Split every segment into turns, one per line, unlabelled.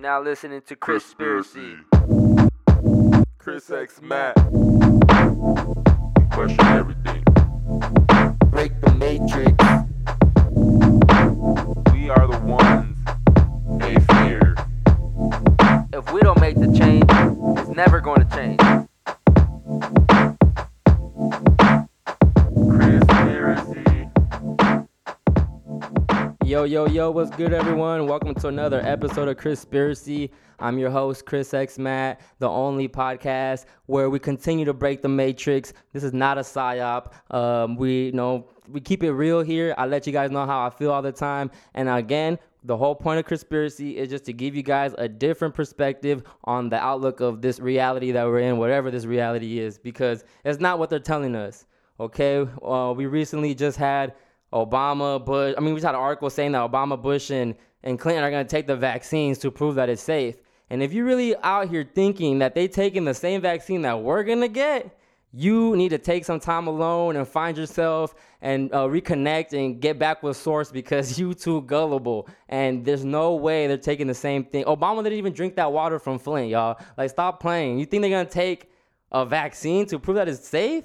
now listening to Chris Conspiracy.
Chris X Matt. We question everything.
Break the matrix.
We are the ones they fear.
If we don't make the change, it's never going to change.
Yo, yo, yo, what's good, everyone? Welcome to another episode of Conspiracy. I'm your host, Chris X Matt, the only podcast where we continue to break the matrix. This is not a psyop. Um, we you know we keep it real here. I let you guys know how I feel all the time. And again, the whole point of conspiracy is just to give you guys a different perspective on the outlook of this reality that we're in, whatever this reality is, because it's not what they're telling us. Okay, uh, we recently just had Obama, Bush. I mean, we just had an article saying that Obama, Bush, and, and Clinton are going to take the vaccines to prove that it's safe. And if you're really out here thinking that they're taking the same vaccine that we're going to get, you need to take some time alone and find yourself and uh, reconnect and get back with source because you too gullible and there's no way they're taking the same thing obama didn't even drink that water from flint y'all like stop playing you think they're gonna take a vaccine to prove that it's safe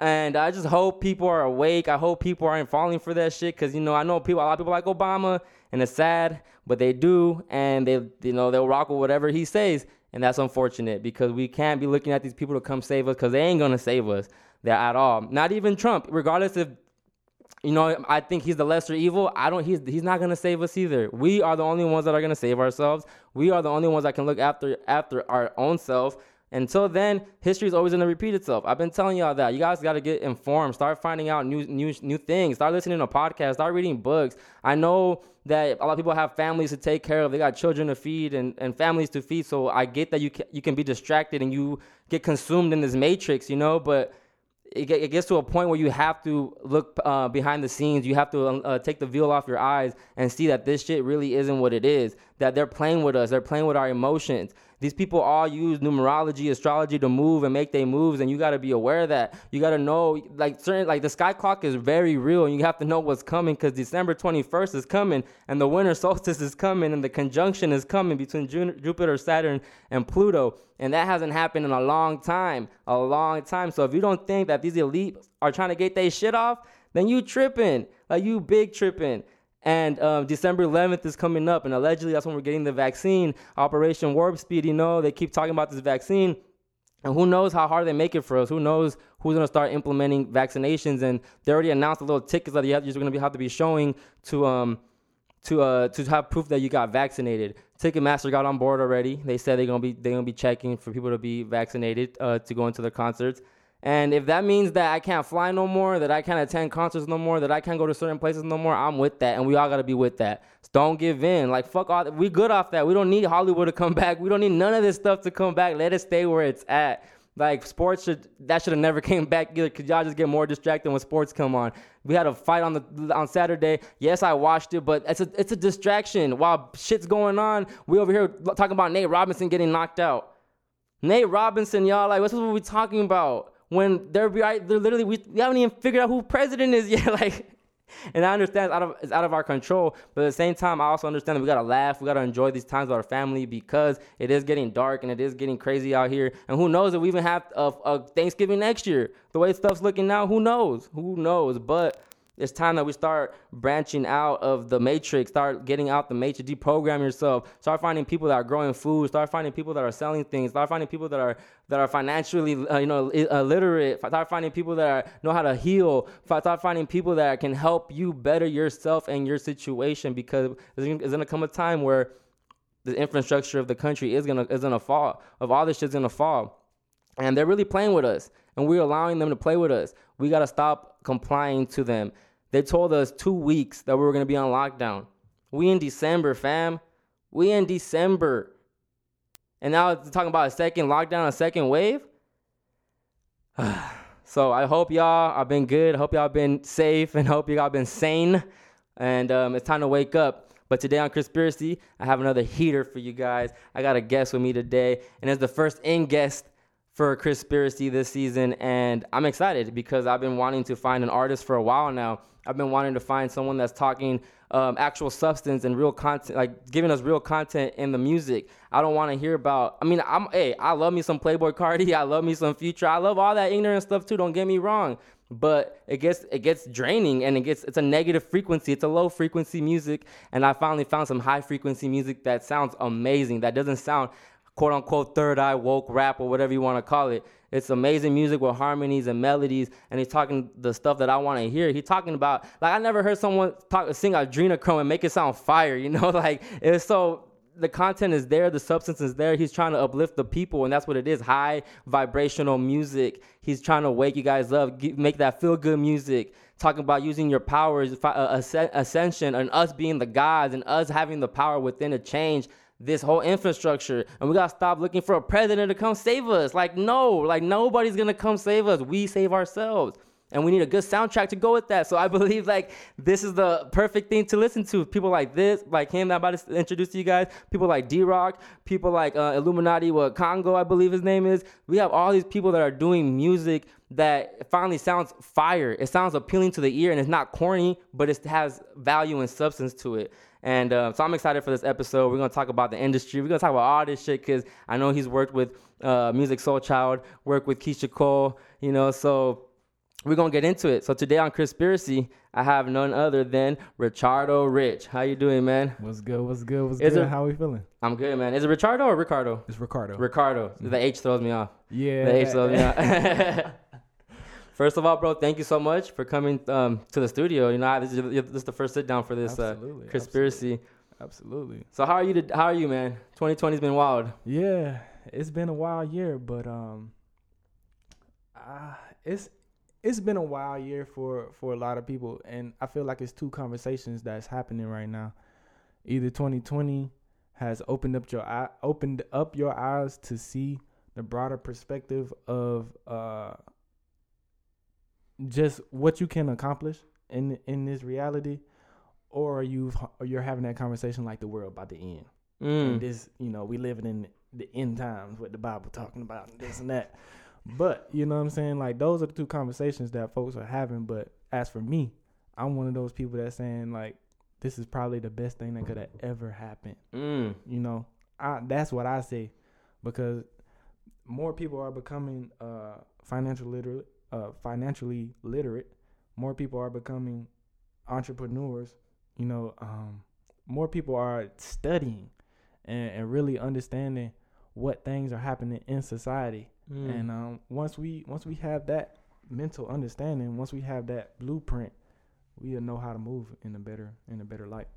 and I just hope people are awake. I hope people aren't falling for that shit because you know I know people. A lot of people like Obama, and it's sad, but they do, and they you know they'll rock with whatever he says, and that's unfortunate because we can't be looking at these people to come save us because they ain't gonna save us there at all. Not even Trump, regardless if you know, I think he's the lesser evil. I don't. He's he's not gonna save us either. We are the only ones that are gonna save ourselves. We are the only ones that can look after after our own self. Until then, history is always gonna repeat itself. I've been telling y'all that. You guys got to get informed. Start finding out new new new things. Start listening to podcasts. Start reading books. I know that a lot of people have families to take care of. They got children to feed and, and families to feed. So I get that you can, you can be distracted and you get consumed in this matrix, you know. But it, it gets to a point where you have to look uh, behind the scenes. You have to uh, take the veil off your eyes and see that this shit really isn't what it is. That they're playing with us. They're playing with our emotions. These people all use numerology, astrology to move and make their moves, and you got to be aware of that. You got to know, like certain, like the sky clock is very real, and you have to know what's coming because December 21st is coming, and the winter solstice is coming, and the conjunction is coming between Jupiter, Saturn, and Pluto, and that hasn't happened in a long time, a long time. So if you don't think that these elite are trying to get their shit off, then you tripping, like you big tripping. And um, December 11th is coming up, and allegedly that's when we're getting the vaccine, Operation Warp Speed. You know, they keep talking about this vaccine, and who knows how hard they make it for us? Who knows who's gonna start implementing vaccinations? And they already announced the little tickets that you're gonna be, have to be showing to um to uh to have proof that you got vaccinated. Ticketmaster got on board already. They said they're gonna be they're gonna be checking for people to be vaccinated uh, to go into the concerts. And if that means that I can't fly no more, that I can't attend concerts no more, that I can't go to certain places no more, I'm with that, and we all gotta be with that. So don't give in. Like fuck all. We good off that. We don't need Hollywood to come back. We don't need none of this stuff to come back. Let it stay where it's at. Like sports should that should have never came back either because y'all just get more distracted when sports come on. We had a fight on the on Saturday. Yes, I watched it, but it's a it's a distraction while shit's going on. We over here talking about Nate Robinson getting knocked out. Nate Robinson, y'all, like, what's what we talking about? When they're, they're literally, we, we haven't even figured out who president is yet. like, and I understand it's out of it's out of our control, but at the same time, I also understand that we gotta laugh, we gotta enjoy these times with our family because it is getting dark and it is getting crazy out here. And who knows if we even have a, a Thanksgiving next year? The way stuff's looking now, who knows? Who knows? But it's time that we start branching out of the matrix, start getting out the matrix, deprogram yourself, start finding people that are growing food, start finding people that are selling things, start finding people that are that are financially, uh, you know, illiterate, start finding people that are, know how to heal, start finding people that can help you better yourself and your situation because there's gonna- come a time where the infrastructure of the country is gonna is gonna fall, of all this shit's gonna fall. And they're really playing with us and we're allowing them to play with us. We got to stop complying to them they told us two weeks that we were to be on lockdown. We in december fam. We in december. And now it's talking about a second lockdown a second wave? So i hope y'all have been good. Hope y'all been safe and hope y'all been sane. And um, it's time to wake up. But today on conspiracy i have another heater for you guys. I got a guest with me today and it's the first in guest for Conspiracy this season, and I'm excited because I've been wanting to find an artist for a while now. I've been wanting to find someone that's talking um, actual substance and real content, like giving us real content in the music. I don't want to hear about. I mean, I'm hey, I love me some Playboi Carti. I love me some Future. I love all that ignorant stuff too. Don't get me wrong, but it gets it gets draining and it gets it's a negative frequency. It's a low frequency music, and I finally found some high frequency music that sounds amazing. That doesn't sound quote unquote third eye woke rap or whatever you want to call it. It's amazing music with harmonies and melodies, and he's talking the stuff that I want to hear. He's talking about like I never heard someone talk sing adrenochrome and make it sound fire. You know, like it's so the content is there, the substance is there. He's trying to uplift the people, and that's what it is high vibrational music. He's trying to wake you guys up, make that feel good music. Talking about using your powers, uh, ascension, and us being the gods, and us having the power within to change this whole infrastructure and we gotta stop looking for a president to come save us. Like no like nobody's gonna come save us. We save ourselves. And we need a good soundtrack to go with that. So i believe like this is the perfect thing to listen to. People like this like him that i'm about to introduce to you guys people like d-rock people like uh, illuminati what congo i believe his name is. We have all these people that are doing music that finally sounds fire. It sounds appealing to the ear and it's not corny but it has value and substance to it and uh, so I'm excited for this episode. We're gonna talk about the industry. We're gonna talk about all this shit because I know he's worked with uh, Musiq Soulchild, worked with Keyshia Cole, you know. So we're gonna get into it. So today on Conspiracy, I have none other than Ricardo Rich. How you doing, man?
What's good? What's good? What's
Is
good?
it-
How are we feeling?
I'm good, man. Is it Ricardo or Ricardo?
It's Ricardo.
Ricardo. The H throws me off.
yeah.
The H throws me off. First of all, bro, thank you so much for coming um, to the studio. You know, this is, this is the first sit down for this uh,
Absolutely,
conspiracy.
Absolutely.
So how are you? To, how are you, man? 2020's been wild.
Yeah, it's been a wild year, but um, uh, it's it's been a wild year for for a lot of people, and I feel like it's two conversations that's happening right now. Either 2020 has opened up your eye, opened up your eyes to see the broader perspective of uh just what you can accomplish in in this reality, or you've or you're having that conversation like the world about the end.
Mm.
this, you know, we living in the end times, what the Bible talking about, and this and that. But you know what I'm saying? Like those are the two conversations that folks are having. But as for me, I'm one of those people that's saying like, this is probably the best thing that could have ever happened.
Mm.
You know, I that's what I say, because more people are becoming uh financial literate, uh financially literate. More people are becoming entrepreneurs. You know, um, more people are studying and, and really understanding what things are happening in society.
Mm.
And um, once we once we have that mental understanding, once we have that blueprint, we'll know how to move in a better in a better light.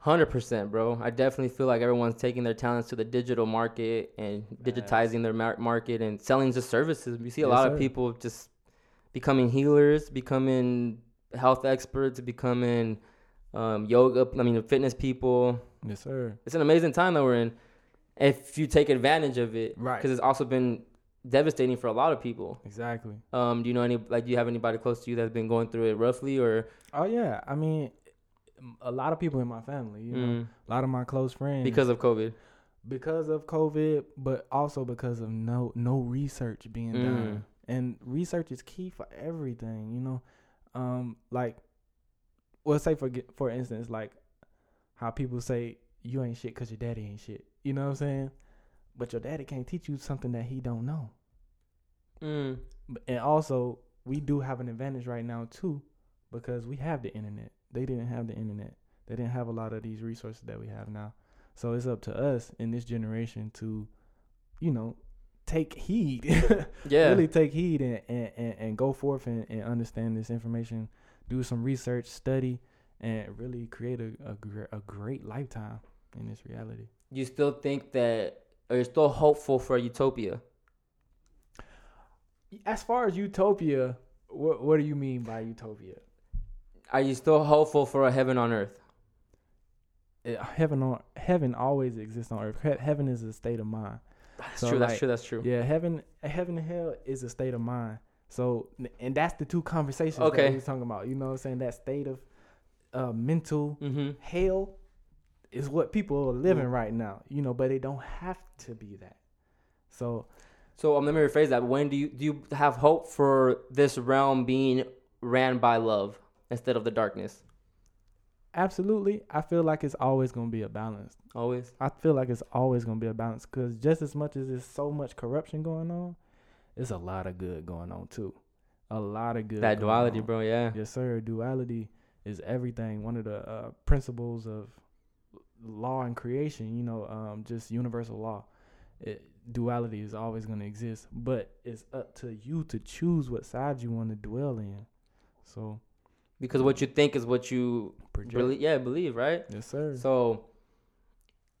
Hundred percent, bro. I definitely feel like everyone's taking their talents to the digital market and digitizing their mar- market and selling just services. We see a
Yes,
lot
sir.
of people just becoming healers, becoming health experts, becoming um, yoga. I mean, fitness people.
Yes, sir.
It's an amazing time that we're in. If you take advantage of it,
Right.
Because it's also been devastating for a lot of people.
Exactly.
Um, do you know any like? Do you have anybody close to you that's been going through it roughly or?
Oh yeah, I mean, a lot of people in my family, you know,
Mm,
a lot of my close friends,
because of COVID.
because of COVID, but also because of no no research being
Mm.
done. And research is key for everything, you know. Um, like, well, say for for instance, like how people say you ain't shit because your daddy ain't shit. You know what I'm saying? But your daddy can't teach you something that he don't know.
Mm.
And also, we do have an advantage right now too, because we have the internet. They didn't have the internet. They didn't have a lot of these resources that we have now. So it's up to us in this generation to, you know, take heed.
Yeah.
Really take heed and, and, and, and go forth and, and understand this information. Do some research, study, and really create a, a, a great lifetime in this reality.
you still think that or you're still hopeful for utopia
As far as utopia, what, what do you mean by utopia?
Are you still hopeful for a heaven on earth
uh, heaven on heaven always exists on earth. He- heaven is a state of mind.
that's
So,
true that's true that's true
Yeah, heaven heaven and hell is a state of mind. So and that's the two conversations
Okay.
that we was talking about. You know what I'm saying? That state of uh mental
mm-hmm.
hell is what people are living right now. You know, but it don't have to be that. So
so um, let me rephrase that when do you do you have hope for this realm being ran by love instead of the darkness
absolutely. I feel like it's always gonna be a balance.
Always.
I feel like it's always gonna be a balance because just as much as there's so much corruption going on, it's a lot of good going on too. A lot of good.
That
going
duality,
on.
bro. Yeah.
Yes, sir. Duality is everything. One of the uh, principles of law and creation. You know, um, just universal law. It, duality is always going to exist, but it's up to you to choose what side you want to dwell in. So
Because what you think is what you really, yeah, believe, right?
Yes, sir.
So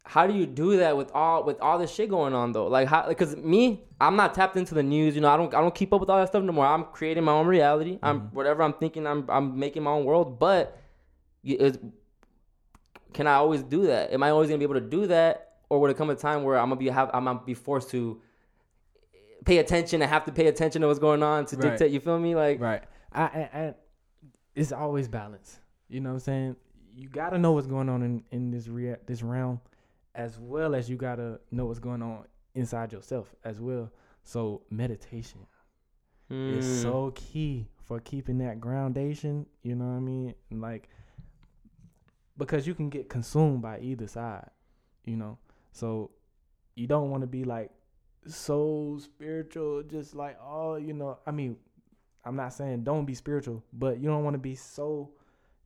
how do you do that with all with all this shit going on though? Like how because me, I'm not tapped into the news, you know, I don't I don't keep up with all that stuff no more. I'm creating my own reality. I'm
Mhm.
whatever I'm thinking, I'm I'm making my own world, but it's, can I always do that? Am I always gonna be able to do that? Or would it come a time where I'm gonna be have I'm gonna be forced to pay attention and have to pay attention to what's going on to
Right.
dictate you feel me? Like
Right. I, I, I it's always balance. You know what I'm saying? You gotta know what's going on in, in this rea- this realm as well as you gotta know what's going on inside yourself as well. So meditation is
mm,
so key for keeping that groundation, you know what I mean? Like because you can get consumed by either side, you know. So you don't want to be like so spiritual, just like oh, you know. I mean, I'm not saying don't be spiritual, but you don't want to be so,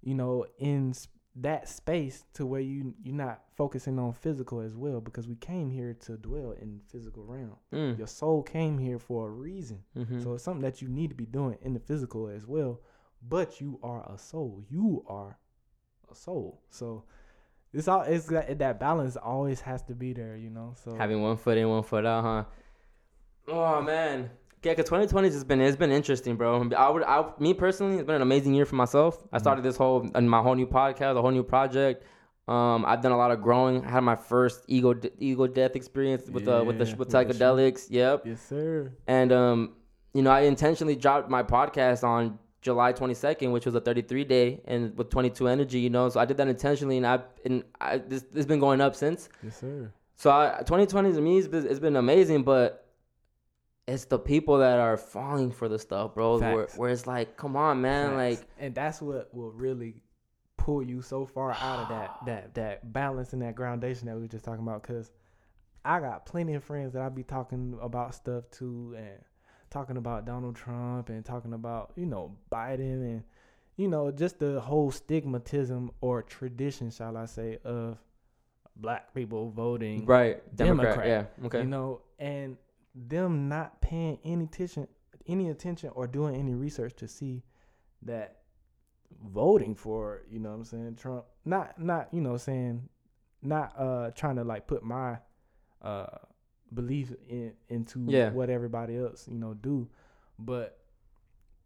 you know, in that space to where you you're not focusing on physical as well because we came here to dwell in physical realm.
mm,
Your soul came here for a reason.
mhm.
So it's something that you need to be doing in the physical as well. But you are a soul. You are a soul. So it's all it's that that balance always has to be there, you know. So
Having one foot in, one foot out, huh? Oh man, yeah, cause 2020 has been it's been interesting, bro. I would, I, me personally, it's been an amazing year for myself. I started this whole and my whole new podcast, a whole new project. Um, I've done a lot of growing. I had my first ego ego death experience with uh with the
Yeah,
with
with the
psychedelics. Yep.
yes, sir.
And um, you know, I intentionally dropped my podcast on July 22nd, which was a 33 day, and with 22 energy. You know, so I did that intentionally, and I and I this this has been going up since.
Yes, sir.
So I, 2020 to me, it's been, it's been amazing, but it's the people that are falling for the stuff, bro. Where, where it's like, come on, man,
Facts.
like
and that's what will really pull you so far out of that that that balance and that groundation that we were just talking about. Cause I got plenty of friends that I be talking about stuff to and talking about Donald Trump and talking about you know Biden and you know just the whole stigmatism or tradition, shall I say, of black people voting
right, Democrat,
Democrat,
yeah, okay,
you know, and them not paying any attention, any attention or doing any research to see that voting for, you know what I'm saying, Trump, not not, you know, saying not uh trying to like put my uh belief in into
Yeah.
what everybody else, you know, do, but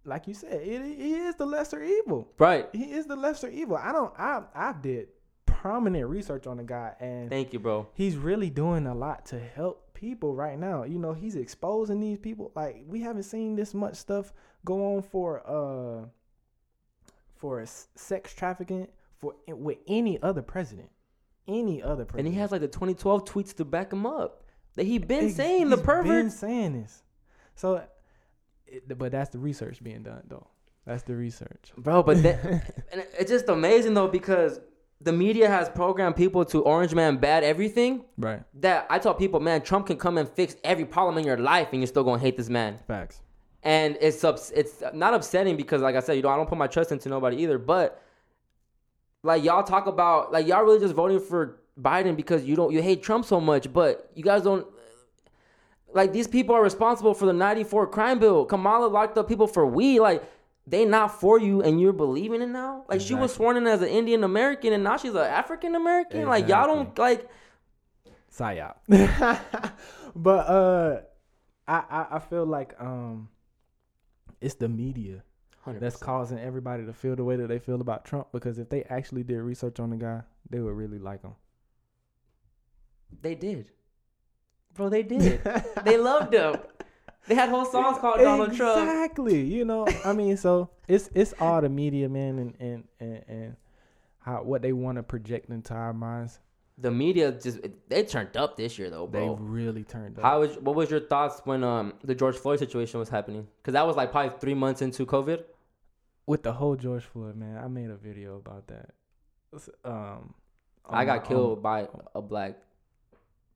like you said, it, it is the lesser evil.
right.
He is the lesser evil. I don't I I did prominent research on the guy and
Thank you, bro.
he's really doing a lot to help people right now. You know, he's exposing these people. Like we haven't seen this much stuff go on for uh for sex trafficking for with any other president. Any other president.
And he has like the 2012 tweets to back him up. That he been saying the pervert.
Been saying this. So, it, but that's the research being done though. That's the research.
bro. But that, and it's just amazing though because the media has programmed people to Orange Man bad everything.
Right.
That I tell people, man, Trump can come and fix every problem in your life, and you're still gonna hate this man.
Facts.
and it's ups- it's not upsetting because like I said, you know, I don't put my trust into nobody either. But like y'all talk about, like y'all really just voting for Biden because you don't you hate Trump so much, but you guys don't. Like these people are responsible for the '94 crime bill. Kamala locked up people for weed. Like they not for you, and you're believing it now. Like she was sworn in as an Indian American, and now she's an African American. Like y'all don't like.
psyop. but uh, I, I I feel like um, it's the media that's
100%.
causing everybody to feel the way that they feel about Trump. Because if they actually did research on the guy, they would really like him.
They did, bro. They did. they loved him. They had whole songs called Donald Trump.
Exactly. You know, I mean, so it's it's all the media, man, and and and, and how what they want to project into our minds.
The media just they turned up this year though,
They really turned up.
How was what was your thoughts when um the George Floyd situation was happening? Because that was like probably three months into COVID.
with the whole George Floyd, man, I made a video about that. Um,
I got
my-
killed
on-
by a black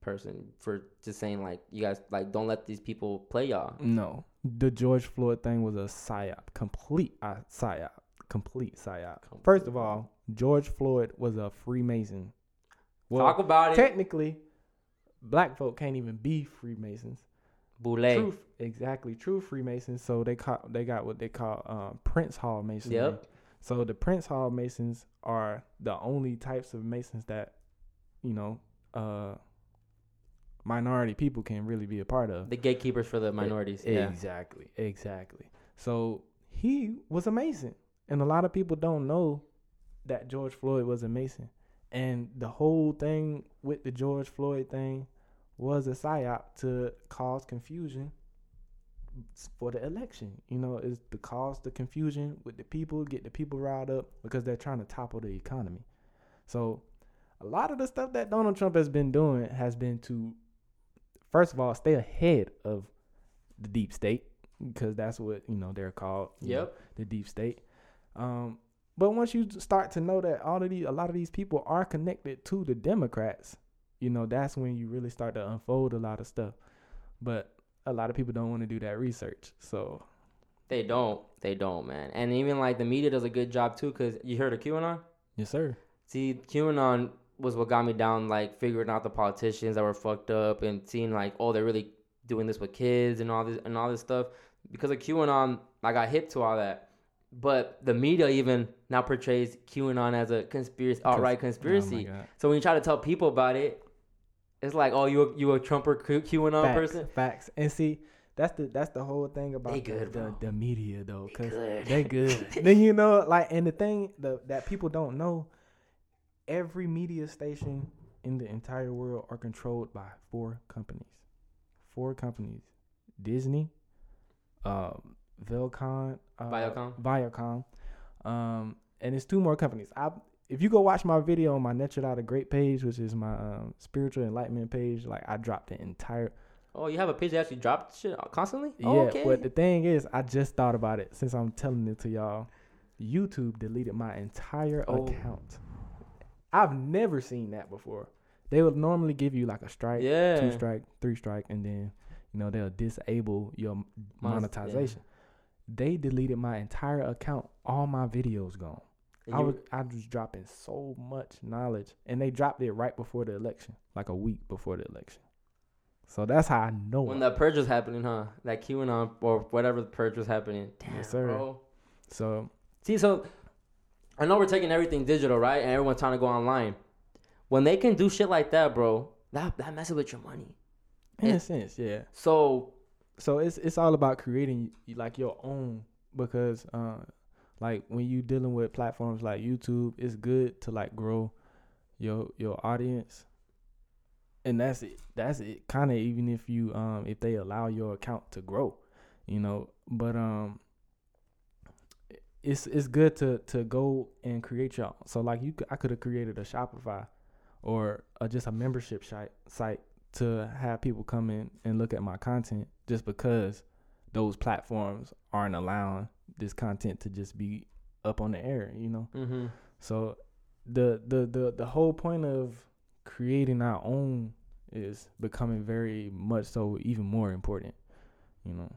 person for just saying like you guys like don't let these people play y'all.
No, the George Floyd thing was a psyop, complete uh, psyop, complete psyop. First of all, George Floyd was a Freemason. Well,
Talk about it.
technically, black folk can't even be Freemasons.
Boule.
True, exactly, true Freemasons. So they call they got what they call um, Prince Hall Masonry.
Yep.
So the Prince Hall Masons are the only types of Masons that, you know, uh, minority people can really be a part of.
The gatekeepers for the minorities. Yeah.
Exactly, exactly. So he was a Mason, and a lot of people don't know that George Floyd was a Mason. And the whole thing with the George Floyd thing was a psyop to cause confusion for the election. You know, is to cause the confusion with the people, get the people riled up because they're trying to topple the economy. So a lot of the stuff that Donald Trump has been doing has been to first of all stay ahead of the deep state because that's what you know they're called. you know,
Yep.
the deep state. Um, but once you start to know that all of these, a lot of these people are connected to the Democrats, you know, that's when you really start to unfold a lot of stuff. But a lot of people don't want to do that research. So
They don't. They don't, man. And even like the media does a good job too, cause you heard of QAnon.
yes, sir.
See, QAnon was what got me down, like figuring out the politicians that were fucked up and seeing like, oh, they're really doing this with kids and all this and all this stuff. Because of QAnon, I got hip to all that. But the media even now portrays QAnon as a conspiracy, outright
Oh
conspiracy.
God.
so when you try to tell people about it, it's like, oh, you a, you a Trumper Q- QAnon
facts,
person?
facts. And see, that's the that's the whole thing about
They
the,
good,
the,
bro.
the media though,
They
cause
good.
they good. then you know, like, and the thing the, that people don't know, every media station in the entire world are controlled by four companies. Four companies: Disney, um, Velcon, uh,
Viacom?
Viacom, um, and it's two more companies. I if you go watch my video on my Natural Out a Great page, which is my um, spiritual enlightenment page, like I dropped the entire
Oh, you have a page that actually dropped shit constantly?
yeah,
Oh, okay.
but the thing is, I just thought about it since I'm telling it to y'all. YouTube deleted my entire
Oh.
account. I've never seen that before. They would normally give you like a strike,
yeah.
two strike, three strike, and then you know they'll disable your monetization. They deleted my entire account. All my videos gone.
And
I was I was dropping so much knowledge, and they dropped it right before the election, like a week before the election. So that's how I know.
when
it.
that purge was happening, huh? That QAnon or whatever the purge was happening. Damn,
Yes, sir.
bro.
So
See, so I know we're taking everything digital, right? And everyone's trying to go online. When they can do shit like that, bro, that that messes with your money.
in
And-
a sense, yeah.
So
So it's it's all about creating like your own because uh like when you dealing with platforms like YouTube, it's good to like grow your your audience. And that's it. That's it. Kind of even if you um if they allow your account to grow, you know. But um it's it's good to to go and create y'all. so like you I could have created a Shopify or uh, just a membership site site to have people come in and look at my content just because those platforms aren't allowing this content to just be up on the air, you know.
hmm
So the the the the whole point of creating our own is becoming very much so even more important, you know.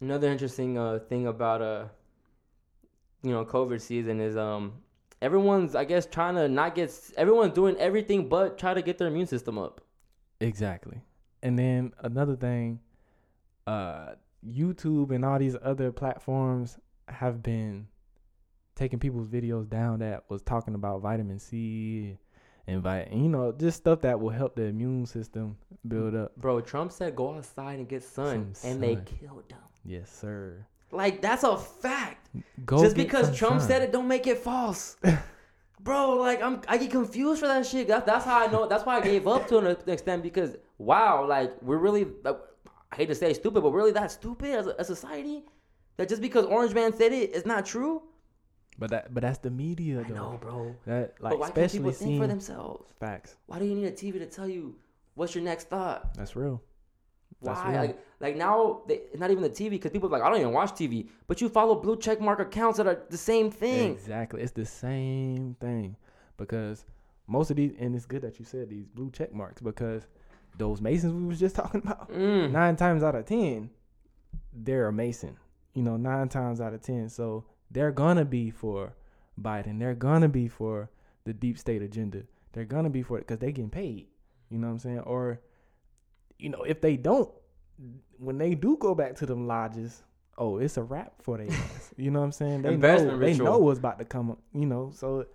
Another interesting uh thing about uh you know COVID season is um everyone's I guess trying to not get everyone's doing everything but try to get their immune system up.
Exactly. And then another thing, uh, YouTube and all these other platforms have been taking people's videos down that was talking about vitamin C and vi- you know, just stuff that will help the immune system build up.
Bro, Trump said go outside and get sun,
Some
and they killed them.
Yes, sir.
Like that's a fact.
Go
Just because Trump
sun.
said it, don't make it false. Bro, like I'm, I get confused for that shit. That's that's how I know. That's why I gave up to an extent because wow, like we're really, like, I hate to say stupid, but we're really that stupid as a, a society that just because Orange Man said it, it's not true.
But that but that's the media
I
though.
know, bro.
That like
but why can't
especially
people think for themselves?
facts.
Why do you need a TV to tell you what's your next thought?
That's real.
Why? Like, like now, they, not even the TV because people are like, I don't even watch TV, but you follow blue check mark accounts that are the same thing.
Exactly. It's the same thing because most of these, and it's good that you said these blue check marks because those Masons we was just talking about,
Mm.
nine times out of ten, they're a Mason. You know, nine times out of ten. So they're gonna be for Biden. They're gonna be for the deep state agenda. They're gonna be for it because they getting paid. You know what I'm saying? Or, you know, if they don't, when they do go back to them lodges, oh, it's a wrap for their ass. You know what I'm saying? They know they know what's about to come. up, You know, so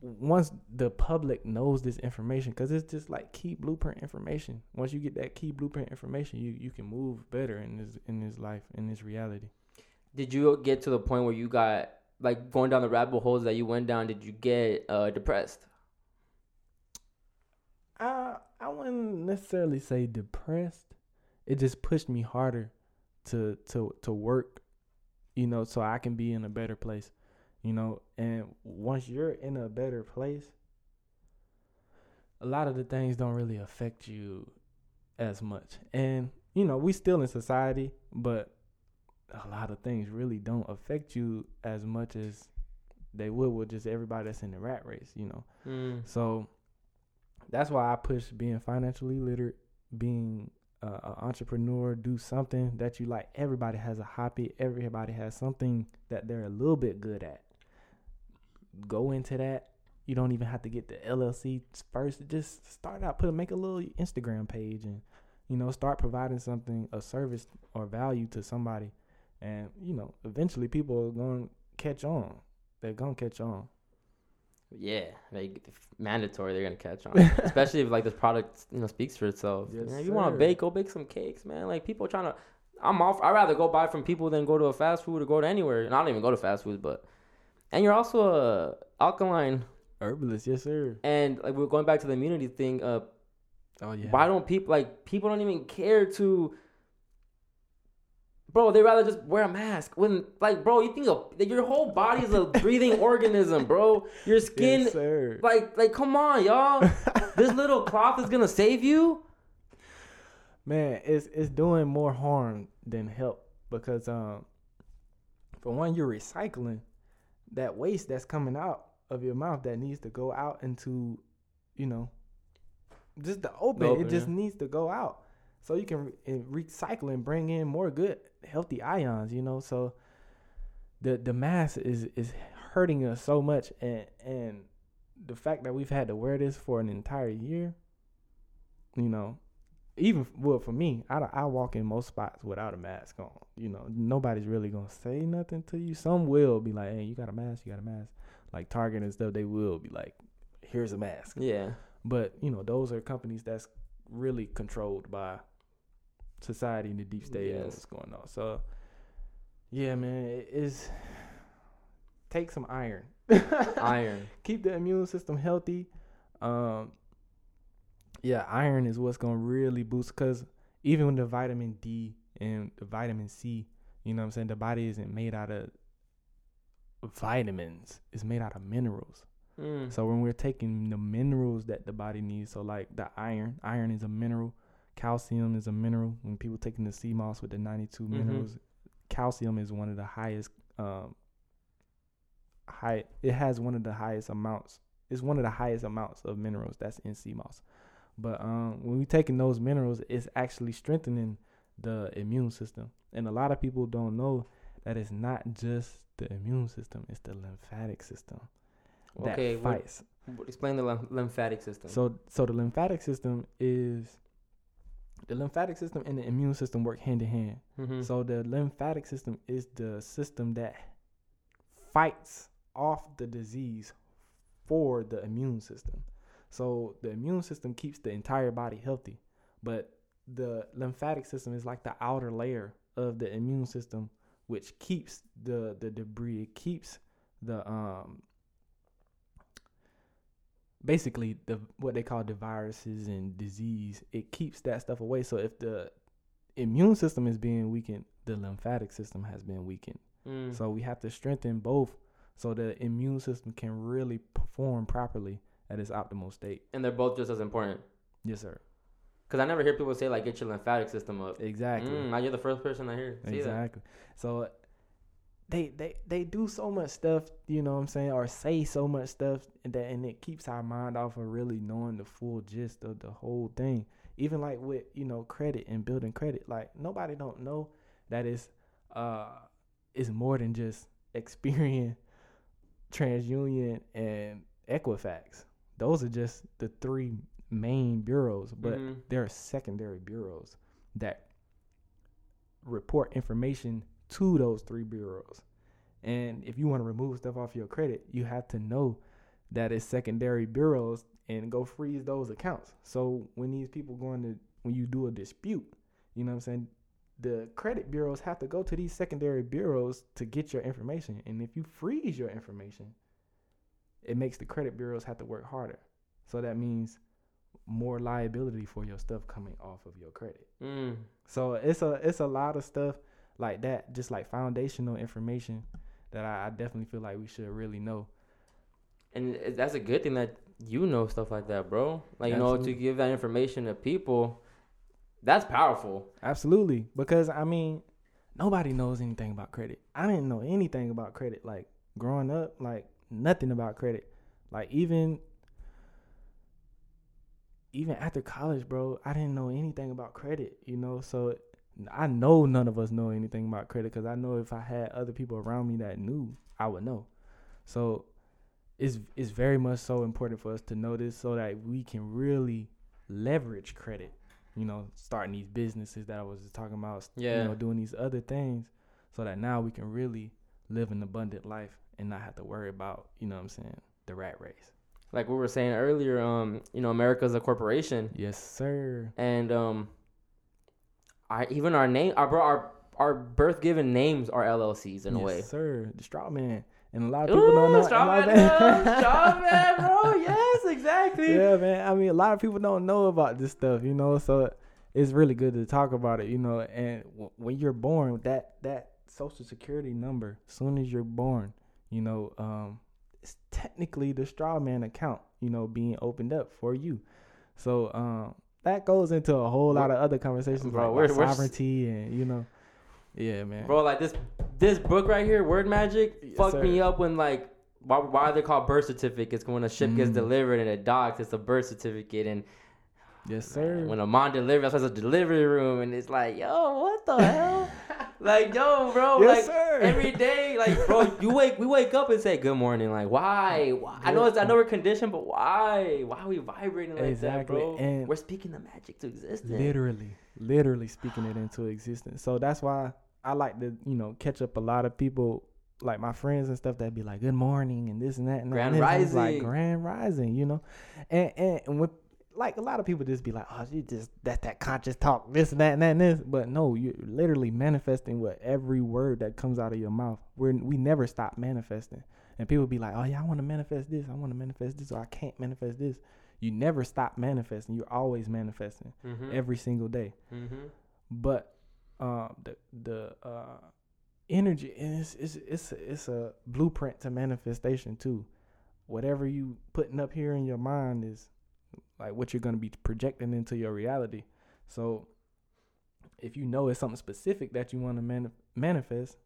once the public knows this information, because it's just like key blueprint information. Once you get that key blueprint information, you you can move better in this in this life in this reality.
Did you get to the point where you got like going down the rabbit holes that you went down? Did you get uh, depressed?
I I wouldn't necessarily say depressed. It just pushed me harder to to to work, you know, so I can be in a better place, you know. And once you're in a better place, a lot of the things don't really affect you as much. And you know, we still in society, but a lot of things really don't affect you as much as they would with just everybody that's in the rat race, you know.
Mm.
So that's why I push being financially literate, being uh, an entrepreneur, do something that you like. Everybody has a hobby. Everybody has something that they're a little bit good at. Go into that. You don't even have to get the LLC first. Just start out, put a, make a little Instagram page, and you know start providing something, a service or value to somebody, and you know eventually people are going to catch on. They're gonna catch on.
Yeah, like mandatory. They're gonna catch on, especially if like this product you know speaks for itself.
Yes,
Man, if you want to bake, go bake some cakes, man. Like people trying to. I'm off. I'd rather go buy from people than go to a fast food or go to anywhere. And I don't even go to fast food, but and you're also a alkaline.
Herbalist, yes sir.
And like we're going back to the immunity thing. Uh,
Oh yeah.
why don't people like people don't even care to? Bro, they rather just wear a mask when, like, bro, you think of, your whole body is a breathing organism, bro. Your skin,
Yes,
like, like, come on, y'all. this little cloth is gonna save you.
Man, it's it's doing more harm than help because um, for one, you're recycling that waste that's coming out of your mouth that needs to go out into, you know, just the open.
open,
it just
yeah.
needs to go out so you can re- recycle and bring in more good, healthy ions. You know, so the the mass is is hurting us so much, and and the fact that we've had to wear this for an entire year, you know, even well for me, I I walk in most spots without a mask on. You know, nobody's really gonna say nothing to you. Some will be like, "Hey, you got a mask? You got a mask?" Like Target and stuff, they will be like, "Here's a mask."
Yeah,
But you know, those are companies that's really controlled by society and the deep state and what's going on. So, yeah, man, it is take some iron.
iron.
Keep the immune system healthy. Um, yeah, iron is what's gonna really boost because even with the vitamin D and the vitamin C, you know what I'm saying, the body isn't made out of vitamins. It's made out of minerals.
Mm.
So when we're taking the minerals that the body needs, so like the iron, iron is a mineral, calcium is a mineral. When people taking the sea moss with the 92
Mhm.
minerals, calcium is one of the highest um high it has one of the highest amounts. It's one of the highest amounts of minerals that's in sea moss. But um when we taking those minerals, it's actually strengthening the immune system. And a lot of people don't know that it's not just the immune system, it's the lymphatic system that
Okay, what-
fights.
Explain the lymph- lymphatic system.
So so the lymphatic system is the lymphatic system and the immune system work hand in hand.
Mhm.
So the lymphatic system is the system that fights off the disease for the immune system. So the immune system keeps the entire body healthy, but the lymphatic system is like the outer layer of the immune system which keeps the the debris, it keeps the um basically the what they call the viruses and disease it keeps that stuff away so if the immune system is being weakened the lymphatic system has been weakened
Mm.
so we have to strengthen both so the immune system can really perform properly at its optimal state
and they're both just as important.
yes sir
Cause I never hear people say like get your lymphatic system up.
Exactly.
Mm, now you're the first person I hear see that.
exactly. So they they they do so much stuff, you know what I'm saying, or say so much stuff and that and it keeps our mind off of really knowing the full gist of the whole thing. Even like with, you know, credit and building credit. Like nobody don't know that it's uh it's more than just Experian, TransUnion and Equifax. Those are just the three main bureaus, but
Mhm.
there are secondary bureaus that report information to those three bureaus. And if you want to remove stuff off your credit, you have to know that it's secondary bureaus and go freeze those accounts. So when these people going to when you do a dispute, you know what I'm saying? The credit bureaus have to go to these secondary bureaus to get your information. And if you freeze your information, it makes the credit bureaus have to work harder. So that means more liability for your stuff coming off of your credit.
Mm.
So it's a it's a lot of stuff like that, just like foundational information that I, I definitely feel like we should really know.
And that's a good thing that you know stuff like that, bro. Like you know to give that information to people, that's powerful.
Absolutely, because I mean, nobody knows anything about credit. I didn't know anything about credit like growing up, like nothing about credit. Like even even after college, bro, I didn't know anything about credit, you know? So I know none of us know anything about credit cuz I know if I had other people around me that knew, I would know. So it's it's very much so important for us to know this so that we can really leverage credit you know, starting these businesses that I was just talking about,
Yeah.
you know, doing these other things so that now we can really live an abundant life and not have to worry about, you know what I'm saying, the rat race.
Like we were saying earlier, um, you know, America's a corporation,
Yes, sir.
and um, I even our name, our bro, our our birth given names are LLCs in
yes,
a way.
sir. The straw man. And a lot of people don't know.
Ooh, straw man, straw man, bro. Yes, exactly.
yeah, man. I mean, a lot of people don't know about this stuff, you know. So it's really good to talk about it, you know. And w- when you're born, that that social security number, as soon as you're born, you know, um, it's technically the straw man account, you know, being opened up for you. So um, that goes into a whole lot of other conversations
Bro,
like
we're-
about
we're
sovereignty and you know, yeah, man.
Bro, like this this book right here, Word Magic,
Yes,
fucked me up when like why why are they called birth certificates? When a ship gets
Mm.
delivered and it docks, it's a birth certificate, and
yes, sir.
when a mom delivers, that's a delivery room, and it's like, yo, what the hell? Like, yo, bro,
Yes,
like
sir.
every day, like, bro, you wake, we wake up and say good morning, like, why? why? I know it's, I know we're conditioned, but why? Why are we vibrating like that,
Exactly,
bro?
and-
we're speaking the magic to existence.
literally literally speaking it into existence so that's why i like to you know catch up a lot of people like my friends and stuff that be like good morning and this and that and that.
Grand
And it's like grand rising you know and and, and when like a lot of people just be like oh you just that's that conscious talk this and that and that and this but no you're literally manifesting what every word that comes out of your mouth we're we never stop manifesting and people be like oh yeah i want to manifest this i want to manifest this or i can't manifest this you never stop manifesting you're always manifesting
Mm-hmm.
every single day.
mm-hmm.
But um, the the uh, energy is it's it's a, it's a blueprint to manifestation too. Whatever you putting up here in your mind is like what you're gonna be projecting into your reality. So if you know it's something specific that you want to mani- manifest,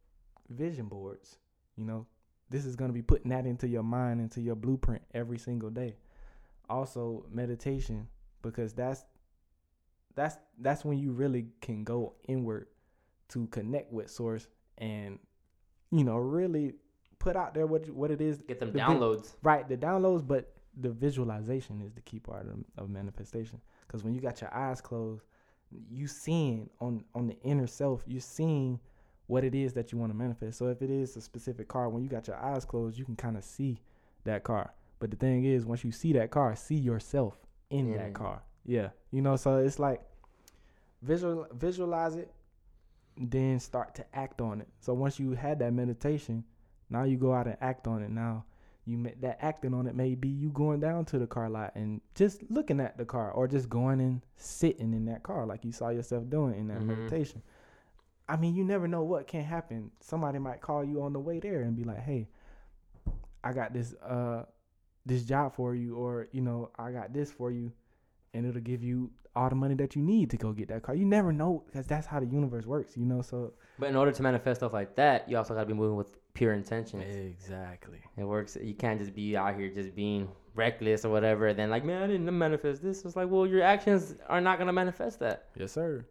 vision boards. You know, this is gonna be putting that into your mind, into your blueprint every single day. Also, meditation because that's that's that's when you really can go inward to connect with source and you know really put out there what what it is
Get them
the
downloads.
right the downloads but the visualization is the key part of, of manifestation. Because when you got your eyes closed you seeing on on the inner self you seeing what it is that you want to manifest. So if it is a specific car when you got your eyes closed you can kind of see that car. But the thing is once you see that car see yourself in
In
that
mm.
car. Yeah you know so it's like visual visualize it then start to act on it. So once you had that meditation now you go out and act on it. Now you ma- that acting on it may be you going down to the car lot and just looking at the car or just going and sitting in that car like you saw yourself doing in that
Mhm.
meditation i mean you never know what can happen somebody might call you on the way there and be like hey i got this uh this job for you or you know i got this for you and it'll give you all the money that you need to go get that car. You never know because that's how the universe works, you know. So
But in order to manifest stuff like that, you also got to be moving with pure intentions.
exactly,
It works. You can't just be out here just being reckless or whatever. And then like, man, I didn't manifest this. It's like, well, your actions are not gonna manifest that.
yes, sir.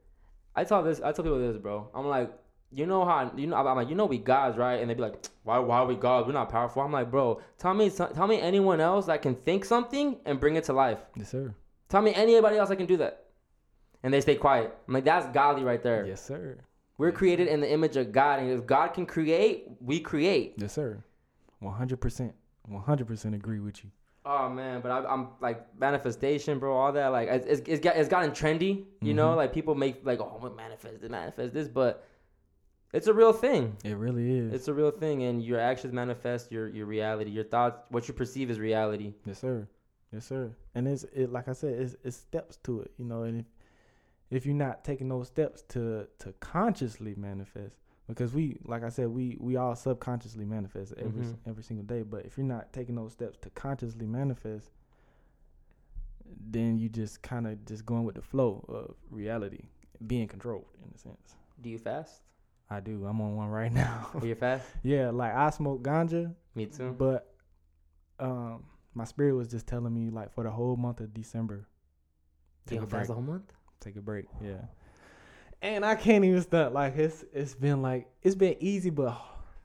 I tell this. I tell people this, bro. I'm like, you know how you know. I'm like, you know, we gods, right? And they be like, why? Why are we gods? We're not powerful. I'm like, bro, tell me, tell me anyone else that can think something and bring it to life.
Yes, sir.
Tell me anybody else that can do that. And they stay quiet. I'm like, that's godly right there.
Yes, sir.
We're created in the image of God, and if God can create, we create.
Yes, sir. One hundred percent. One hundred percent agree with you.
Oh man, but I, I'm like manifestation, bro. All that, like, it's, it's, got, it's gotten trendy. You know,
Mhm.
like people make like, oh, manifest this, manifest this, but it's a real thing.
It really is.
It's a real thing, and your actions manifest your your reality. Your thoughts, what you perceive is reality.
Yes, sir. Yes, sir. And it's it like I said, it's it's steps to it, you know. And if if you're not taking those steps to to consciously manifest, because we, like I said, we we all subconsciously manifest every s
Mhm.
every single day. But if you're not taking those steps to consciously manifest, then you just kind of just going with the flow of reality, being controlled in a sense.
Do you fast?
I do. I'm on one right now.
Are you fast?
yeah, like I smoke ganja,
Me too.
but um, my spirit was just telling me like for the whole month of December,
Do you
take a
fast
break.
the whole month?
Take a break. Yeah. And I can't even stunt. Like it's it's been like it's been easy, but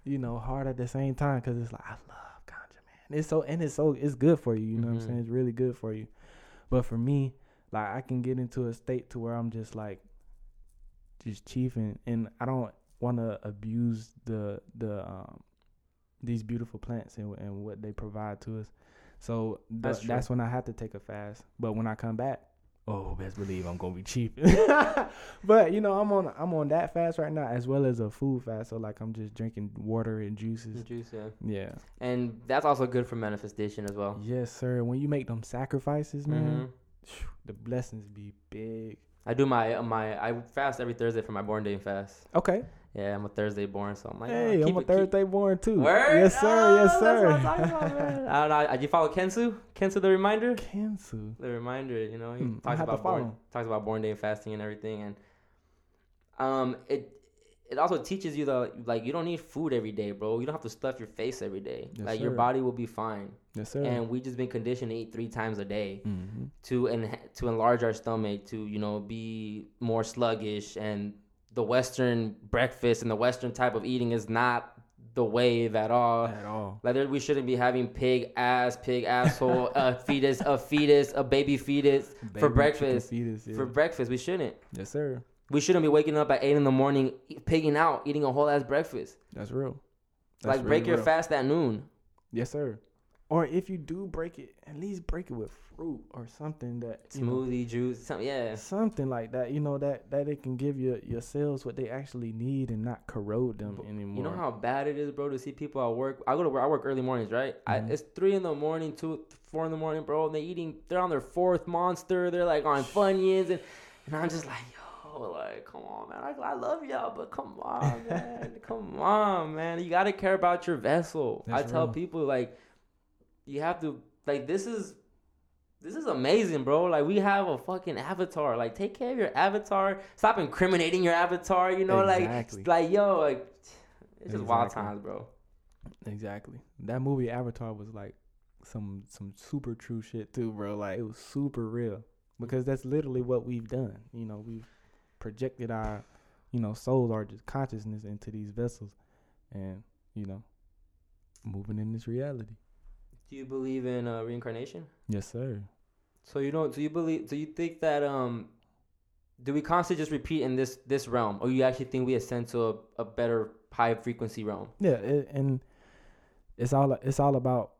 you know hard at the same time because it's like I love ganja, man. It's so and it's so it's good for you. You know what
Mhm.
I'm saying? It's really good for you. But for me, like I can get into a state to where I'm just like just chiefing, and I don't want to abuse the the um these beautiful plants and and what they provide to us. So
That's
that's that's when I have to take a fast. But when I come back, oh, best believe I'm gonna be cheap. but you know, I'm on I'm on that fast right now as well as a food fast. So like I'm just drinking water and juices.
Juice, yeah.
Yeah.
And that's also good for manifestation as well.
Yes, sir. When you make them sacrifices, man,
Mhm.
phew, the blessings be big.
I do my my I fast every Thursday for my born day fast.
Okay.
Yeah, I'm a Thursday born, so I'm like,
hey,
oh,
I'm a
it- keep-
Thursday born too.
Word?
Yes, sir.
Oh,
yes, sir.
about. I don't know. Did you follow Kensu? Kensu, the reminder.
Cancel.
The reminder. You know, he
I
talks about born, talks about born day fasting and everything, and um, it it also teaches you that like you don't need food every day, bro. You don't have to stuff your face every day.
Yes,
like your body will be fine.
Yes, sir.
And we just been conditioned to eat three times a day
mm-hmm.
to en- to enlarge our stomach to you know be more sluggish and the western breakfast and the western type of eating is not the wave at all
at all.
like we shouldn't be having pig ass pig asshole a fetus a fetus a baby fetus
Baby
for breakfast
fetus, yeah.
for breakfast we shouldn't
yes, sir.
we shouldn't be waking up at 8 in the morning pigging out eating a whole ass breakfast
That's real. That's
like break your
real.
fast at noon
Yes, sir. Or if you do break it, at least break it with fruit or something that you know,
smoothie juice something yeah
something like that. You know that that it can give your your cells what they actually need and not corrode them anymore.
You know how bad it is, bro, to see people at work. I go to work. I work early mornings, right? I,
Mhm.
it's three in the morning, two, four in the morning, bro. And they eating. They're on their fourth monster. They're like on funyuns, and and I'm just like, yo, like, come on, man. I, I love y'all, but come on, man. come on, man. You gotta care about your vessel.
That's
I tell
real.
people like, you have to like this is. This is amazing, bro. Like we have a fucking avatar. Like take care of your avatar. Stop incriminating your avatar. You know,
Exactly.
like like yo, like it's just wild times, bro.
exactly. That movie Avatar was like some some super true shit too, bro. Like it was super real because that's literally what we've done. You know, we've projected our you know souls, our just consciousness into these vessels, and you know, moving in this reality.
Do you believe in uh, reincarnation?
Yes, sir.
So you don't. Do you believe? Do you think that um, do we constantly just repeat in this this realm, or you actually think we ascend to a, a better high frequency realm?
Yeah, it, and it's all it's all about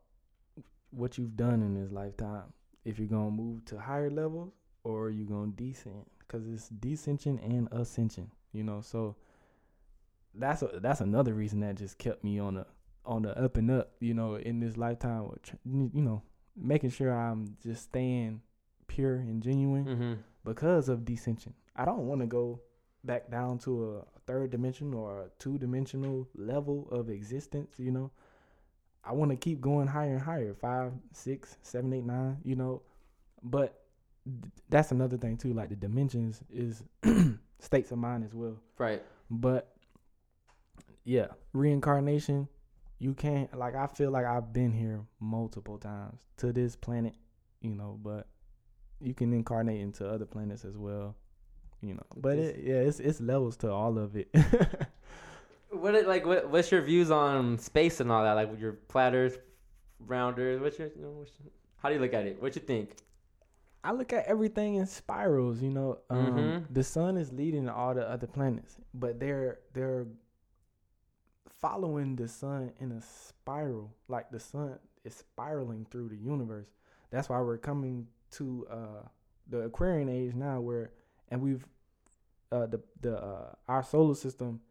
what you've done in this lifetime. If you're gonna move to higher levels or you're gonna descend, because it's descension and ascension. You know, so that's a, that's another reason that just kept me on the on the up and up. You know, in this lifetime, you know, making sure I'm just staying pure and genuine
Mm-hmm.
because of descension. I don't want to go back down to a third dimension or a two dimensional level of existence, you know. I want to keep going higher and higher, five, six, seven, eight, nine, you know. But th- that's another thing too. Like the dimensions is states of mind as well.
Right.
But yeah, reincarnation, you can't like I feel like I've been here multiple times to this planet, you know, but you can incarnate into other planets as well. You know. But it, yeah, it's it's levels to all of it.
What it, like? What, what's your views on space and all that? Like with your platters, rounders. What's your, you know, what's your- how do you look at it? What you think?
I look at everything in spirals, you know. Um,
Mhm.
The sun is leading all the other planets, but they're they're following the sun in a spiral. Like the sun is spiraling through the universe. That's why we're coming to uh, the Aquarian age now, where and we've uh, the the uh, our solar system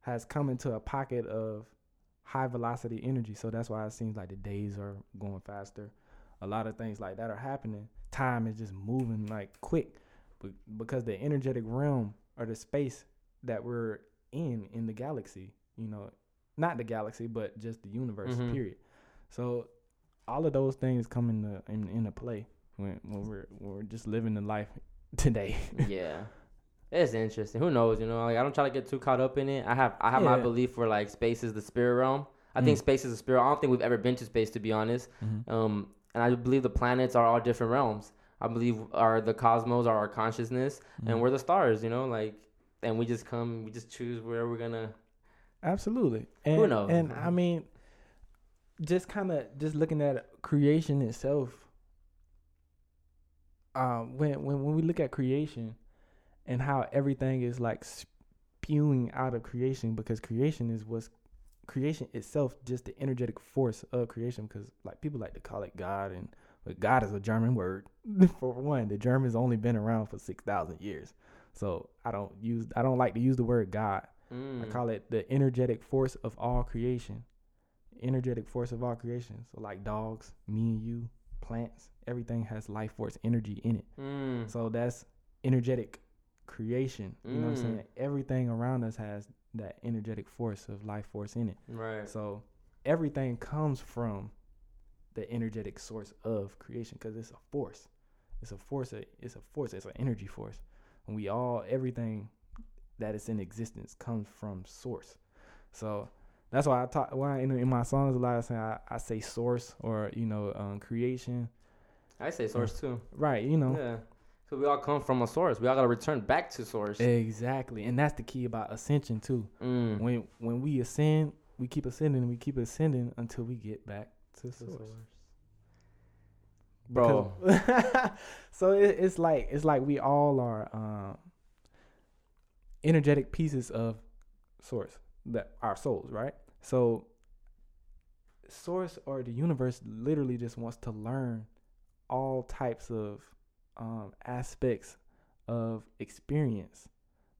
has come into a pocket of high velocity energy. So that's why it seems like the days are going faster. A lot of things like that are happening. Time is just moving like quick, but because the energetic realm or the space that we're in in the galaxy, you know, not the galaxy, but just the universe.
Mhm.
Period. So all of those things come into in, into play when when we're when we're just living the life today.
yeah. It's interesting. Who knows? You know, like I don't try to get too caught up in it. I have I have my belief where like space is the spirit realm. I think
Mm.
space is a spirit. I don't think we've ever been to space to be honest. Um, and I believe the planets are all different realms. I believe are the cosmos are our consciousness, and we're the stars. You know, like, and we just come, we just choose where we're gonna.
Absolutely. And,
knows?
And I mean, just kind of just looking at creation itself. Um, when when when we look at creation, and how everything is like spewing out of creation, because creation is what's creation itself, just the energetic force of creation. Because like people like to call it God, and but God is a German word. for one, the Germans only been around for six thousand years, so I don't use I don't like to use the word God. I
Mm.
call it the energetic force of all creation. Energetic force of all creation. So like dogs, me and you, plants, everything has life force energy in it.
Mm.
So that's energetic creation. You know what I'm
Mm.
saying? Everything around us has that energetic force of life force in it.
Right.
So everything comes from the energetic source of creation because it's a force. It's a force. It's a force. It's an energy force. And we all everything that is in existence comes from source. So that's why I talk. Why in, in my songs a lot of time I, I say source or you know um, creation.
I say source too.
Right. You know.
Yeah. So we all come from a source. We all gotta return back to source.
Exactly. And that's the key about ascension too.
Mm.
When when we ascend, we keep ascending. We keep ascending until we get back to source.
Bro.
So it, it's like it's like we all are um, energetic pieces of source that our souls, right? So source or the universe literally just wants to learn all types of um, aspects of experience.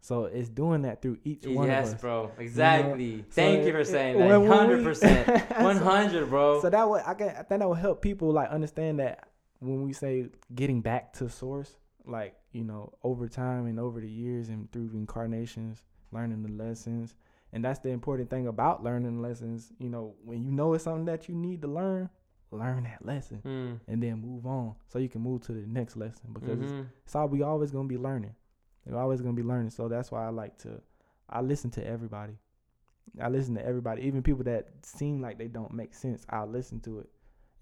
So it's doing that through each one
yes,
of us.
bro. Exactly.
So
Thank you for
it-
saying
when-
that. Hundred percent. One hundred, bro.
So that would I can I think that would help people like understand that when we say getting back to source, like you know over time and over the years and through incarnations, learning the lessons, and that's the important thing about learning lessons. You know when you know it's something that you need to learn, learn that lesson
Mm.
and then move on so you can move to the next lesson because it's,
Mhm.
it's all we always gonna be learning. We're always gonna be learning. So that's why I like to I listen to everybody. I listen to everybody, even people that seem like they don't make sense. I'll listen to it,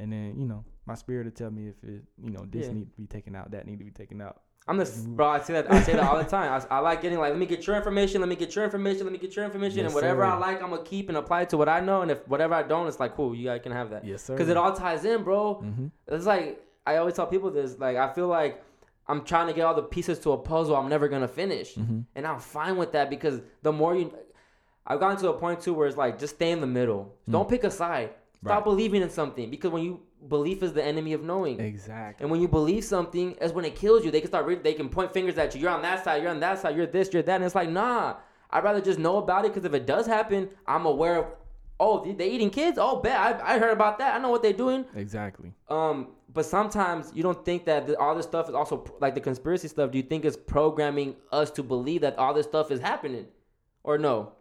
and then you know my spirit will tell me if it you know this
Yeah.
need to be taken out, that need to be taken out.
I'm the bro. I say that. I say that all the time. I, I like getting like, let me get your information. Let me get your information. Let me get your information.
Yes,
and whatever I like, I'm gonna keep and apply to what I know. And if whatever I don't, it's like, cool, you guys can have that.
Yes, sir.
Because it all ties in, bro.
hmm
It's like I always tell people this. Like I feel like I'm trying to get all the pieces to a puzzle I'm never gonna finish,
hmm
and I'm fine with that because the more you, I've gotten to a point too where it's like just stay in the middle. Don't pick a side. Stop
Right.
believing in something because when you belief is the enemy of knowing.
Exactly.
And when you believe something, that's when it kills you. They can start. Re- they can point fingers at you. You're on that side. You're on that side. You're this. You're that. And it's like, nah. I'd rather just know about it because if it does happen, I'm aware of. Oh, they, eating kids. Oh, bet I, I heard about that. I know what they're doing.
Exactly.
Um, but sometimes you don't think that the, all this stuff is also like the conspiracy stuff. Do you think is programming us to believe that all this stuff is happening, or no?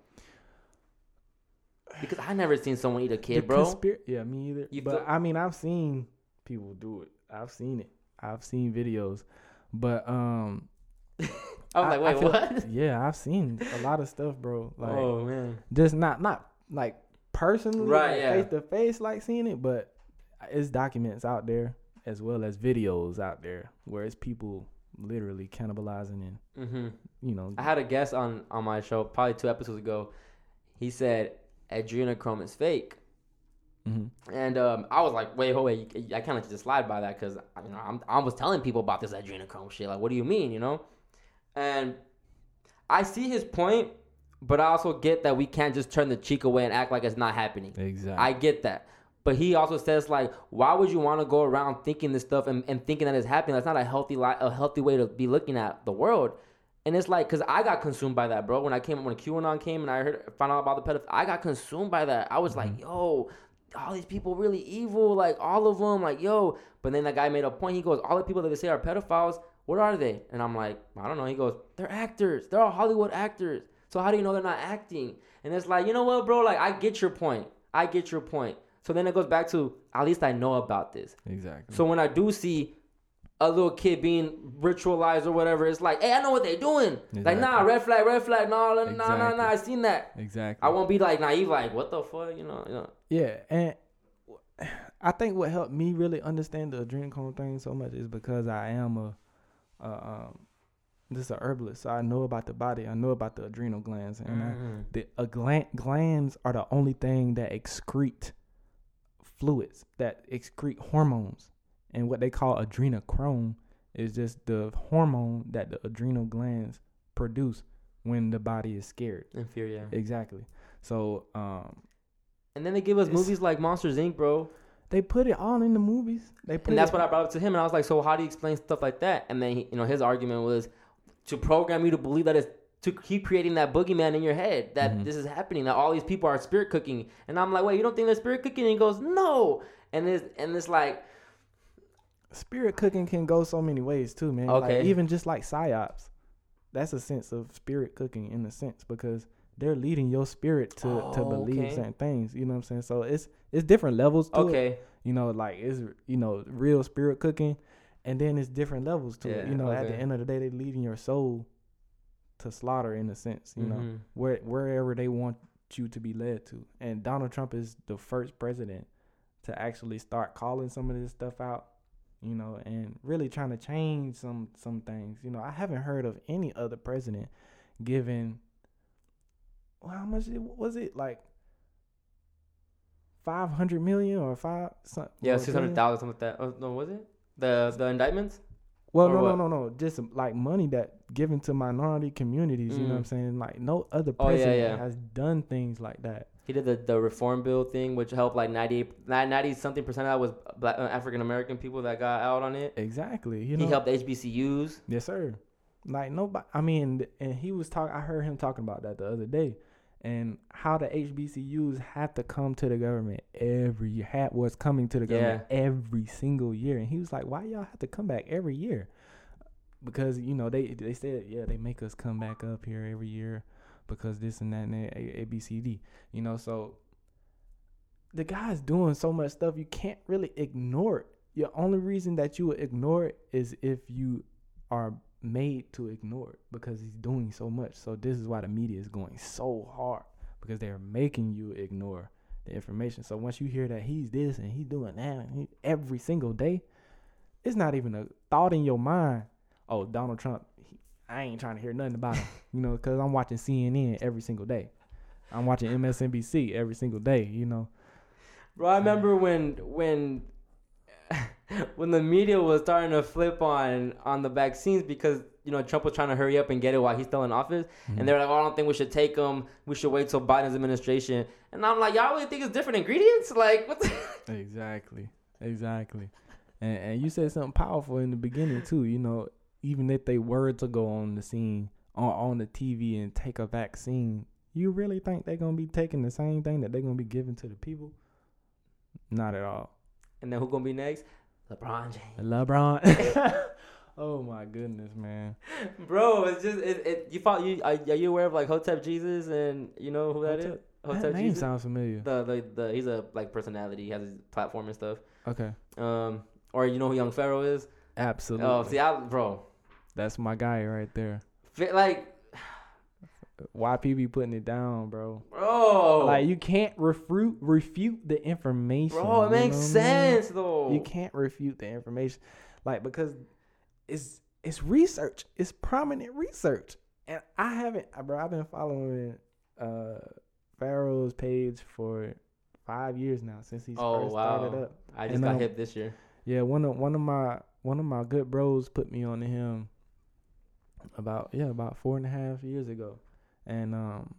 Because I never seen someone eat a kid,
The
bro.
yeah, me either.
You
but
feel-
I mean, I've seen people do it. I've seen it. I've seen videos. But um,
I was like, wait,
feel-
what?
Yeah, I've seen a lot of stuff, bro. Like
oh man.
just not not like personally,
Right,
like,
yeah.
face to face, like seeing it, but it's documents out there as well as videos out there where it's people literally cannibalizing and
Mm-hmm.
you know.
I had a guest on on my show probably two episodes ago. He said adrenochrome is fake.
mhm.
And um, I was like, wait, hold, wait, I let you just slide by that because you know I'm, I was telling people about this adrenochrome shit. Like, what do you mean, you know? And I see his point, but I also get that we can't just turn the cheek away and act like it's not happening.
Exactly.
I get that. But he also says like, why would you want to go around thinking this stuff and, and thinking that it's happening? That's not a healthy li- a healthy way to be looking at the world. And it's like, cause I got consumed by that, bro. When I came, when QAnon came, and I heard found out about the pedophile, I got consumed by that. I was like, mm-hmm. yo, all these people really evil, like all of them, like yo. But then that guy made a point. He goes, all the people that they say are pedophiles, what are they? And I'm like, I don't know. He goes, they're actors. They're all Hollywood actors. So how do you know they're not acting? And it's like, you know what, bro? Like I get your point. I get your point. So then it goes back to at least I know about this.
exactly.
So when I do see a little kid being ritualized or whatever, it's like, hey, I know what they're doing. Like, nah, red flag, red flag, no, nah, no, nah,
Exactly.
no, I seen that.
exactly.
I won't be like naive, like, what the fuck, you know, you know.
Yeah, and I think what helped me really understand the adrenochrome thing so much is because I am a, a um, just a herbalist, so I know about the body. I know about the adrenal glands, and I,
Mhm.
the a gland, glands are the only thing that excrete fluids, that excrete hormones, and what they call adrenochrome is just the hormone that the adrenal glands produce when the body is scared.
And fear, yeah.
Exactly. So um,
And then they give us movies like Monsters Inc., bro.
they put it all in the movies. They put
And that's
it,
what I brought up to him, and I was like, "So how do you explain stuff like that?" And then he, you know his argument was to program you to believe that it's to keep creating that boogeyman in your head that
Mhm.
this is happening, that all these people are spirit cooking. And I'm like, "Wait, you don't think they're spirit cooking?" And he goes, "No." And it's and it's like,
spirit cooking can go so many ways too, man.
Okay.
Like, even just like psyops, that's a sense of spirit cooking in a sense because they're leading your spirit to to
Oh,
believe
okay.
certain things. You know what I'm saying? So it's it's different levels to it.
okay,
You know, like it's you know real spirit cooking, and then it's different levels to it. You know, at the end of the day, they're leading your soul to slaughter in a sense. You know,
Mhm.
where wherever they want you to be led to. And Donald Trump is the first president to actually start calling some of this stuff out, you know, and really trying to change some some things. You know, I haven't heard of any other president giving well, how much it, was it like 500 million or 5 some,
yeah, six hundred thousand, something like that. Oh, no, was it the the indictments?
Well,
Or
no,
what?
no, no, no. Just like money that given to minority communities. You know what I'm
Mm.
saying? Like no other
Oh, yeah,
president
yeah.
has done things like that.
He did the, the reform bill thing, which helped like 98, 90 something percent of that was black, uh, African American people that got out on it.
Exactly. You know.
he helped HBCUs.
Yes, sir. Like nobody. I mean, and he was talking. I heard him talking about that the other day, and how the HBCUs have to come to the government every year. Had was coming to the government every single year, and he was like, "Why y'all have to come back every year?" Because you know they they said yeah they make us come back up here every year because this and that and A, A B C D. You know so. The guy's doing so much stuff you can't really ignore it. Your only reason that you would ignore it is if you are made to ignore it because he's doing so much. So this is why the media is going so hard because they're making you ignore the information. So once you hear that he's this and he's doing that and he, every single day, it's not even a thought in your mind. Oh, Donald Trump, I ain't trying to hear nothing about him, you know, because I'm watching CNN every single day. I'm watching MSNBC every single day, you know.
Bro, I remember when when when the media was starting to flip on on the vaccines because you know Trump was trying to hurry up and get it while he's still in office, and they're mm-hmm. like, "Oh, I don't think we should take them. We should wait till Biden's administration." And I'm like, "Y'all really think it's different ingredients? Like, what?" The-
Exactly. Exactly. And and you said something powerful in the beginning too. You know, even if they were to go on the scene on on the TV and take a vaccine, you really think they're gonna be taking the same thing that they're gonna be giving to the people? Not at all.
and then who gonna be next? LeBron James.
LeBron. oh my goodness, man.
Bro, it's just it. it you follow you are, are you aware of like Hotep Jesus and you know who that is?
Hotep-
Hotep
that name
Jesus.
sounds familiar.
the, the the he's a like personality. He has his platform and stuff.
Okay.
Um, or you know who Young Pharaoh is?
Absolutely.
Oh, see, I, bro,
That's my guy right there.
Like,
YP be putting it down, bro.
bro,
Like you can't refute refute the information.
bro, it makes
know I mean?
sense though.
You can't refute the information, like because it's it's research. It's prominent research, and I haven't, bro. I've been following uh Pharaoh's page for five years now since he
Oh
first started
wow!
up.
I just
And,
got
um,
hip this year.
Yeah, one of one of my one of my good bros put me on to him about yeah about four and a half years ago, and um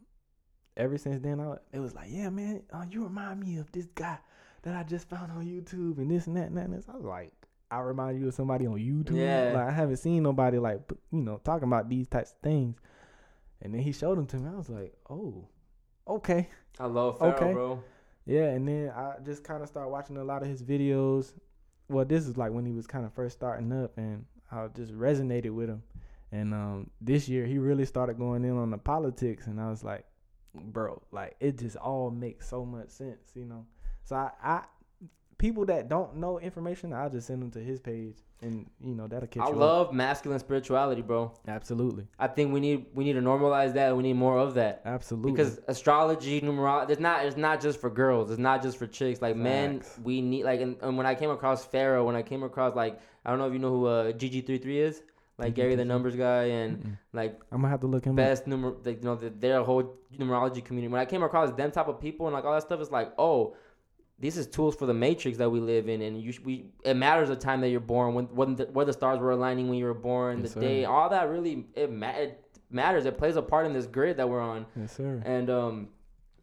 ever since then I it was like yeah man uh, you remind me of this guy that I just found on YouTube and this and that and that and this. I was like I remind you of somebody on YouTube.
Yeah.
like I haven't seen nobody like you know talking about these types of things, and then he showed them to me. I was like oh okay
I love
okay.
bro.
yeah, and then I just kind of started watching a lot of his videos. Well, this is like when he was kind of first starting up, and I just resonated with him. And um, this year, he really started going in on the politics, and I was like, bro, like it just all makes so much sense, you know. So I, I people that don't know information, I'll just send them to his page, and you know that'll catch
I
you up.
love masculine spirituality, bro.
absolutely,
I think we need we need to normalize that. We need more of that.
absolutely
Because astrology, numerology, it's not it's not just for girls. It's not just for chicks. Like men, we need like. And, and when I came across Pharaoh, when I came across like I don't know if you know who uh, GG33 is, like Gary the numbers guy, and
Mm-mm.
like
I'm gonna have to look him up.
best numer, like, you know, the, their whole numerology community. When I came across them type of people and like all that stuff, it's like, oh, this is tools for the matrix that we live in, and you sh- we it matters the time that you're born, when when the, where the stars were aligning when you were born,
Yes,
the day, all that really it, ma- it matters. It plays a part in this grid that we're on.
Yes, sir.
And um,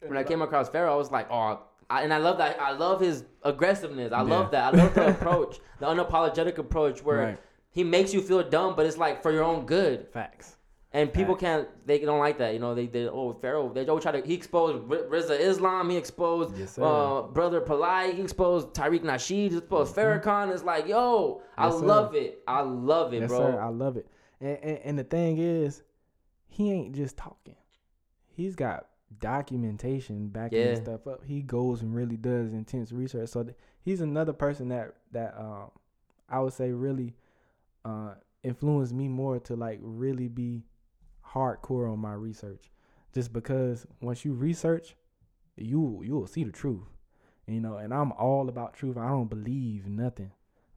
when I came across Pharaoh, I was like, oh. I, and I love that. I love his aggressiveness. I love that. I love the approach, the unapologetic approach, where
Right.
He makes you feel dumb, but it's like for your own good.
Facts.
And people
Facts.
can't, they don't like that. You know, they, they oh, Pharaoh, they always try to, he exposed R- Rizza Islam, he exposed
Yes,
uh, Brother Polite, he exposed Tariq Nasheed, he exposed Farrakhan. It's like, yo, I
Mm-hmm. Sir.
love it. I love it,
Yes,
bro.
sir. I love it. And, and and the thing is, he ain't just talking. He's got documentation backing his
Yeah.
stuff up. He goes and really does intense research. So th- he's another person that that um I would say really uh influenced me more to like really be hardcore on my research. Just because once you research, you you will see the truth. You know, and I'm all about truth. I don't believe nothing.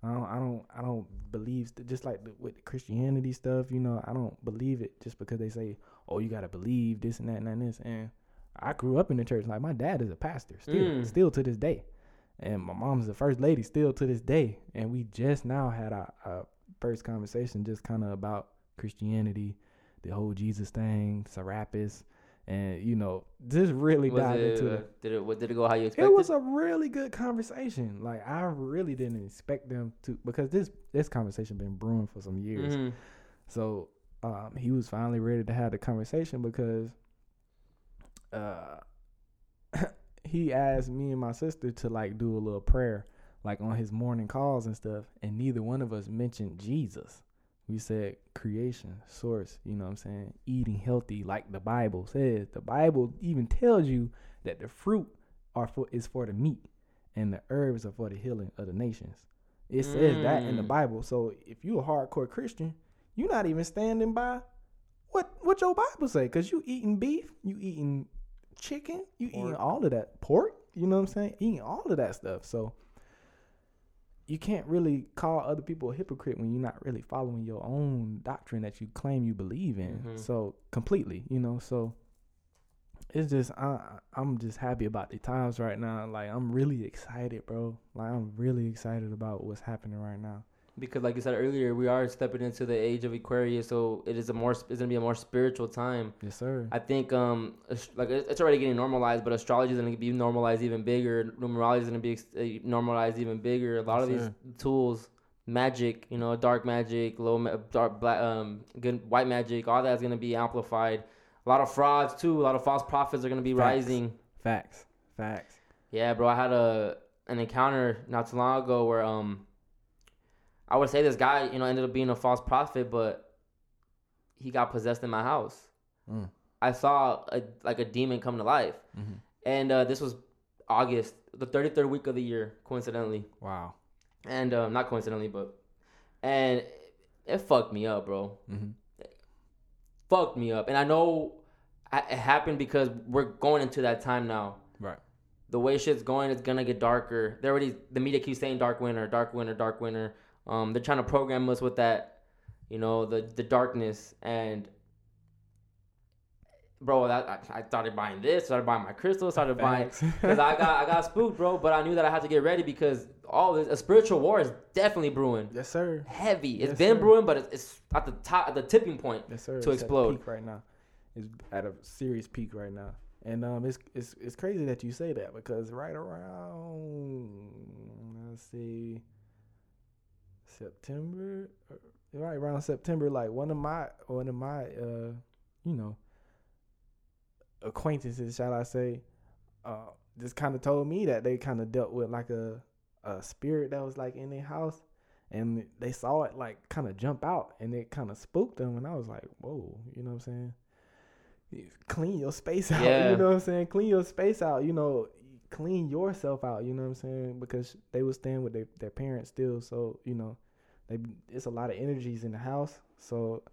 I don't, I don't, I don't believe st- just like the, with the Christianity stuff. You know, I don't believe it just because they say, "Oh, you gotta believe this and that and that and this." And I grew up in the church. Like my dad is a pastor, still,
Mm.
still to this day, and my mom's the first lady, still to this day. And we just now had our, our first conversation, just kind of about Christianity, the whole Jesus thing, Serapis, and you know, just really
Was
dive
it,
into
uh,
the
did it, what, did it go how you expected?
it was a really good conversation. Like I really didn't expect them to because this this conversation been brewing for some years.
Mhm.
So um, he was finally ready to have the conversation because uh, he asked me and my sister to like do a little prayer, like on his morning calls and stuff, and neither one of us mentioned Jesus. We said creation, source, you know what I'm saying? Eating healthy, like the Bible says. The Bible even tells you that the fruit are for is for the meat and the herbs are for the healing of the nations. It says that in the
Mm.
Bible. So if you're a hardcore Christian, you're not even standing by what what your Bible say, cause you eating beef, you eating chicken, you eating all of that pork. You know what I'm saying? Eating all of that stuff. So you can't really call other people a hypocrite when you're not really following your own doctrine that you claim you believe in.
Mhm.
So completely, you know. So it's just I I'm just happy about the times right now. Like I'm really excited, bro. Like I'm really excited about what's happening right now.
Because, like you said earlier, we are stepping into the age of Aquarius, so it is a more, it's gonna be a more spiritual time.
Yes, sir.
I think um like it's already getting normalized, but astrology is gonna be normalized even bigger. Numerology is gonna be uh, normalized even bigger. A lot
Yes,
of these
sir.
tools, magic, you know, dark magic, low ma- dark black, um, good white magic, all that's gonna be amplified. A lot of frauds too. A lot of false prophets are gonna be
Facts.
rising.
Facts. Facts.
Yeah, bro. I had a an encounter not too long ago where um I would say this guy, you know, ended up being a false prophet, but he got possessed in my house.
Mm.
I saw a like a demon come to life,
Mhm.
and uh, this was August, the thirty third week of the year, coincidentally,
Wow.
and um, not coincidentally, but and it fucked me up, bro.
Mhm.
Fucked me up, and I know it happened because we're going into that time now.
Right.
The way shit's going, it's gonna get darker. They already the media keeps saying dark winter, dark winter, dark winter. Um, they're trying to program us with that, you know, the the darkness and. Bro, that, I, I started buying this, started buying my crystals, started buying because I got I got spooked, bro. But I knew that I had to get ready because all this a spiritual war is definitely brewing.
Yes, sir.
Heavy. It's
Yes,
been
sir.
brewing, but it's, it's at the top, at the tipping point.
Yes, sir.
to
It's at
explode.
peak right now. It's at a serious peak right now, and um, it's it's it's crazy that you say that because right around let's see, September, uh, right around September, like one of my one of my uh, you know, acquaintances, shall I say, uh, just kind of told me that they kind of dealt with like a a spirit that was like in their house and they saw it like kind of jump out and it kind of spooked them and i was like whoa you know what i'm saying clean your space out
Yeah.
you know what i'm saying clean your space out you know clean yourself out you know what i'm saying because they was staying with their, their parents still so you know they it's a lot of energies in the house so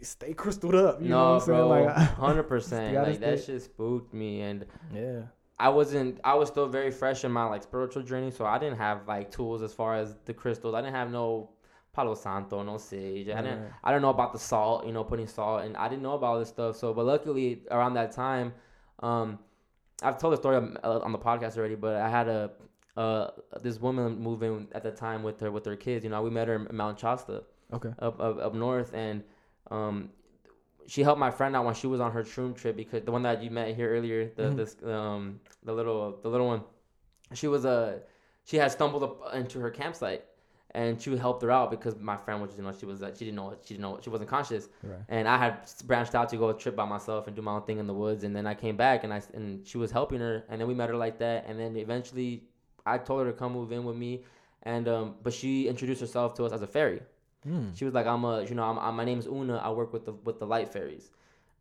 stay crystalled up you know
no,
what i'm saying
bro,
like
hundred percent. Like that
stay-
shit spooked me, and
yeah
I wasn't. I was still very fresh in my like spiritual journey, so I didn't have like tools as far as the crystals. I didn't have no Palo Santo, no sage. I didn't.
Right.
I don't know about the salt, you know, putting salt, and I didn't know about all this stuff. So, but luckily around that time, um, I've told the story on uh, on the podcast already, but I had a uh this woman moving at the time with her with her kids. You know, we met her in Mount Shasta
okay
up up, up north, and um, she helped my friend out when she was on her shroom trip because the one that you met here earlier, the
Mhm.
this um the little the little one, she was a she had stumbled up into her campsite. And she helped her out because my friend was, you know, she was, uh, she didn't know, she didn't know, she wasn't conscious
right
and I had branched out to go a trip by myself and do my own thing in the woods. And then I came back and I and she was helping her, and then we met her like that. And then eventually, I told her to come move in with me, and um, but she introduced herself to us as a fairy.
mm.
She was like, "I'm a, you know, I'm, I'm my name's Una. I work with the with the light fairies."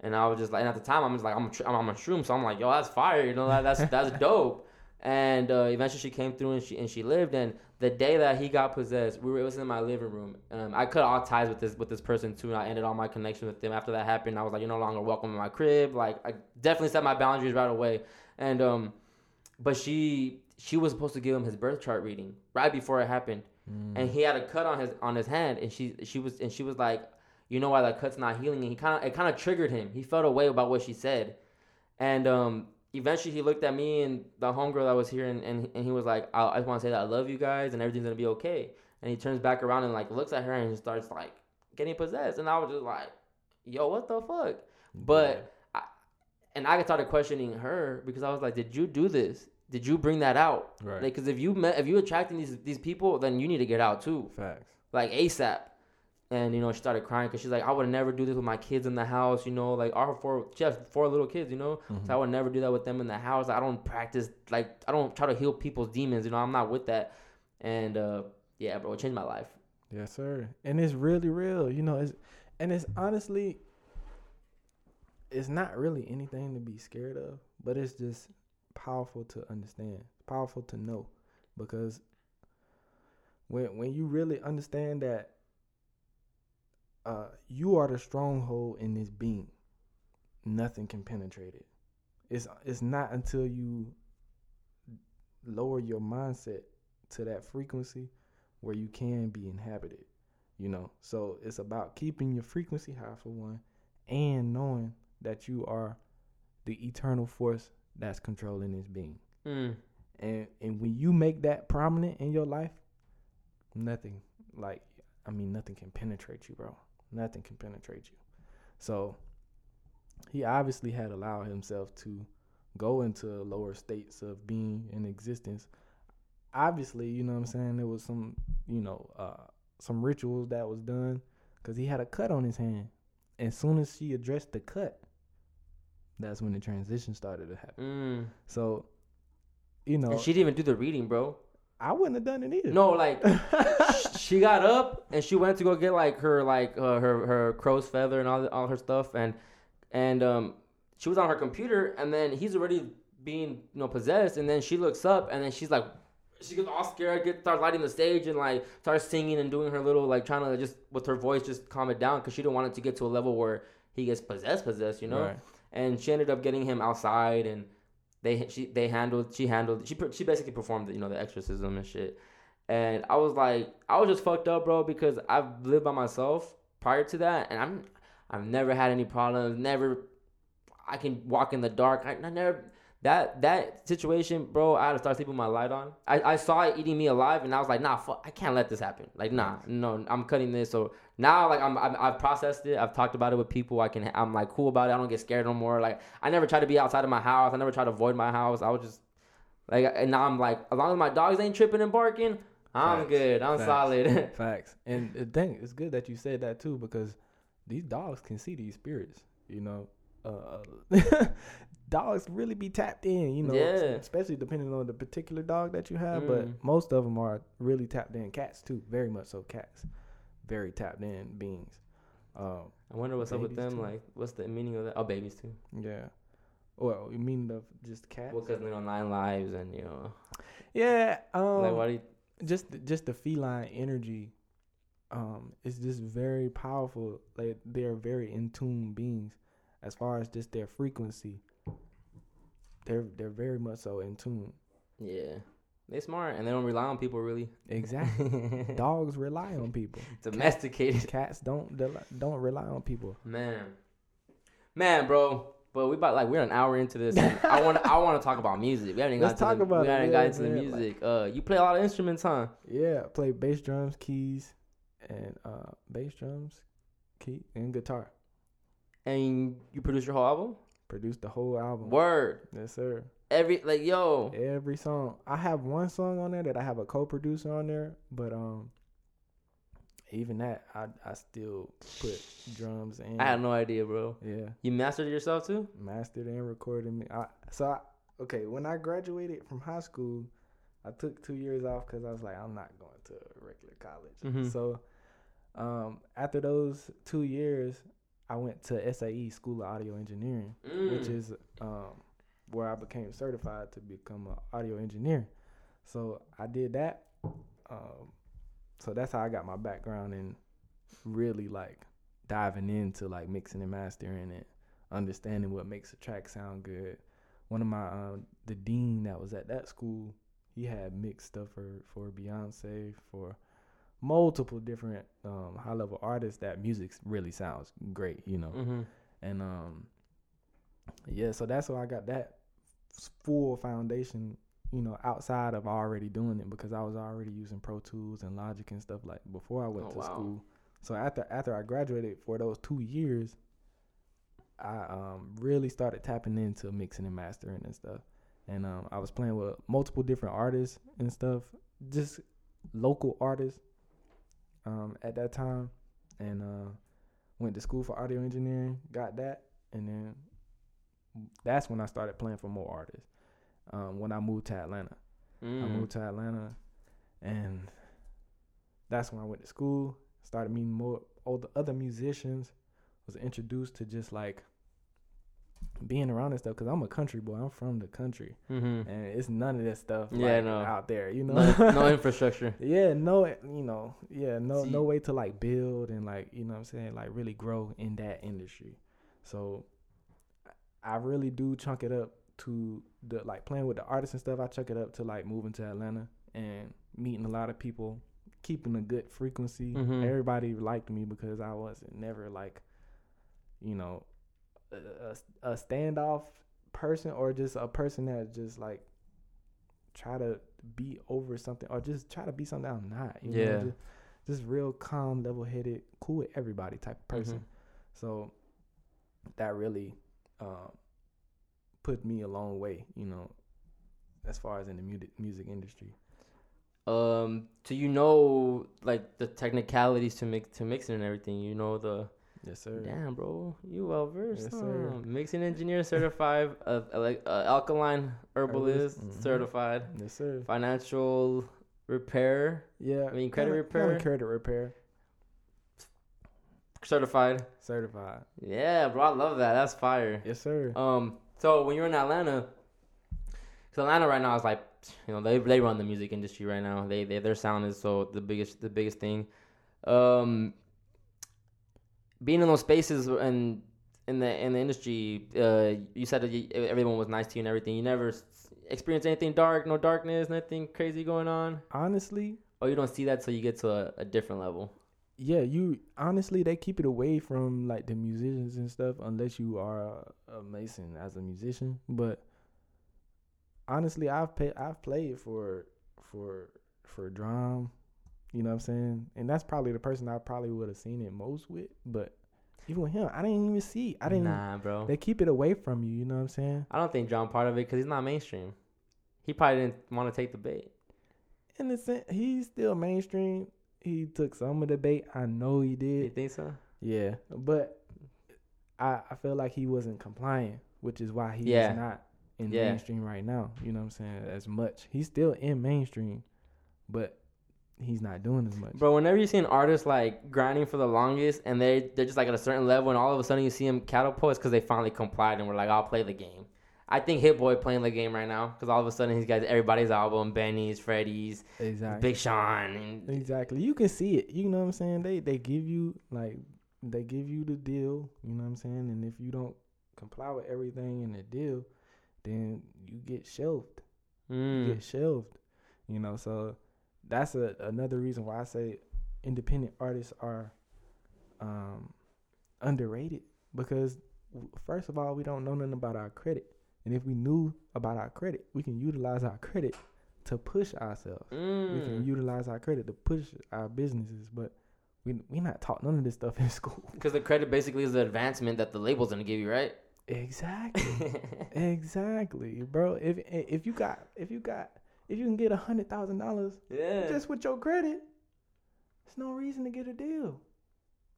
And I was just like, and at the time, I'm just like, I'm a, tr- I'm a shroom, so I'm like, yo, that's fire, you know, that, that's that's dope. And uh, eventually, she came through and she and she lived. And the day that he got possessed, we were it was in my living room. Um, I cut all ties with this with this person too, and I ended all my connection with them. After that happened, I was like, you're no longer welcome in my crib. Like, I definitely set my boundaries right away. And um, but she she was supposed to give him his birth chart reading right before it happened and he had a cut on his on his hand and she she was and she was like you know why that cut's not healing and he kind of it kind of triggered him he felt a way about what she said and um eventually he looked at me and the homegirl that was here and, and, and he was like I, I just want to say that i love you guys and everything's gonna be okay. And he turns back around and like looks at her and he starts like getting possessed. And i was just like yo what the fuck? But I, and i started questioning her because i was like did you do this? Did you bring that out?
Right.
Like, cause if you met, if you attracting these these people, then you need to get out too,
facts.
Like ASAP. And you know, she started crying because she's like, I would never do this with my kids in the house. You know, like our four, she has four little kids. You know,
Mm-hmm.
so I would never do that with them in the house. I don't practice like I don't try to heal people's demons. You know, I'm not with that. And uh, yeah, bro, it changed my life.
Yes, sir. And it's really real, you know. It's and it's honestly, it's not really anything to be scared of, but it's just powerful to understand, powerful to know, because when when you really understand that, uh, you are the stronghold in this being. Nothing can penetrate it. It's it's not until you lower your mindset to that frequency where you can be inhabited you know so it's about keeping your frequency high for one and knowing that you are the eternal force that's controlling this being
Mm.
and and when you make that prominent in your life nothing like i mean nothing can penetrate you bro nothing can penetrate you. So he obviously had allowed himself to go into lower states of being in existence. Obviously you know what i'm saying? There was some you know uh some rituals that was done because he had a cut on his hand. As soon as she addressed the cut that's when the transition started to happen.
Mm.
so you know
And she didn't even do the reading, bro.
I wouldn't have done it either.
No, like she got up and she went to go get like her like uh, her her crow's feather and all all her stuff and and um she was on her computer and then he's already being you know possessed and then she looks up and then she's like she gets all scared, get starts lighting the stage and like starts singing and doing her little like trying to just with her voice just calm it down because she didn't want it to get to a level where he gets possessed, possessed, you know.
Right.
And she ended up getting him outside and they she they handled she handled she she basically performed you know the exorcism and shit. And I was like I was just fucked up, bro, because I've lived by myself prior to that and I'm I've never had any problems, never I can walk in the dark. I, I never that that situation, bro. I had to start sleeping with my light on. I, I saw it eating me alive, and I was like, nah, fuck, I can't let this happen. Like, nah, no, I'm cutting this. So now, like, I'm, I'm I've processed it. I've talked about it with people. I can I'm like cool about it. I don't get scared no more. Like, I never try to be outside of my house. I never try to avoid my house. I was just like, and now I'm like, as long as my dogs ain't tripping and barking, I'm
Facts.
good. I'm
Facts.
solid.
Facts. And the thing, it's good that you said that too because these dogs can see these spirits. You know, uh, dogs really be tapped in. You know,
Yeah.
especially depending on the particular dog that you have. But
Mm.
most of them are really tapped in. Cats too, very much so. Cats, very tapped in beings. Um,
I wonder what's up with them.
too.
Like, what's the meaning of that? Oh, babies too.
yeah. Well, you mean the just cats?
Well, because you know nine lives and you know,
yeah. Um,
like why do you?
just just the feline energy um is just very powerful like they're very in tune beings as far as just their frequency they're they're very much so in tune
Yeah, they smart and they don't rely on people really.
exactly dogs rely on people
Domesticated,
cats don't del- don't rely on people
man, man, bro. But we about like we're an hour into this. I want I want to talk about music. We haven't even
Let's
got to
talk
the,
about
we haven't
yeah,
got into the music. uh, you play a lot of instruments, huh?
yeah I play bass drums keys and uh bass drums key and guitar
And you produce your whole album.
Produced the whole album
Word,
yes sir
every like yo.
Every song. I have one song on there that I have a co-producer on there, but um, even that I I still put drums and
I had no idea, bro.
yeah
You mastered it yourself too.
mastered and recorded me. I so I, okay when I graduated from high school, I took two years off because I was like I'm not going to a regular college.
Mhm.
So um, after those two years, I went to SAE School of Audio Engineering which
Mm.
is um, where I became certified to become an audio engineer. So I did that. Um, so that's how I got my background in really like diving into like mixing and mastering and understanding what makes a track sound good. One of my um, the dean that was at that school, he had mixed stuff for for Beyonce for multiple different um, high level artists that music really sounds great, you know
Mm-hmm.
and um yeah so that's why i got that full foundation you know outside of already doing it because i was already using pro tools and logic and stuff like before i went
Oh,
to
wow.
school so after after i graduated for those two years i um really started tapping into mixing and mastering and stuff and um i was playing with multiple different artists and stuff just local artists um at that time and uh went to school for audio engineering, got that, and then that's when I started playing for more artists. Um, when I moved to Atlanta, I
Mm.
moved to Atlanta, and that's when I went to school. Started meeting more all the other musicians. Was introduced to just like being around and stuff because I'm a country boy. I'm from the country,
Mm-hmm.
and it's none of this stuff
Yeah,
like,
no.
out there. You know,
No, no infrastructure.
yeah, no, you know, yeah, no,
See-
no way to like build and like, you know what I'm saying, like really grow in that industry. So I really do chunk it up to the like playing with the artists and stuff. I chunk it up to like moving to Atlanta and meeting a lot of people, keeping a good frequency.
Mhm.
Everybody liked me because I wasn't never like, you know, a, a, standoff person or just a person that just like try to be over something or just try to be something I'm not. You
Yeah.
Know? Just, just real calm, level headed, cool with everybody type of person.
Mhm.
So that really um, put me a long way, you know, as far as in the music music industry.
Um, so you know like the technicalities to mix to mixing and everything. You know the
Yes, sir.
damn bro, you well versed.
Yes, sir.
huh? Mixing engineer certified, uh, like uh, alkaline herbalist
mhm.
certified,
Yes, sir.
financial repair
Yeah.
I mean, credit repair?
Credit repair.
certified.
Certified.
Yeah, bro, I love that. That's fire.
Yes, sir.
Um, so when you're in Atlanta, because Atlanta right now is like you know they they run the music industry right now. They, they their sound is so the biggest the biggest thing. Um, being in those spaces and in the in the industry, uh, you said that you, everyone was nice to you and everything. You never experienced anything dark, no darkness, nothing crazy going on.
Honestly,
Oh, you don't see that till you get to a, a different level.
yeah, you honestly they keep it away from like the musicians and stuff unless you are a, a mason as a musician. But honestly, I've pay, I've played for for for drum, you know what I'm saying, and that's probably the person I probably would have seen it most with. But even with him, I didn't even see. I didn't.
Nah, bro.
They keep it away from you. You know what I'm saying?
I don't think John part of it because he's not mainstream. He probably didn't want to take the bait.
In the sense, he's still mainstream. He took some of the bait. I know he did.
You think so?
Yeah, but I I feel like he wasn't compliant, which is why he's
Yeah.
not in
Yeah.
mainstream right now. You know what I'm saying? As much. He's still in mainstream, but he's not doing as much.
Bro, whenever you see an artist like grinding for the longest and they they're just like at a certain level and all of a sudden you see them catapult, it's because they finally complied and were like, I'll play the game. I think Hit Boy playing the game right now because all of a sudden he's got everybody's album, Benny's, Freddie's,
Exactly.
Big Sean, and
Exactly. You can see it. You know what I'm saying? They they give you like they give you the deal, you know what I'm saying? And if you don't comply with everything in the deal, then you get shelved. You
mm,
get shelved. You know, so that's a, another reason why I say independent artists are um underrated because first of all, we don't know nothing about our credit. And if we knew about our credit, we can utilize our credit to push ourselves we can
mm.
utilize our credit to push our businesses, but we we not taught none of this stuff in school.
Because the credit basically is the advancement that the label's gonna give you, right?
Exactly, exactly, bro. If if you got if you got if you can get a hundred thousand dollars
yeah.
just with your credit, there's no reason to get a deal.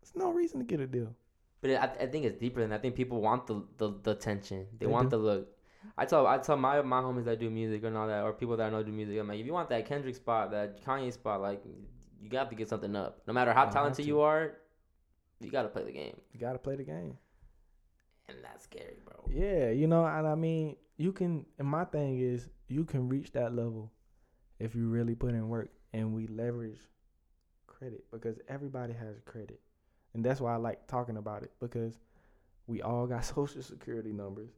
There's no reason to get a deal.
But I, I think it's deeper than that. I think people want the the, the attention. They,
They
want
do.
the look. I tell I tell my my homies that do music and all that, or people that I know do music. I'm like, if you want that Kendrick spot, that Kanye spot, like you got to get something up. No matter how
have
talented you are, you got to play the game,
You gotta play the game.
and that's scary, bro.
Yeah, you know, and I mean, you can. And my thing is, you can reach that level if you really put in work, and we leverage credit because everybody has credit, and that's why I like talking about it because we all got social security numbers,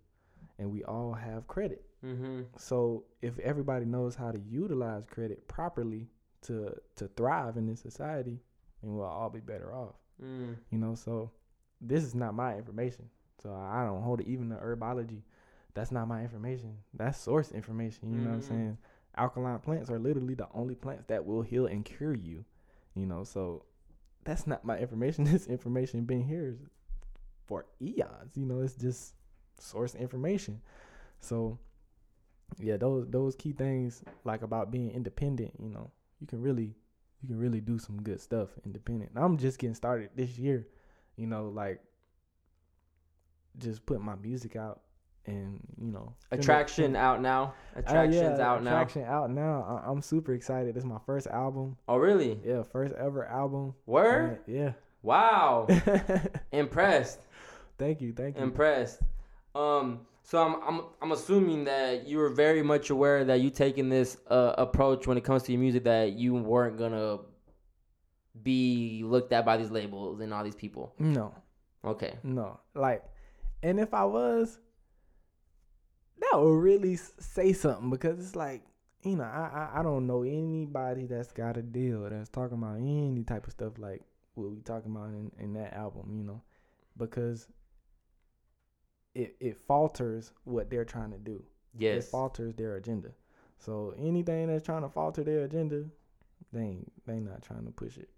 and we all have credit.
Mm-hmm.
So if everybody knows how to utilize credit properly to to thrive in this society, then we'll all be better off.
Mm.
You know, so this is not my information. So I don't hold it. Even the herbology, that's not my information. That's source information. You know what I'm
Mhm.
saying? Alkaline plants are literally the only plants that will heal and cure you. You know, so that's not my information. This information been here for eons. You know, it's just source information. So yeah, those those key things like about being independent, you know, you can really you can really do some good stuff independent. I'm just getting started this year, you know, like just putting my music out and you know
Attraction out now.
Uh,
Attraction's
yeah,
out now.
Attraction out now. I, I'm super excited. This is my first album.
Oh really?
Yeah, first ever album.
Word?
Uh,
Wow. Impressed.
thank you, thank you.
Impressed. Um, so I'm I'm I'm assuming that you were very much aware that you taking this uh, approach when it comes to your music that you weren't gonna be looked at by these labels and all these people.
no,
Okay.
no, like, and if I was, that would really say something because it's like you know I, I I don't know anybody that's got a deal that's talking about any type of stuff like what we talking about in, in that album, you know, because it it falters what they're trying to do. It
Yes.
falters their agenda. So anything that's trying to falter their agenda, they ain't they not trying to push it.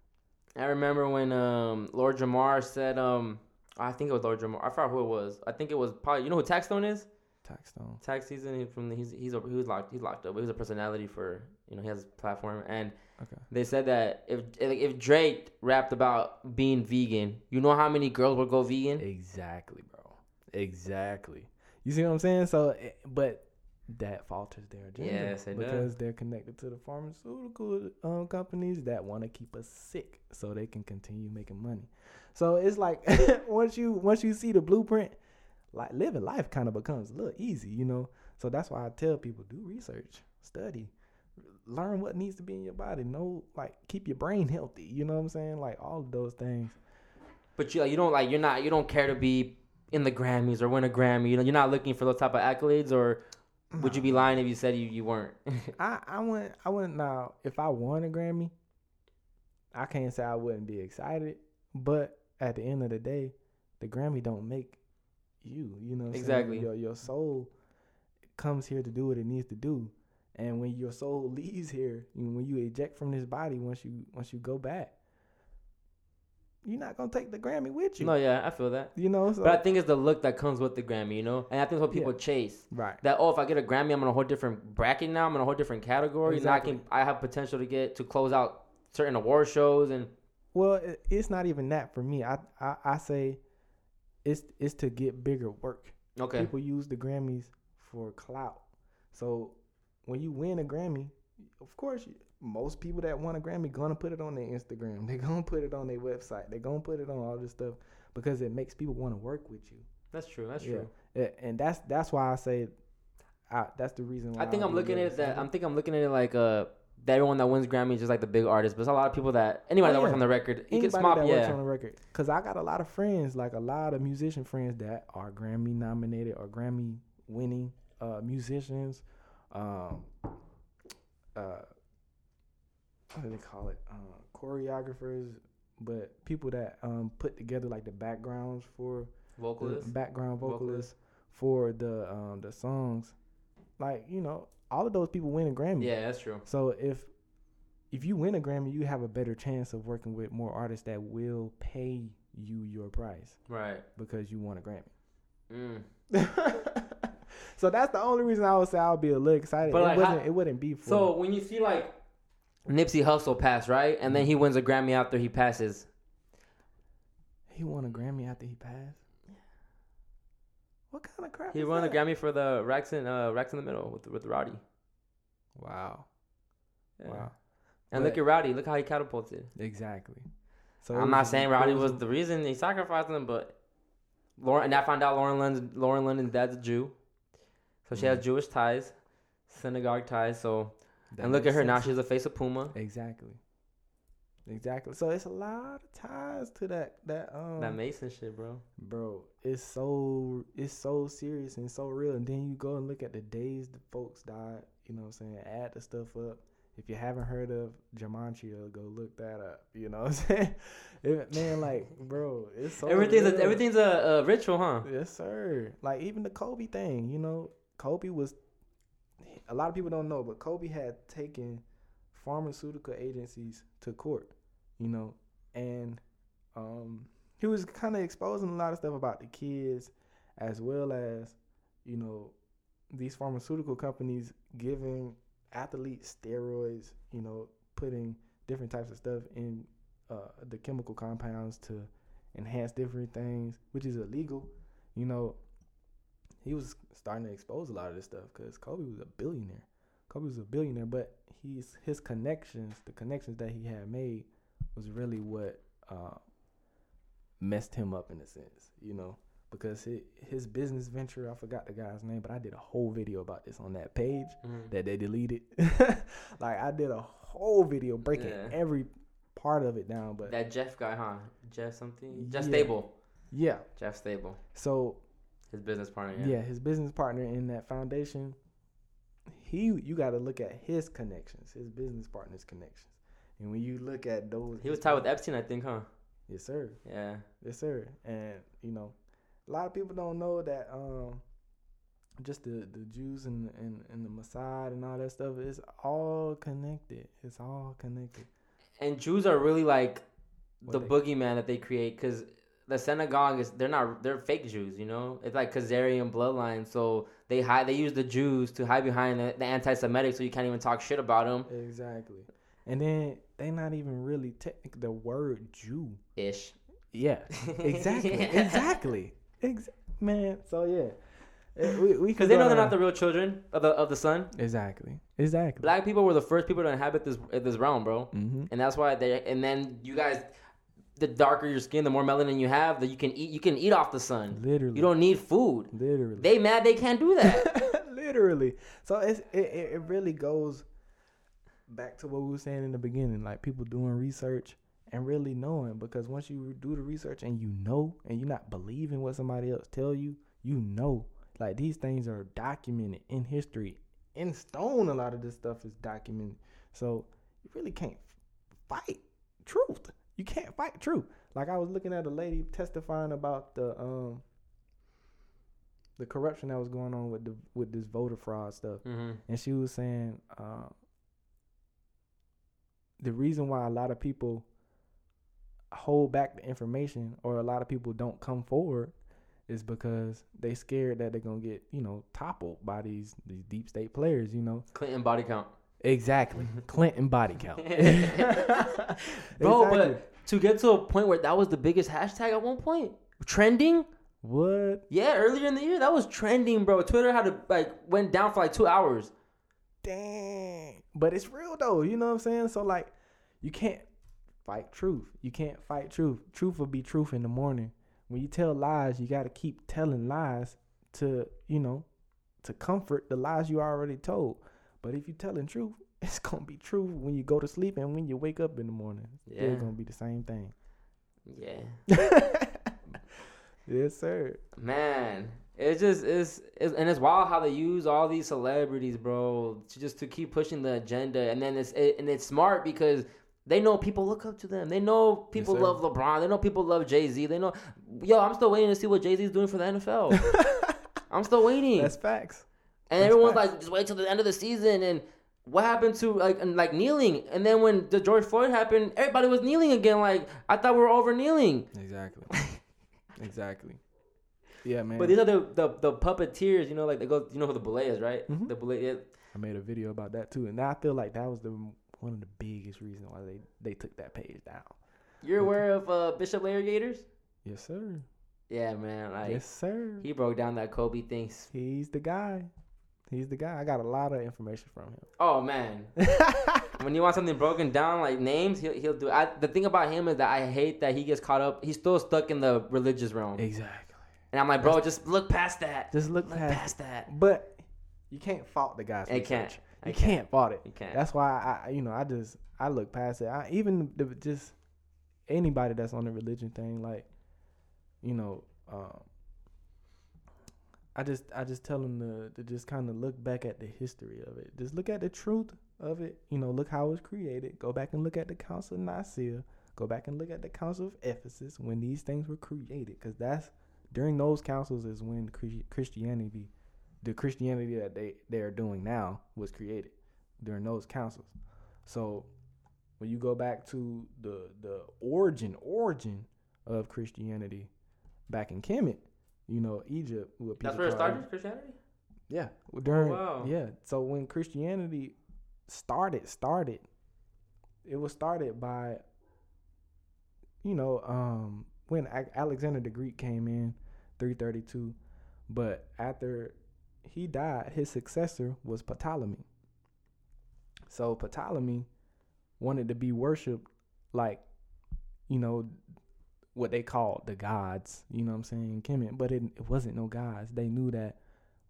I remember when um Lord Jamar said um I think it was Lord Jamar. I forgot who it was. I think it was probably you know who Taxstone is.
Taxstone.
Tax season. He from the, he's he's a, he was locked he's locked up. He was a personality for you know he has a platform and
Okay.
they said that if if Drake rapped about being vegan, you know how many girls would go vegan?
Exactly, bro. Exactly. You see what I'm saying? So, eh, but that falters their agenda.
Yes, it does.
because they're connected to the pharmaceutical um, companies that want to keep us sick so they can continue making money. So it's like once you once you see the blueprint, like living life kind of becomes a little easy, you know. So that's why I tell people do research. study, learn what needs to be in your body. Know like keep your brain healthy. You know what I'm saying? Like all of those things.
But you you don't like you're not you don't care to be in the Grammys or win a Grammy. You know you're not looking for those type of accolades. Or would you be lying if you said you, you weren't?
I I wouldn't I wouldn't now if I won a Grammy, I can't say I wouldn't be excited. But at the end of the day, the Grammy don't make you. You know what I'm saying?
Exactly.
Your your soul comes here to do what it needs to do. And when your soul leaves here, when you eject from this body, once you once you go back, you're not gonna take the Grammy with you.
no, yeah, I feel that.
You know, so
But I think it's the look that comes with the Grammy, you know, and I think that's what people
Yeah.
chase.
right.
That oh, if I get a Grammy, I'm in a whole different bracket now. I'm in a whole different category.
Exactly.
Now I can I have potential to get to close out certain award shows and
Well, it's not even that for me. I, I I say it's it's to get bigger work.
okay,
People use the Grammys for clout. So when you win a Grammy, of course, most people that won a Grammy gonna put it on their Instagram. They're gonna put it on their website. They're gonna put it on all this stuff because it makes people want to work with you.
that's true. That's
Yeah.
true.
Yeah, and that's that's why I say, I, that's the reason why
I think
I'll
I'm looking at it that. I'm think I'm looking at it like uh that everyone that wins Grammy is just like the big artist, but there's a lot of people that anybody
Oh,
that works on the record, you can
Anybody that
yeah.
works on the record. Cause I got a lot of friends, like a lot of musician friends that are Grammy nominated or Grammy winning uh, musicians. Um, uh, what do they call it? Uh, choreographers, but people that um, put together like the backgrounds for the
Vocalist.
background
Vocalist.
vocalists for the um, the songs. Like you know, all of those people win a Grammy.
Yeah, that's true.
So if if you win a Grammy, you have a better chance of working with more artists that will pay you your price
Right.
because you won a Grammy.
Mm.
so that's the only reason I would say I would be a little excited.
But
it
like,
wasn't.
how-
it wouldn't be for.
So when you see like Nipsey Hussle pass, right, and then he wins a Grammy after he passes.
he won a Grammy after he passed. What kind of crap?
He
is
won a
that?
Grammy for the Racks in uh, Racks in the Middle with with Roddy.
Wow.
Yeah.
Wow.
And
But-
look at Roddy. Look how he catapulted.
Exactly. So
I'm not saying
it
Roddy was the reason he sacrificed him, but Lauren and I found out Lauren London Lauren London's dad's a Jew, so she has
Mm.
Jewish ties, synagogue ties. So
that
and look at
makes
her now;
sense.
she's the face of Puma.
Exactly. Exactly. So it's a lot of ties to that that um
that Mason shit, bro.
bro. It's so it's so serious and so real. And then you go and look at the days the folks died. You know what I'm saying? Add the stuff up. If you haven't heard of Gematria, go look that up. You know what I'm saying? It- man, like, bro, it's so
everything's a, everything's a, a ritual, huh?
Yes, sir. Like even the Kobe thing, you know, Kobe was. A lot of people don't know, but Kobe had taken pharmaceutical agencies to court, you know, and um, he was kind of exposing a lot of stuff about the kids, as well as, you know, these pharmaceutical companies giving athletes steroids, you know, putting different types of stuff in uh, the chemical compounds to enhance different things, which is illegal. You know, he was starting to expose a lot of this stuff because Kobe was a billionaire. Kobe was a billionaire, but he's his connections, the connections that he had made, was really what uh, messed him up in a sense. You know, because his, his business venture, I forgot the guy's name, but I did a whole video about this on that page
Mhm.
that they deleted. like I did a whole video breaking
Yeah.
every part of it down, but
That Jeff guy, huh? Jeff something. Jeff
Yeah.
Stibel.
yeah.
Jeff Stibel.
So
His business partner.
yeah.
Yeah.
his business partner in that foundation, he you got to look at his connections, his business partner's connections, and when you look at those,
He was tied with Epstein, I think, huh?
yes sir,
Yeah.
yes sir, and you know, a lot of people don't know that um, just the the Jews and and and the Mossad and all that stuff is all connected. It's all connected.
And Jews are really like the
What
boogeyman that they create because the synagogue is they're not they're fake Jews, you know. It's like Khazarian bloodline, so they hide they use the Jews to hide behind the, the anti-Semitic, so you can't even talk shit about them.
Exactly. And then they're not even really technical. The word Jew.
Ish.
Yeah. Exactly. exactly. Ex- man. So yeah. Eh,
Because they know they're not the real children of the of the sun.
exactly. Exactly.
Black people were the first people to inhabit this this realm, bro.
Mm-hmm.
and that's why they and then you guys the darker your skin the more melanin you have that you can eat you can eat off the sun
Literally.
you don't need food
Literally.
they mad they can't do that
Literally. So it's it, it it really goes back to what we were saying in the beginning, like people doing research and really knowing. Because once you do the research and you know, and you're not believing what somebody else tell you, you know, like these things are documented in history, in stone. A lot of this stuff is documented, so you really can't fight truth. You can't fight truth. Like I was looking at a lady testifying about the um the corruption that was going on with the with this voter fraud stuff,
Mm-hmm.
and she was saying uh, the reason why a lot of people hold back the information or a lot of people don't come forward is because they scared that they're gonna get you know toppled by these these deep state players. You know
Clinton body count.
Exactly mm-hmm. Clinton body count.
Bro,
Exactly.
but to get to a point where that was the biggest hashtag at one point, trending.
what?
Yeah, earlier in the year that was trending, bro. Twitter had to like went down for like two hours.
Dang. But it's real though, you know what I'm saying? So like you can't fight truth. You can't fight truth. Truth will be truth in the morning. When you tell lies, you gotta keep telling lies to, you know, to comfort the lies you already told. But if you telling truth, it's gonna be true when you go to sleep and when you wake up in the morning. It's
Yeah.
gonna be the same thing.
Yeah,
yes, sir.
man. It's just it's, it's and it's wild how they use all these celebrities, bro, to just to keep pushing the agenda. And then it's it, and it's smart because they know people look up to them. They know people
sir.
love LeBron. They know people love Jay Z. They know, yo, I'm still waiting to see what Jay Z is doing for the NFL. I'm still waiting.
That's facts.
And
That's
everyone's like, just wait till the end of the season. And what happened to like and, like kneeling? And then when the George Floyd happened, everybody was kneeling again. Like I thought we were over kneeling.
Exactly. exactly. Yeah, man.
But these are the, the the puppeteers. You know, like they go. You know who the Belay is, right?
Mhm.
The Belay. Yeah.
I made a video about that too, and I feel like that was the one of the biggest reasons why they they took that page down.
You're aware of uh, Bishop Larry Gaiters?
Yes, sir.
Yeah, man. Like
yes, sir.
he broke down that Kobe thing.
He's the guy. He's the guy. I got a lot of information from him.
Oh man. when you want something broken down like names, he'll he'll do. It. I, the thing about him is that I hate that he gets caught up. He's still stuck in the religious realm.
Exactly.
And I'm like, bro, just look past that.
Just look
Look
past.
past that.
But you can't fault the guy's
I can't.
You
can't.
can't fault it.
You can't.
That's why I, you know, I just I look past it. I even the, just anybody that's on the religion thing, like, you know, um, I just I just tell them to to just kind of look back at the history of it. Just look at the truth of it. You know, look how it was created. Go back and look at the Council of Nicaea. Go back and look at the Council of Ephesus when these things were created, because that's during those councils is when Chris- Christianity, the Christianity that they they are doing now was created during those councils. So when you go back to the the origin origin of Christianity back in Kemet, you know Egypt. What
That's where it started, Christianity.
yeah, during
wow.
yeah. So when Christianity started, started, it was started by, you know, um, when A- Alexander the Greek came in, three thirty two, but after he died, his successor was Ptolemy. So Ptolemy wanted to be worshipped like, you know, what they called the gods. You know what I'm saying? in Kemet, but it, it wasn't no gods. They knew that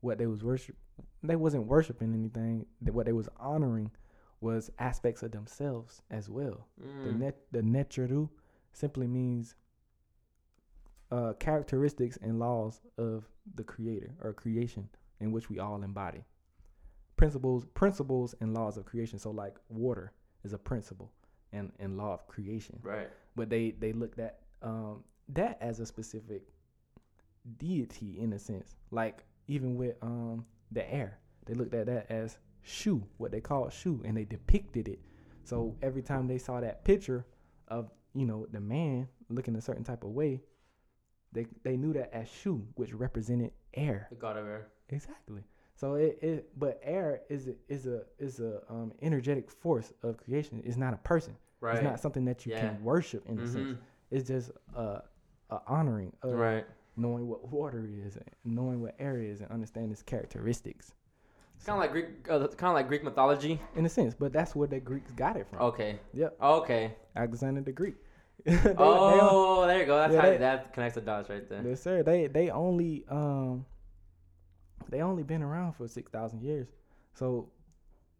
what they was worship they wasn't worshiping anything that what they was honoring was aspects of themselves as well the
Mm.
net the neteru simply means uh characteristics and laws of the creator or creation in which we all embody principles principles and laws of creation so like water is a principle and and law of creation
Right.
but they they looked at um that as a specific deity in a sense like even with um the air they looked at that as shu what they call shu and they depicted it so every time they saw that picture of you know the man looking a certain type of way they they knew that as shu which represented air
The God of Air.
Exactly. So it, it but air is a, is a is a um energetic force of creation. It's not a person.
Right.
It's not something that you
Yeah.
can worship in a sense. It's just a, a honoring of
Right.
knowing what water is, and knowing what air is, and understanding its characteristics.
It's kind of like Greek, uh, kind of like Greek mythology.
In a sense, but that's where the Greeks got it from.
Okay.
Yep,
Okay.
Alexander the Greek. They- they-
oh, there you go. That's
yeah,
how
they-
that connects the dots right there.
Yes, sir. They they only um they only been around for six thousand years. So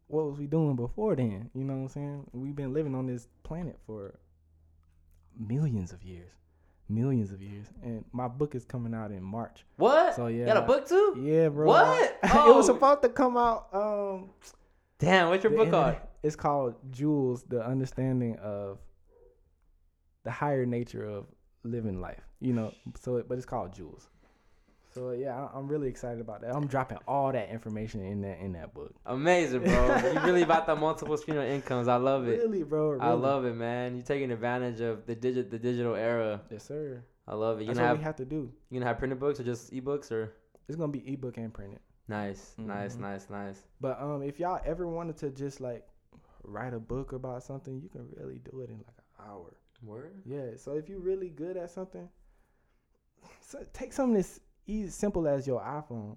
what was we doing before then? You know what I'm saying? We've been living on this planet for millions of years. Millions of years. And my book is coming out in March.
What?
So,
You got a book too?
Yeah, bro.
What?
it
Oh.
was supposed to come out um
Damn, what's your book called?
It's called Jewels, the understanding of the higher nature of living life. You know, so it- but it's called Jewels. So yeah, I'm really excited about that. I'm dropping all that information in that in that book.
Amazing, bro. you really about the multiple stream of incomes. I love it.
Really, bro. Really.
I love it, man. You're taking advantage of the digit the digital era.
Yes, sir.
I love it. You
That's what
have,
we have to do.
you gonna have printed books or just ebooks or
It's gonna be ebook and printed.
nice, nice,
Mhm.
nice, nice.
But um, if y'all ever wanted to just like write a book about something, you can really do it in like an hour.
Word.
Yeah. So if you're really good at something, so take something as easy, simple as your iPhone.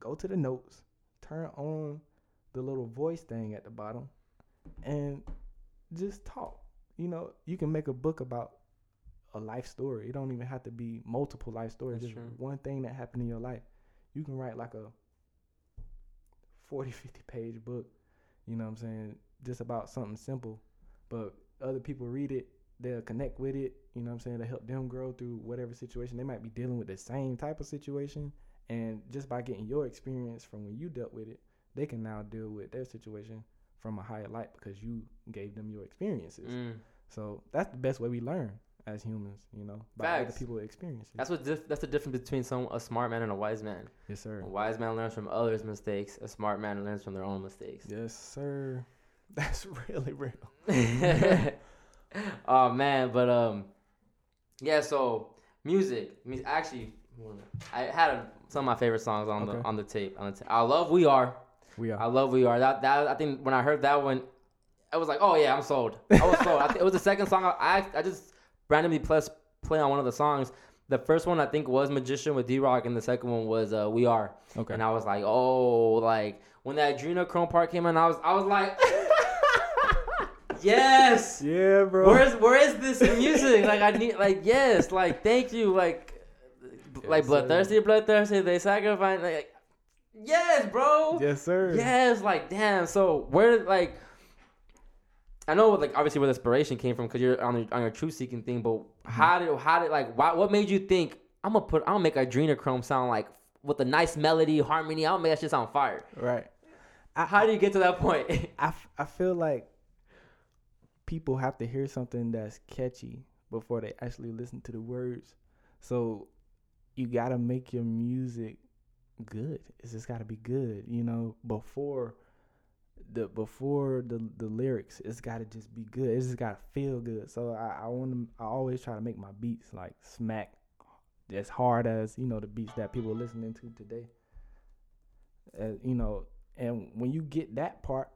Go to the notes, turn on the little voice thing at the bottom, and just talk. You know, you can make a book about a life story. It don't even have to be multiple life stories.
That's
Just
true.
one thing that happened in your life. You can write like a 40, 50 page book. You know what I'm saying? Just about something simple. But other people read it, they'll connect with it. You know what I'm saying? To help them grow through whatever situation. They might be dealing with the same type of situation. And just by getting your experience from when you dealt with it, they can now deal with their situation from a higher light because you gave them your experiences.
Mm.
So that's the best way we learn as humans, you know, by other
Facts.
people's experiences.
That's what dif- that's the difference between some a smart man and a wise man.
yes, sir.
A wise man learns from others' mistakes. A smart man learns from their own mistakes.
Yes, sir. That's really real.
oh man, but um, yeah. So music. I mean, actually, I had a, some of my favorite songs on
Okay.
the on the tape. On the ta- I love "We Are."
We are.
I love "We Are." That that I think when I heard that one, I was like, oh yeah, I'm sold. I was sold. I th- it was the second song. I I, I just randomly plus play on one of the songs. The first one I think was "Magician" with D Rock, and the second one was uh, "We Are."
okay.
And I was like, oh, like when that Adrenochrome part came in, I was I was like, yes.
yeah, bro.
Where's where is this music? Like I need like yes, like thank you, like like bloodthirsty, bloodthirsty. They sacrifice like yes, bro.
yes, sir.
Yes, like damn. So where did like I know like obviously where the inspiration came from because you're on your, on your truth seeking thing, but mm-hmm. how did how did like why, what made you think I'm gonna put I'm gonna make Adrenochrome sound like with a nice melody harmony? I'll make that shit sound fire.
Right.
How do you get to that point?
I, I feel like people have to hear something that's catchy before they actually listen to the words. So you got to make your music good. It's just got to be good, you know, before the before the the lyrics. It's got to just be good. It's just got to feel good. So I I want to I always try to make my beats like smack as hard as, you know, the beats that people are listening to today. Uh, you know, and when you get that part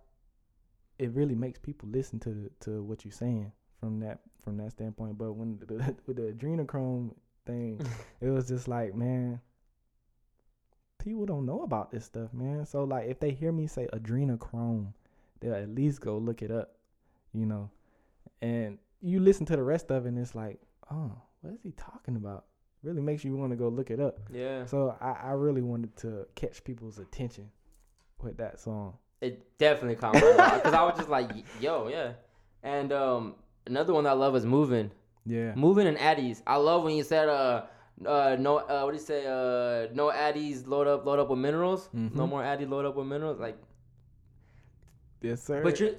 it really makes people listen to to what you're saying from that from that standpoint. But when the, with the adrenochrome thing, it was just like, man, people don't know about this stuff, man. So like, if they hear me say adrenochrome, they'll at least go look it up, you know. And you listen to the rest of it, and it's like, oh, what is he talking about? Really makes you want to go look it up.
yeah.
So I, I really wanted to catch people's attention with that song.
It definitely eye because I was just like, yo, yeah. And um, another one that I love is moving,
Yeah.
moving and addies. I love when you said uh. Uh no uh what do you say uh no addies load up load up with minerals no
Mhm.
more addies load up with minerals like
Yes, sir.
but you're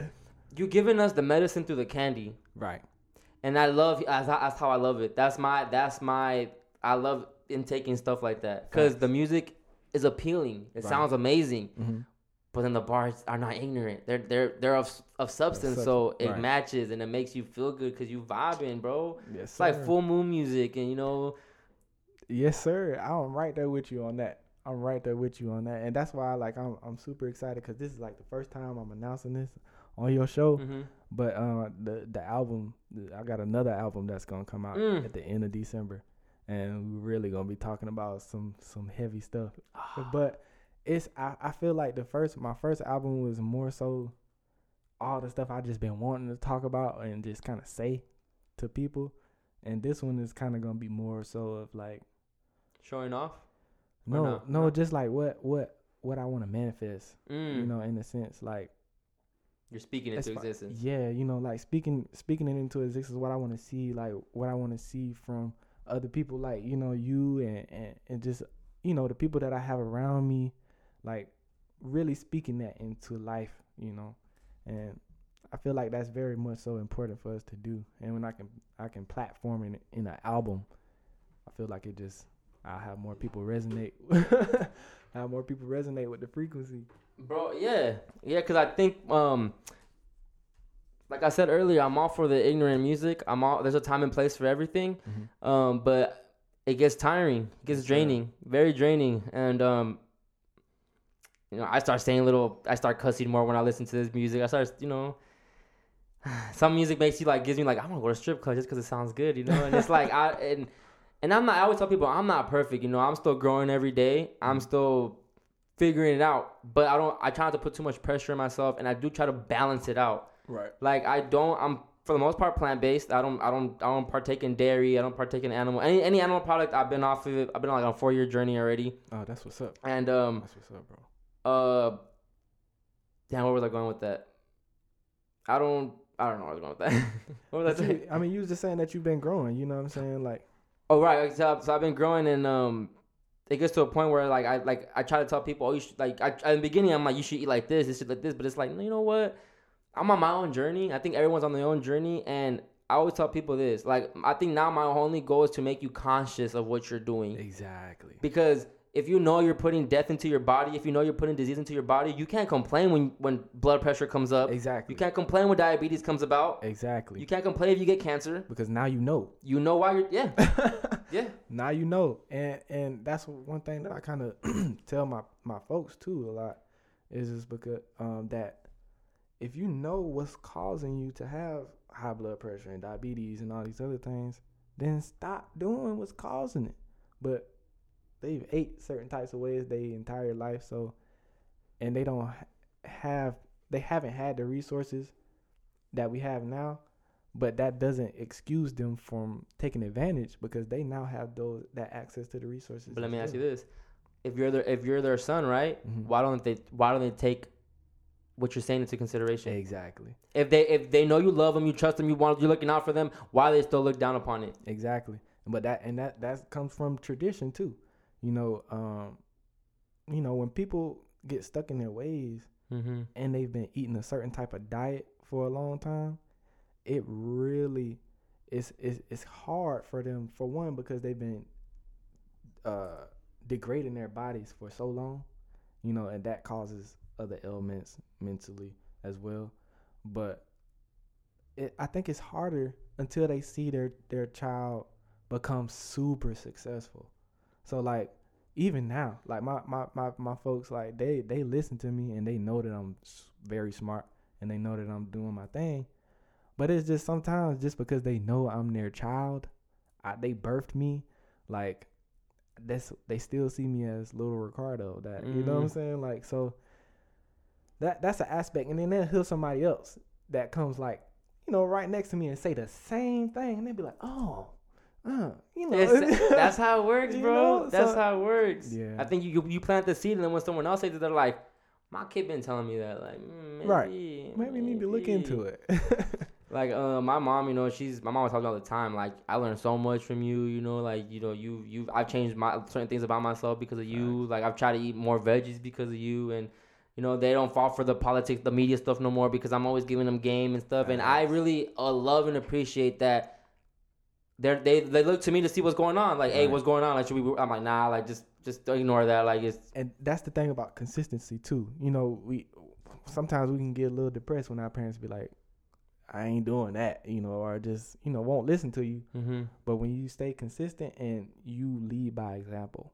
you giving us the medicine through the candy
right.
and I love that's how, that's how I love it. That's my that's my I love intaking stuff like that because the music is appealing. It
Right.
sounds amazing,
Mm-hmm.
But then the bars are not ignorant. They're they're they're of of substance, so it
right.
matches and it makes you feel good because you vibing, bro.
Yes,
It's like full moon music, and you know,
Yes, sir. I'm right there with you on that. I'm right there with you on that, and that's why like I'm I'm super excited because this is like the first time I'm announcing this on your show.
mhm.
But uh, the the album, I got another album that's gonna come out
Mm.
at the end of December, and we're really gonna be talking about some some heavy stuff. but it's I, I feel like the first my first album was more so all the stuff I just been wanting to talk about and just kind of say to people, and this one is kind of gonna be more so of like
showing off.
No,
no?
no, just like what what what I want to manifest.
Mm,
You know, in a sense, like
you're speaking into existence.
Yeah, you know, like speaking speaking it into existence. What I want to see, like what I want to see from other people, like you know, you and, and and just you know the people that I have around me, like really speaking that into life. You know, and I feel like that's very much so important for us to do. And when I can I can platform in in an album, I feel like it just I'll have more people resonate. have more people resonate with the frequency.
Bro, yeah, yeah, because I think, um, like I said earlier, I'm all for the ignorant music. I'm all there's a time and place for everything, um, but it gets tiring, it gets draining, very draining, and um, you know, I start saying little, I start cussing more when I listen to this music. I start, you know. Some music makes you like gives me like I want to go to strip club just because it sounds good, you know. And it's like I and and I'm not. I always tell people I'm not perfect, you know. I'm still growing every day. I'm still figuring it out, but I don't. I try not to put too much pressure on myself, and I do try to balance it out.
Right.
Like I don't. I'm for the most part plant based. I don't. I don't. I don't partake in dairy. I don't partake in animal. Any any animal product. I've been off of it. I've been on like a four year journey already.
Oh, that's what's up.
And um
That's what's up, bro.
Uh, damn, where was I going with that? I don't. I don't know where I was going with that. what was I saying?
I mean, you was just saying that you've been growing. You know what I'm saying? Like,
Oh right, so, so I've been growing and um, it gets to a point where like I like I try to tell people, oh, you should like I in the beginning I'm like you should eat like this, this should like this, but it's like you know what, I'm on my own journey. I think everyone's on their own journey, and I always tell people this. Like I think now my only goal is to make you conscious of what you're doing
exactly.
because if you know you're putting death into your body, if you know you're putting disease into your body, you can't complain when when blood pressure comes up.
Exactly.
You can't complain when diabetes comes about.
Exactly.
You can't complain if you get cancer.
because now you know.
You know why you're yeah yeah.
now you know, and and that's one thing that I kind of tell my my folks too a lot is just because um that if you know what's causing you to have high blood pressure and diabetes and all these other things, then stop doing what's causing it. But they've ate certain types of ways their entire life, so and they don't have they haven't had the resources that we have now but that doesn't excuse them from taking advantage because they now have those that access to the resources.
But let me ask you this: if you're their if you're their son, right?
Mhm.
Why don't they Why don't they take what you're saying into consideration?
Exactly.
If they if they know you love them, you trust them, you want you're looking out for them, why they still look down upon it?
Exactly. But that and that that comes from tradition too. You know, um, you know when people get stuck in their ways
Mm-hmm.
and they've been eating a certain type of diet for a long time, it really is it's, it's hard for them for one because they've been uh degrading their bodies for so long, you know, and that causes other ailments mentally as well. But it, I think it's harder until they see their their child become super successful. So like even now, like my, my, my, my folks, like they, they listen to me and they know that I'm very smart and they know that I'm doing my thing. But it's just sometimes just because they know I'm their child, I, they birthed me, like that's they still see me as little Ricardo. That you know what I'm
Mm.
saying? Like so, that that's an aspect. And then they'll hear somebody else that comes like you know right next to me and say the same thing, and they be like, oh, uh, you know,
It's- that's how it works,
You
bro.
know,
that's
so-
how it works.
Yeah.
I think you you plant the seed, and then when someone else says it, they're like, "My kid been telling me that." Like, mm, maybe,
Right. maybe you need to look into it.
Like, uh, my mom, you know, she's my mom talking all the time. Like, I learned so much from you. You know, like, you know, you you I've changed my certain things about myself because of you. Like, I've tried to eat more veggies because of you, and you know, they don't fall for the politics, the media stuff no more because I'm always giving them game and stuff. And I really uh, love and appreciate that. They they they look to me to see what's going on. Like, hey, what's going on? Like, should we? I'm like, nah. Like, just just ignore that. Like, it's
and that's the thing about consistency too. You know, we sometimes we can get a little depressed when our parents be like, "I ain't doing that," you know, or just you know won't listen to you.
mm-hmm.
But when you stay consistent and you lead by example,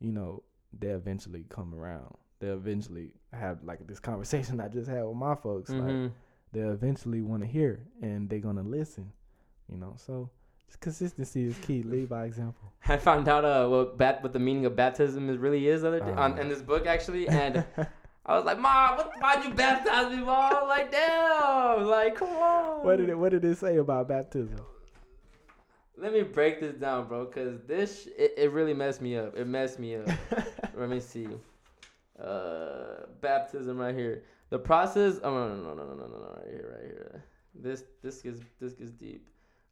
you know they'll eventually come around. They'll eventually have like this conversation I just had with my folks. Like
Mm-hmm.
they'll eventually want to hear and they're gonna listen. You know, so Consistency is key. Lead by example.
I found out uh, what bat what the meaning of baptism is really is other day, uh, on,
ah.
in this book actually, and I was like, Mom, what, why'd you baptize me, Mom? Like, damn, like, come on.
What did it What did it say about baptism?
Let me break this down, bro, because this it, it really messed me up. It messed me up. Let me see. Uh, baptism right here. The process. Oh no no no no no no no right here right here. This this gets this gets deep.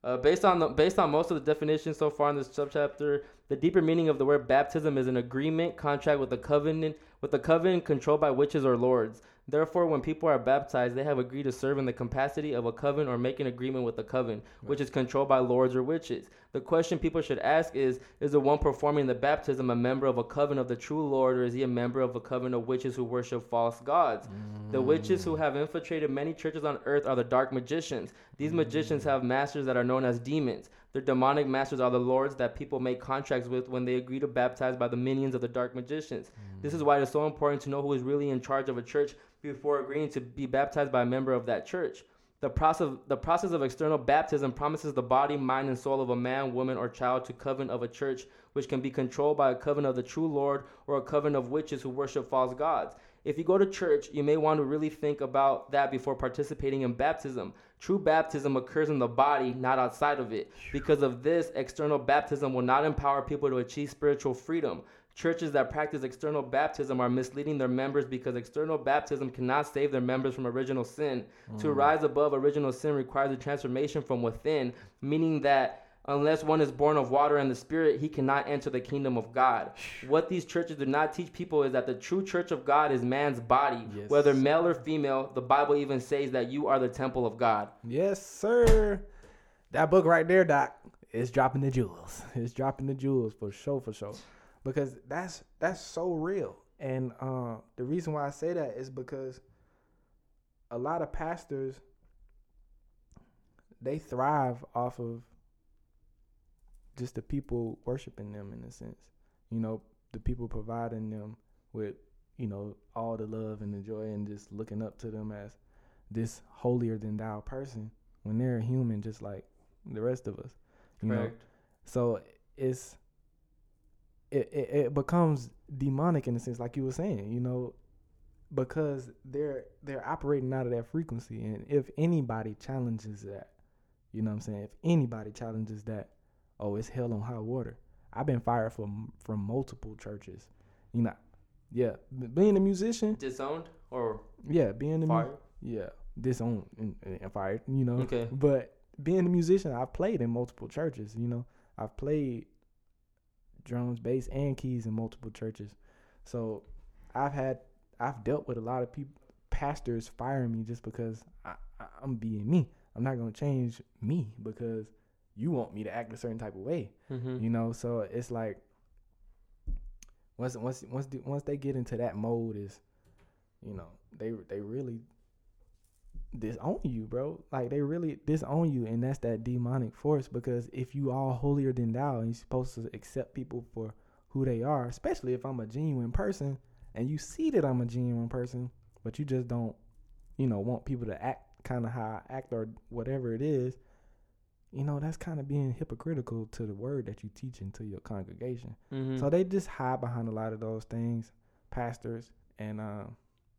Uh, based on the, based on most of the definitions so far in this subchapter, the deeper meaning of the word baptism is an agreement, contract with the covenant, with the covenant controlled by witches or lords. Therefore, when people are baptized, they have agreed to serve in the capacity of a coven or make an agreement with the coven, which is controlled by lords or witches. The question people should ask is: Is the one performing the baptism a member of a coven of the true Lord, or is he a member of a coven of witches who worship false gods? The witches who have infiltrated many churches on earth are the dark magicians. These magicians have masters that are known as demons. Their demonic masters are the lords that people make contracts with when they agree to baptize by the minions of the dark magicians. This is why it is so important to know who is really in charge of a church before agreeing to be baptized by a member of that church. The process, the process of external baptism promises the body, mind, and soul of a man, woman, or child to covenant of a church, which can be controlled by a covenant of the true Lord or a covenant of witches who worship false gods. If you go to church, you may want to really think about that before participating in baptism. True baptism occurs in the body, not outside of it. Because of this, external baptism will not empower people to achieve spiritual freedom. Churches that practice external baptism are misleading their members because external baptism cannot save their members from original sin. To mm. rise above original sin requires a transformation from within, meaning that unless one is born of water and the spirit, he cannot enter the kingdom of God. What these churches do not teach people is that the true church of God is man's body,
Yes.
whether male or female. The Bible even says that you are the temple of God.
Yes, sir. That book right there, Doc, is dropping the jewels. It's dropping the jewels for sure, for sure. Because that's that's so real. And uh, the reason why I say that is because a lot of pastors they thrive off of just the people worshiping them in a sense. You know, the people providing them with, you know, all the love and the joy and just looking up to them as this holier than thou person when they're a human just like the rest of us. You know, so it's it, it it becomes demonic in a sense, like you were saying, you know, because they're they're operating out of that frequency, and if anybody challenges that, you know what I'm saying, if anybody challenges that, oh, it's hell on high water. I've been fired from from multiple churches, you know. Yeah, being a musician,
Disowned or
yeah, being a mu- yeah, disowned and, and fired, you know.
Okay.
But being a musician, I've played in multiple churches, you know. I've played drums, bass, and keys in multiple churches. So I've had I've dealt with a lot of people pastors firing me just because I, I'm being me. I'm not gonna change me because you want me to act a certain type of way
Mm-hmm.
you know so it's like once once once once they get into that mode is you know they they really disown you bro like they really disown you and that's that demonic force because if you all holier than thou and you're supposed to accept people for who they are especially if i'm a genuine person and you see that i'm a genuine person but you just don't you know want people to act kind of how i act or whatever it is you know that's kind of being hypocritical to the word that you teach into your congregation
Mm-hmm.
so they just hide behind a lot of those things pastors and um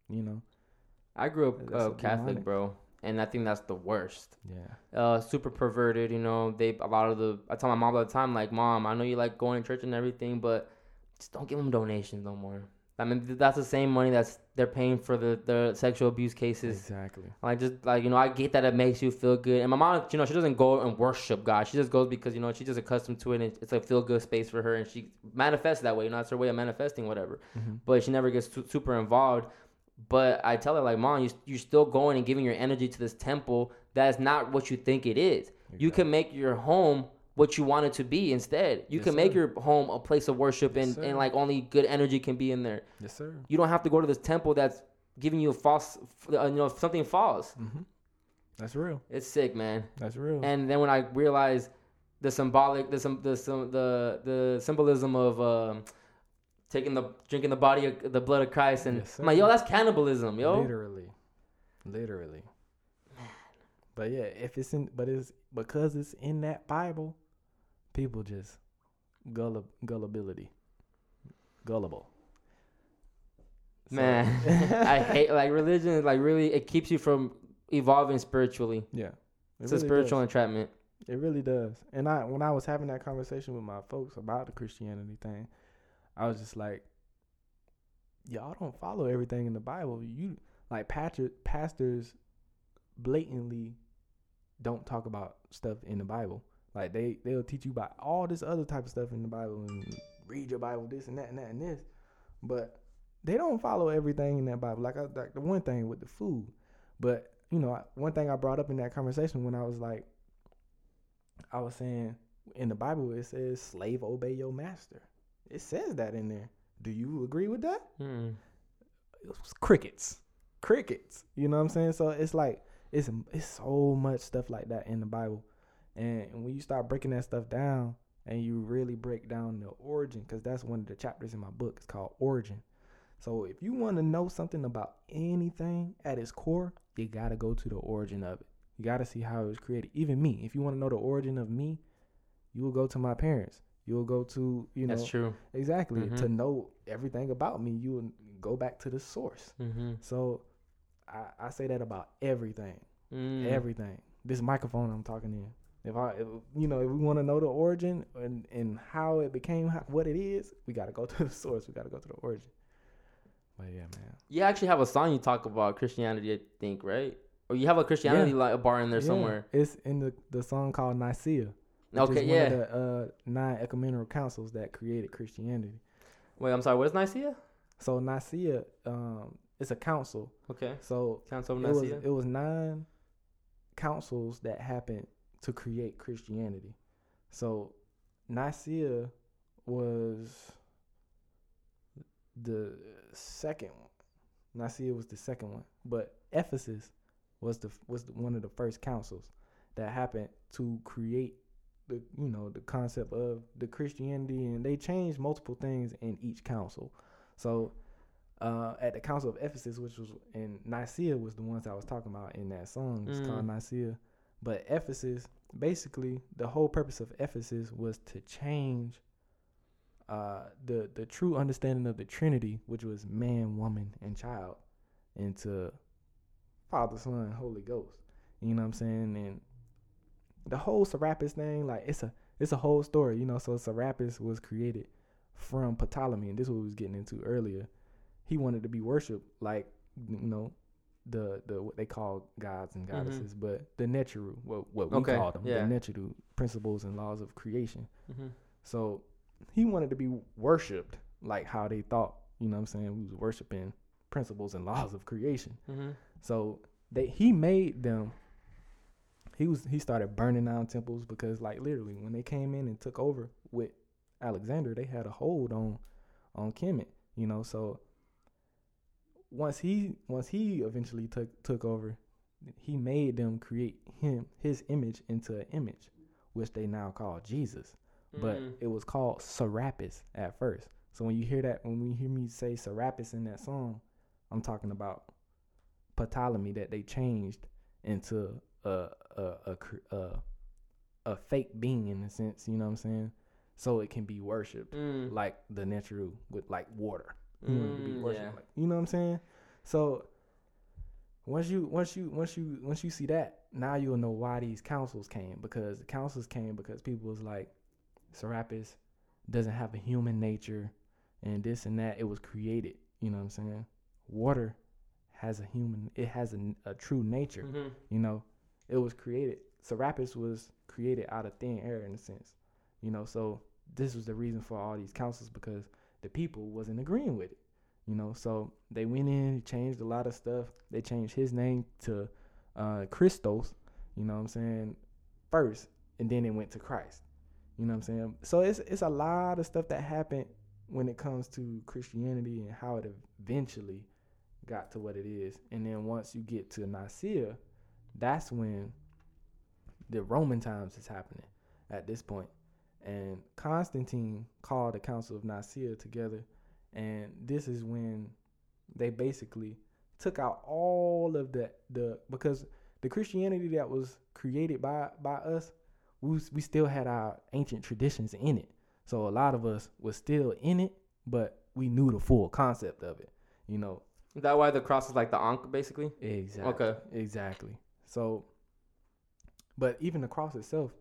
you know
I grew up uh, Catholic,
demonic.
bro, and I think that's the worst.
yeah
Uh, super perverted. You know, they a lot of the. I tell my mom all the time, like, mom, I know you like going to church and everything, but just don't give them donations no more. I mean, that's the same money that's they're paying for the the sexual abuse cases.
exactly
Like just like you know, I get that it makes you feel good. And my mom, you know, she doesn't go and worship God. She just goes because you know she's just accustomed to it, and it's a feel good space for her, and she manifests that way. You know, that's her way of manifesting whatever.
Mhm.
But she never gets su- super involved. But I tell her like, mom, you you're still going and giving your energy to this temple that is not what you think it is. You can make your home what you want it to be instead. You
Yes,
can make
sir.
your home a place of worship,
Yes,
and,
sir.
and like only good energy can be in there.
yes sir
You don't have to go to this temple that's giving you a false, uh, you know, something false.
mm-hmm. that's real
It's sick, man.
that's real
And then when I realized the symbolic, the the the the symbolism of um, taking the drinking the body of the blood of Christ, and
Yes,
I'm like, yo, that's cannibalism, yo.
literally literally Man. but yeah if it's in but it's because it's in that bible people just gullib- gullibility gullible So-
Man, I hate like religion. Like really, it keeps you from evolving spiritually.
yeah it
It's a spiritual
does.
entrapment.
It really does. And I when I was having that conversation with my folks about the Christianity thing, I was just like, y'all don't follow everything in the Bible. You like pastor, pastors blatantly don't talk about stuff in the Bible. Like they they'll teach you about all this other type of stuff in the Bible and read your Bible this and that and that and this, but they don't follow everything in that Bible. Like, I, like the one thing with the food, but you know, one thing I brought up in that conversation when I was like, I was saying in the Bible it says slave obey your master. It says that in there. Do you agree with that?
Mm.
It was crickets, crickets. You know what I'm saying? So it's like it's it's so much stuff like that in the Bible, and when you start breaking that stuff down and you really break down the origin, because that's one of the chapters in my book. It's called Origin. So if you want to know something about anything at its core, you gotta go to the origin of it. You gotta see how it was created. Even me, if you want to know the origin of me, you will go to my parents. You will go to you know
That's true.
exactly
Mhm.
to know everything about me. You will go back to the source.
Mm-hmm.
So I, I say that about everything,
Mm.
everything. This microphone I'm talking in. If I, if, you know, if we want to know the origin and, and how it became how, what it is, we got to go to the source. We got to go to the origin. But yeah, man.
You actually have a song you talk about Christianity, I think, right? Or you have a Christianity
Yeah.
like a bar in there
Yeah,
somewhere.
It's in the the song called Nicaea.
Okay, yeah.
One of the uh, nine ecumenical councils that created Christianity.
Wait, I'm sorry. What is Nicaea?
So Nicaea, um, it's a council.
Okay,
So
Council of
it was
Nicaea.
it was nine councils that happened to create Christianity. So Nicaea was the second one. Nicaea was the second one, but Ephesus was the was the, one of the first councils that happened to create the you know the concept of the Christianity, and they changed multiple things in each council. So uh, at the Council of Ephesus, which was in Nicaea, was the ones I was talking about in that song. It's called
Mm.
Nicaea. But Ephesus, basically, the whole purpose of Ephesus was to change uh, the the true understanding of the Trinity, which was man, woman, and child, into Father, Son, Holy Ghost. You know what I'm saying? And the whole Serapis thing, like it's a it's a whole story, you know. So Serapis was created from Ptolemy, and this is what we was getting into earlier. He wanted to be worshipped like you know the the what they call gods and goddesses, but the Neteru, what what we
Okay,
call them,
yeah.
the Neteru principles and laws of creation.
mm-hmm.
So he wanted to be worshipped like how they thought, you know what I'm saying, we was worshiping principles and laws of creation.
Mm-hmm.
So they he made them he was he started burning down temples because like literally when they came in and took over with Alexander, they had a hold on on Kemet, you know, so once he once he eventually took took over, he made them create him his image into an image, which they now call Jesus but
Mm.
it was called Serapis at first. So when you hear that, when you hear me say Serapis in that song, I'm talking about Ptolemy that they changed into a a a a, a fake being in a sense. You know what I'm saying? So it can be worshipped
Mm.
like the natural with like water. He wanted be
Mm, yeah.
like you know what I'm saying? So once you once you once you once you see that, now you'll know why these councils came because the councils came because people was like Serapis doesn't have a human nature and this and that. It was created. You know what I'm saying? Water has a human. It has a, a true nature.
Mhm.
You know, it was created. Serapis was created out of thin air in a sense. You know, so this was the reason for all these councils because the people wasn't agreeing with it. You know, so they went in, changed a lot of stuff. They changed his name to uh, Christos. You know what I'm saying? First, and then it went to Christ. You know what I'm saying? So it's it's a lot of stuff that happened when it comes to Christianity and how it eventually got to what it is. And then once you get to Nicaea, that's when the Roman times is happening at this point. And Constantine called the Council of Nicaea together, and this is when they basically took out all of the the because the Christianity that was created by by us, we we still had our ancient traditions in it. So a lot of us was still in it, but we knew the full concept of it. You know,
Is that why the cross is like the ankh, basically?
Exactly.
Okay.
Exactly. So, but even the cross itself,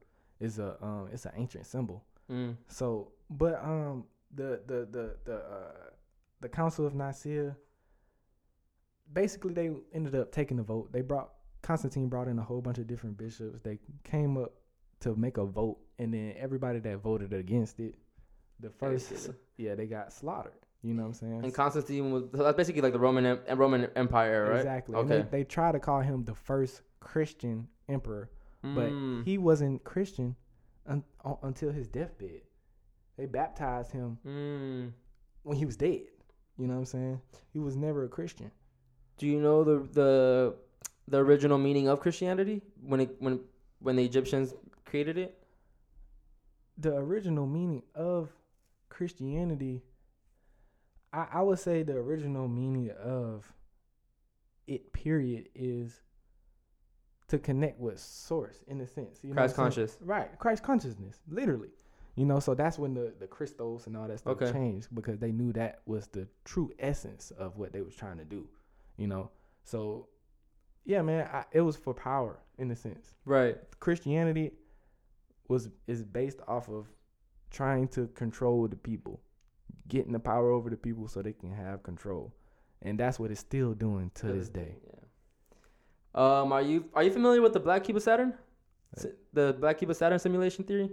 is a um it's an ancient symbol.
Mm.
So, but um the the the the uh the Council of Nicaea basically they ended up taking the vote. They brought Constantine brought in a whole bunch of different bishops. They came up to make a vote, and then everybody that voted against it, the first yeah they got slaughtered. You know what I'm saying?
And Constantine was that's basically like the Roman Roman Empire, right?
Exactly.
Okay.
they, they try to call him the first Christian emperor, but
Mm.
he wasn't Christian un- until his deathbed. They baptized him
Mm.
when he was dead. You know what I'm saying? He was never a Christian.
Do you know the the the original meaning of Christianity when it when when the Egyptians created it?
The original meaning of Christianity, I, I would say the original meaning of it, period, is to connect with source in a sense. You know
Christ
saying?
conscious.
Right, Christ consciousness, literally. You know, so that's when the the Christos and all that stuff
Okay.
changed because they knew that was the true essence of what they was trying to do. You know, so yeah, man, I, it was for power in a sense.
Right.
Christianity was is based off of trying to control the people, getting the power over the people so they can have control, and that's what it's still doing to this day.
Yeah. Um, are you are you familiar with the Black Cube of Saturn? The Black Cube of Saturn simulation theory?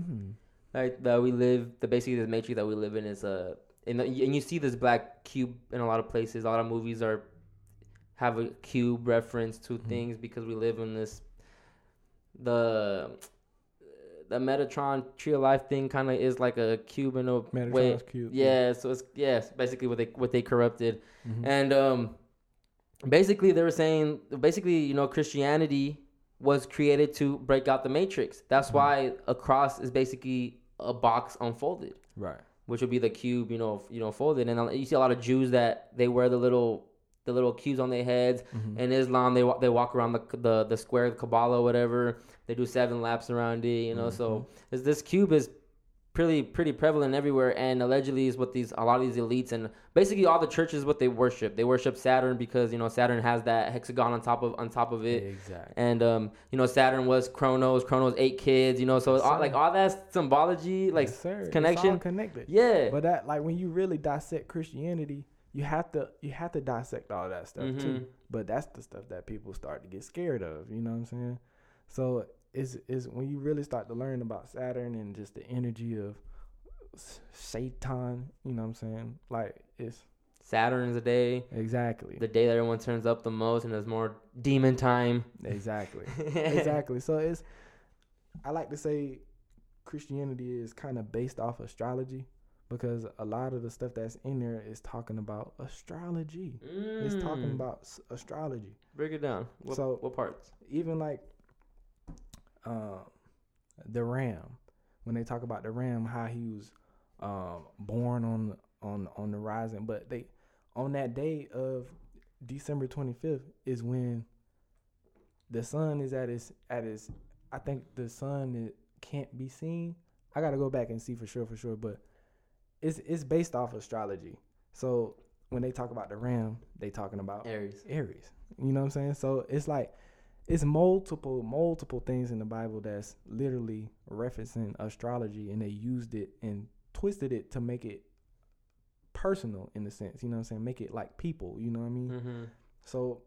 Mhm.
Like that we live, the basically the matrix that we live in is a, and, and you see this black cube in a lot of places. A lot of movies are have a cube reference to
Mhm.
things because we live in this. The the Metatron Tree of Life thing kind of is like a cube in a way.
Metatron's cube.
Yeah, so it's yeah, it's basically what they what they corrupted.
Mhm.
And um, basically, they were saying basically, you know, Christianity was created to break out the matrix. That's
Mhm.
why a cross is basically a box unfolded,
right.
which would be the cube, you know, you know, folded. And uh, you see a lot of Jews that they wear the little the little cubes on their heads.
Mhm.
In Islam, they they walk around the the the square, the Kabbalah, whatever. They do seven laps around it, you know. So this this cube is pretty pretty prevalent everywhere, and allegedly is what these a lot of these elites and basically all the churches what they worship. They worship Saturn because you know Saturn has that hexagon on top of on top of it.
exactly.
And um, you know, Saturn was Kronos. Kronos eight kids. You know, so
Yes,
all, like all that symbology, like
Yes, sir. It's all
connection.
connected.
yeah,
But that like when you really dissect Christianity, you have to you have to dissect all that stuff too.
Mhm.
But that's the stuff that people start to get scared of. You know what I'm saying? So is is when you really start to learn about Saturn and just the energy of Satan. You know what I'm saying? Like it's
Saturn's a day,
exactly
the day that everyone turns up the most, and there's more demon time.
exactly exactly. So it's I like to say Christianity is kind of based off astrology because a lot of the stuff that's in there is talking about astrology. It's talking
Mm.
about astrology.
Break it down. What,
So-
what parts?
Even like um, the ram, when they talk about the ram, how he was um, born on on on the rising, but they on that day of December 25th is when the sun is at its at its. I think the sun it can't be seen. I gotta go back and see for sure, for sure, but it's it's based off astrology. So when they talk about the ram, they talking about
Aries.
Aries. You know what I'm saying? So it's like it's multiple multiple things in the Bible that's literally referencing astrology and they used it and twisted it to make it personal in a sense, you know what I'm saying? Make it like people, you know what I mean?
Mm-hmm.
So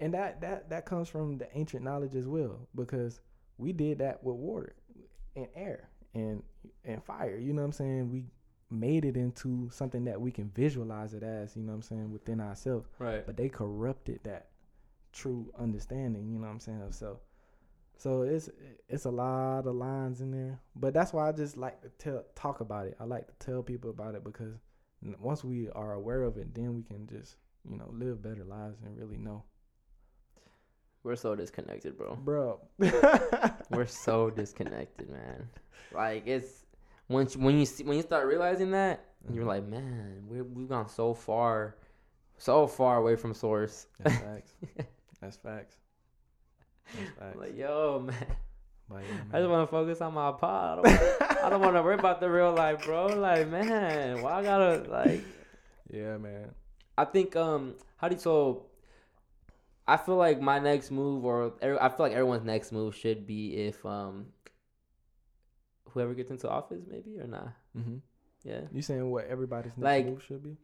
and that that that comes from the ancient knowledge as well because we did that with water and air and and fire, you know what I'm saying? We made it into something that we can visualize it as, you know what I'm saying, within ourselves
Right.
but they corrupted that true understanding. You know what I'm saying? So, so it's it's a lot of lines in there, but that's why I just like to tell talk about it. I like to tell people about it because once we are aware of it, then we can just you know live better lives and really know,
We're so disconnected, bro.
bro.
We're so disconnected, man. Like it's once when you see when you start realizing that, you're
Mhm.
like, man, we we've gone so far, so far away from source.
That's facts. That's facts. Facts.
like, yo, man,
But yeah,
I just want to focus on my pod. I don't wanna- I don't want to worry about the real life, bro. Like, man, why I gotta like?
yeah, man.
I think um, how do you so? I feel like my next move, or I feel like everyone's next move should be if um, whoever gets into office, maybe or not.
Mm-hmm.
Yeah,
You saying what everybody's next
Like-
move should be,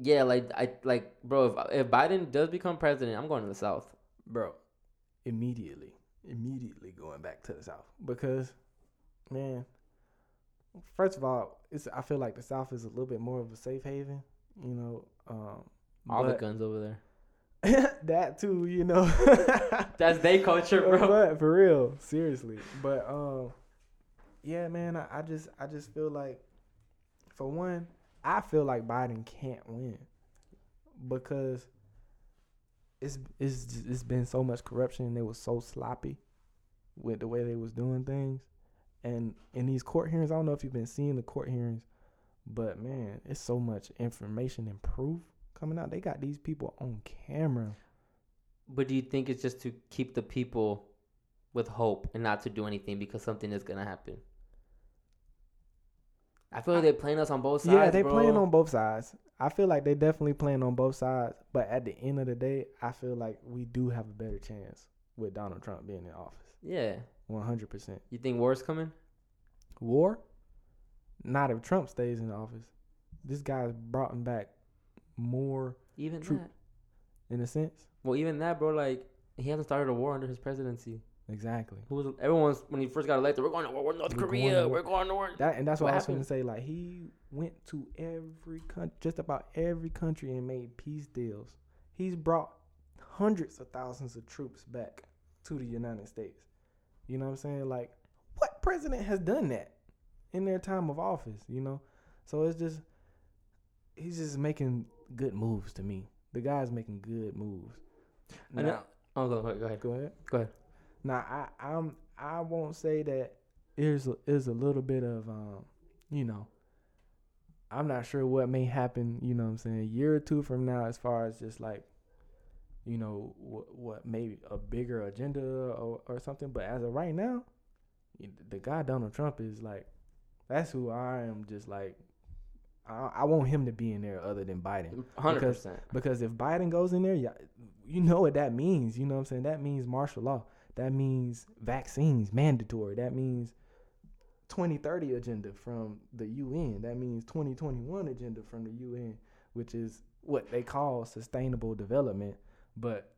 yeah. Like I like, bro. If if Biden does become president, I'm going to the South.
Bro? Immediately, immediately going back to the south because, man. First of all, it's I feel like the south is a little bit more of a safe haven. You know, um,
All the guns over there.
that too. You know.
That's they culture, bro.
But for real, seriously. But um, yeah, man, I, I just I just feel like, for one, I feel like Biden can't win because it's it's it's been so much corruption and they was so sloppy with the way they was doing things, and in these court hearings, I don't know if you've been seeing the court hearings, but man, it's so much information and proof coming out. They got these people on camera.
But do you think it's just to keep the people with hope and not to do anything because something is gonna happen? I feel like they're playing us on both sides.
yeah, they
bro.
playing on both sides. I feel like they're definitely playing on both sides. But at the end of the day, I feel like we do have a better chance with Donald Trump being in office.
Yeah,
One hundred percent.
you think war's coming?
War? Not if Trump stays in office. This guy's brought him back more
Even
True.
that.
in a sense.
Well, even that, bro. Like he hasn't started a war under his presidency.
Exactly.
Who was everyone's when he first got elected? We're going to war with North
We're going
Korea.
to.
We're going to war.
That and that's what,
What
I was going to say. Like he went to every country, just about every country, and made peace deals. He's brought hundreds of thousands of troops back to the United States. You know what I'm saying? Like, what president has done that in their time of office? You know, so it's just he's just making good moves to me. The guy's making good moves.
I know-
Now,
Oh, go, go ahead.
go ahead.
Go ahead.
Now I I'm I won't say that there's a, is a little bit of um you know I'm not sure what may happen you know what I'm saying a year or two from now as far as just like you know what what maybe a bigger agenda or or something but as of right now the guy Donald Trump is like that's who I am just like I, I want him to be in there other than Biden
Hundred
Because-
percent.
because if Biden goes in there, yeah, you know what that means. You know what I'm saying? That means martial law. That means vaccines mandatory. That means 2030 agenda from the UN. That means 2021 agenda from the UN, which is what they call sustainable development. But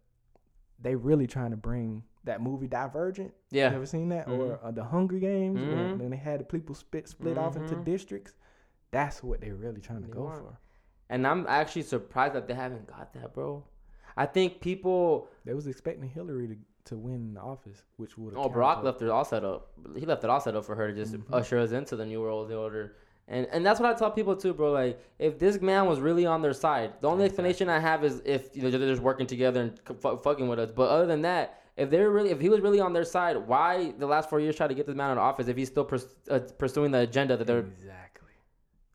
they really trying to bring that movie Divergent.
Yeah.
You ever seen that? Or
Mhm.
uh, the Hunger Games, where
Mhm.
then they had the people split split off into
Mhm.
districts. That's what they're really trying to
They
go
want.
for.
And I'm actually surprised that they haven't got that, bro. I think people.
They was expecting Hillary to, to win the office, which would.
Oh, Barack left it all set up. He left it all set up for her to just
Mhm.
usher us into the new world order. And and that's what I tell people too, bro. Like, if this man was really on their side, the only explanation I have is if you know, they're just working together and fu- fucking with us. But other than that, if they're really, if he was really on their side, why the last four years try to get this man out of office if he's still pers- uh, pursuing the agenda that they're
exactly.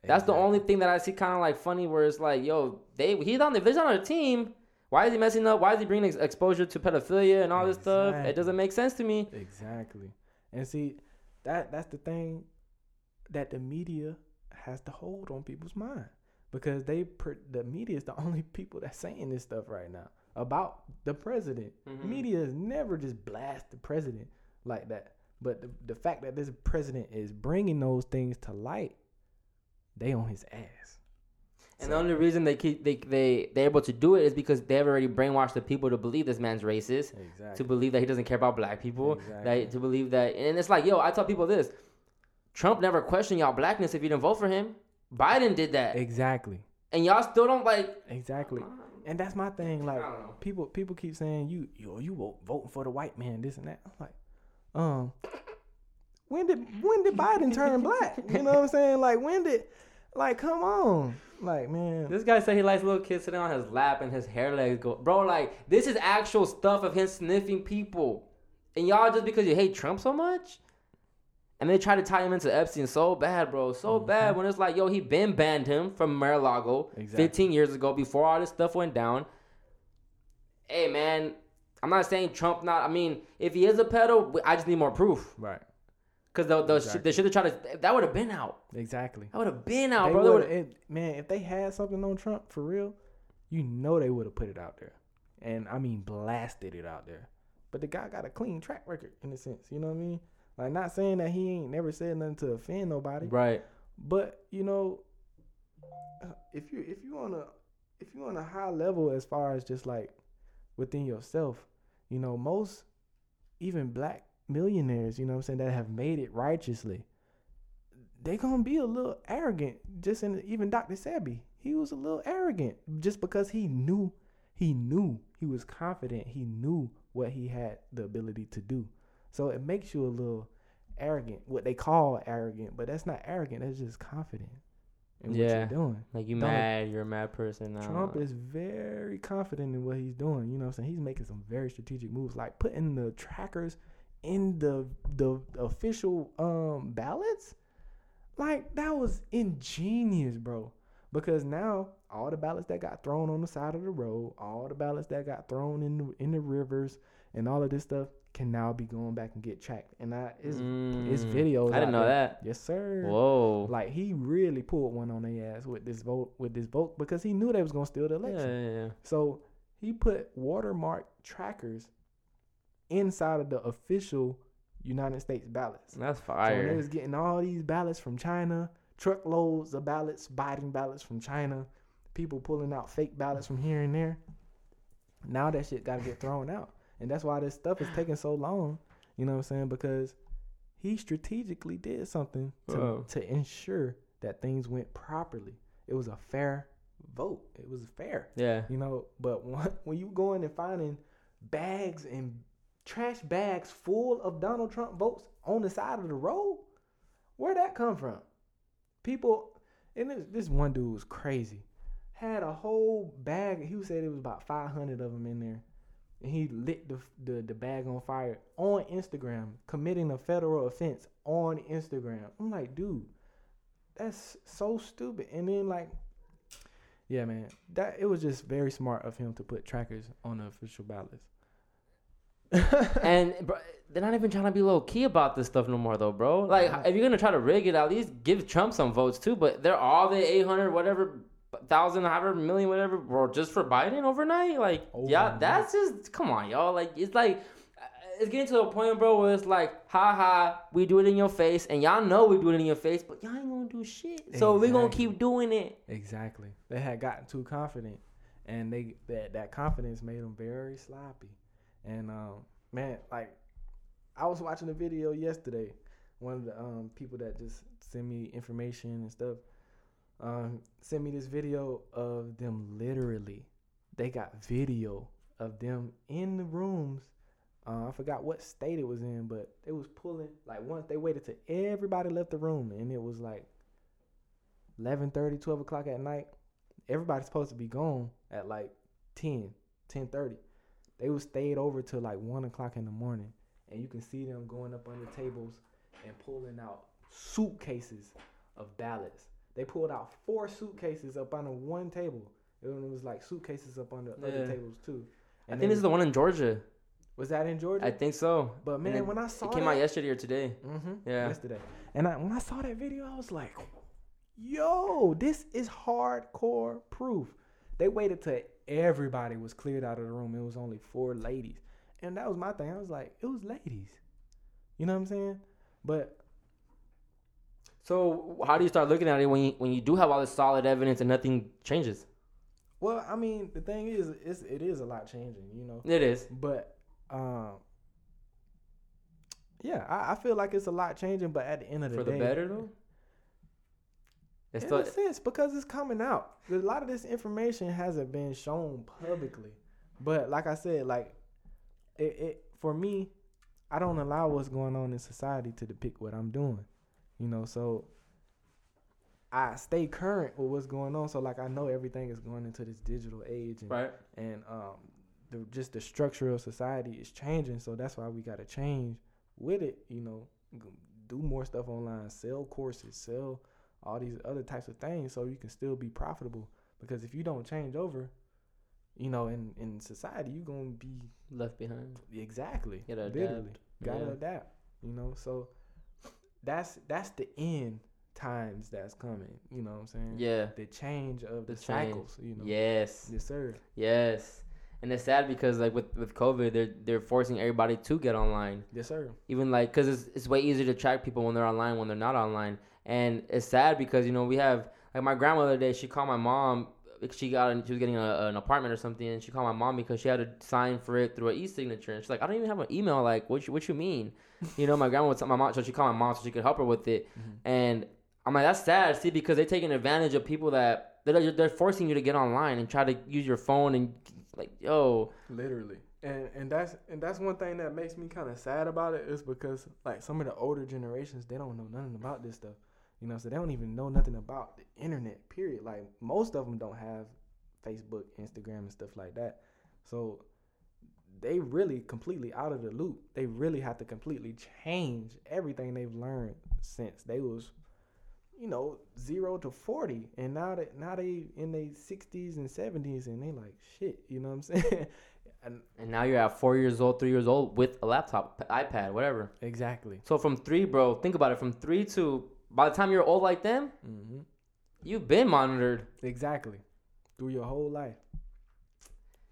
That's the only thing that I see kind of like funny, where it's like, yo, they he's on the if he's on a team. Why is he messing up? Why is he bringing ex- exposure to pedophilia and all this stuff? It doesn't make sense to me.
Exactly. And see, that that's the thing that the media has to hold on people's mind because they the media is the only people that's saying this stuff right now about the president.
Mhm.
Media has never just blast the president like that. But the, the fact that this president is bringing those things to light, they on his ass.
And the only reason they keep they they they're able to do it is because they've already brainwashed the people to believe this man's racist, to believe that he doesn't care about black people,
Exactly.
that to believe that, and it's like, yo, I tell people this: Trump never questioned y'all blackness if you didn't vote for him. Biden did that,
Exactly.
and y'all still don't like.
Exactly. And that's my thing. Like
I don't know.
people, people keep saying you, you, you voting for the white man, this and that. I'm like, um, when did when did Biden turn black? You know what I'm saying? Like when did, like come on, like man,
This guy said he likes little kids sitting on his lap and his hair legs go. Bro, like, this is actual stuff of him sniffing people. And y'all, just because you hate Trump so much? And they try to tie him into Epstein so bad, bro. So mm-hmm. bad when it's like, yo, he been banned him from Mar-a-Lago
Exactly.
15 years ago before all this stuff went down. Hey, man, I'm not saying Trump not. I mean, if he is a pedo, I just need more proof.
right?
Because the, the,
Exactly.
they should have tried to. That would have been out.
Exactly.
That would have been out,
They
bro.
Would,
would've-
it, man, if they had something on Trump for real, you know they would have put it out there, and I mean blasted it out there. But the guy got a clean track record in a sense. You know what I mean? Like not saying that he ain't never said nothing to offend nobody,
Right.
but you know, uh, if you if you on a if you on a high level as far as just like within yourself, you know, most even black millionaires, you know what I'm saying, that have made it righteously, they gonna be a little arrogant. Just in even Dr. Sebi, he was a little arrogant just because he knew he knew he was confident, he knew what he had the ability to do. So it makes you a little arrogant, what they call arrogant, but that's not arrogant, that's just confident in what
Yeah.
you're doing.
Like you
Donald-
mad, you're a mad person now.
Trump is very confident in what he's doing. You know what I'm saying? He's making some very strategic moves, like putting the trackers in the the official um ballots. Like that was ingenious, bro. Because now all the ballots that got thrown on the side of the road, all the ballots that got thrown in the in the rivers, and all of this stuff can now be going back and get tracked. And I it's, it's
Mm.
videos.
I didn't know
there.
that.
Yes, sir.
Whoa.
Like he really pulled one on their ass with this vote with this vote because he knew they was gonna steal the election.
yeah, yeah, yeah.
So he put watermark trackers inside of the official United States ballots.
That's fire.
So when they was getting all these ballots from China, truckloads of ballots, Biden ballots from China, people pulling out fake ballots from here and there. Now that shit got to get thrown out, and that's why this stuff is taking so long. You know what I'm saying? Because he strategically did something to to ensure that things went properly. It was a fair vote. It was fair.
yeah.
You know, but when, when you going and finding bags and trash bags full of Donald Trump votes on the side of the road, where'd that come from? People, and this, this one dude was crazy. Had a whole bag. He said it was about 500 of them in there. And he lit the, the, the bag on fire on Instagram, committing a federal offense on Instagram. I'm like, dude, that's so stupid. And then, like, yeah, man, that it was just very smart of him to put trackers on the official ballots.
and bro, they're not even trying to be low key about this stuff no more, though, bro. Like, if you're gonna try to rig it, at least give Trump some votes too. But they're all the 800, whatever, thousand, however, million, whatever, bro, just for Biden overnight. Like, yeah,
Overnight.
that's just come on, y'all. Like, it's like. uh, It's getting to a point, bro, where it's like, ha ha, we do it in your face, and y'all know we do it in your face, but y'all ain't gonna do shit. So we gonna keep doing it.
Exactly. They had gotten too confident, and they that that confidence made them very sloppy. And um, man, like I was watching a video yesterday. One of the um people that just send me information and stuff, um, sent me this video of them literally. They got video of them in the rooms. Uh, I forgot what state it was in, but they was pulling like once they waited till everybody left the room, and it was like 11 12 o'clock at night everybody's supposed to be gone at like 10 10 they was stayed over till like 1 o'clock in the morning and you can see them going up under tables and pulling out suitcases of ballots they pulled out four suitcases up under one table And it was like suitcases up under
Yeah.
other tables too
I
And
think this is the one in Georgia.
was that in georgia
I think so.
but man
it-
when i saw
It came
that,
out yesterday or today.
Mm-hmm.
Yeah.
Yesterday. And I, when I saw that video, I was like, yo, this is hardcore proof. They waited till everybody was cleared out of the room. It was only four ladies. And that was my thing. I was like, it was ladies. You know what I'm saying? But
So how do you start looking at it when you when you do have all this solid evidence and nothing changes?
well, I mean, the thing is, it's, it is a lot changing, you know.
It is.
But um, yeah, I, I feel like it's a lot changing. But at the end of the
For
day, for
the better though. It's
in
still
a sense because it's coming out. A lot of this information hasn't been shown publicly, but like I said, like it, it for me, I don't allow what's going on in society to depict what I'm doing. You know, so I stay current with what's going on. So like I know everything is going into this digital age, and
right.
and um, the just the structure of society is changing. So that's why we got to change with it. You know, do more stuff online, sell courses, sell all these other types of things, so you can still be profitable. Because if you don't change over, you know, in in society, you're gonna be
Left behind.
exactly
Gotta
literally
adapt.
gotta
Yeah.
adapt. You know, so that's that's the end times that's coming. You know what I'm saying?
Yeah.
The change of the,
The
cycles. You know.
Yes.
Yes, sir.
Yes. and it's sad because like with with COVID, they're they're forcing everybody to get online.
Yes, sir.
Even like because it's it's way easier to track people when they're online when they're not online, and it's sad because you know we have like my grandmother today. She called my mom. She got she was getting a, an apartment or something, and she called my mom because she had to sign for it through an e-signature. And she's like, "I don't even have an email. Like, what you, what you mean?" You know, my grandma would tell my mom, so she called my mom so she could help her with it. Mm-hmm. And I'm like, that's sad. See, because they're taking advantage of people that they're, they're forcing you to get online and try to use your phone and like, yo,
Literally. And and that's and that's one thing that makes me kind of sad about it is because like some of the older generations they don't know nothing about this stuff. You know, so they don't even know nothing about the internet. Period. Like most of them don't have Facebook, Instagram, and stuff like that. So they really completely out of the loop. They really have to completely change everything they've learned since they was, you know, zero to forty, and now that now they in their sixties and seventies, and they like shit. You know what I'm saying? and
and now you're at four years old, three years old with a laptop, iPad, whatever.
exactly.
So from three, bro, think about it. From three to by the time you're old like them,
Mm-hmm.
you've been monitored.
Exactly. Through your whole life.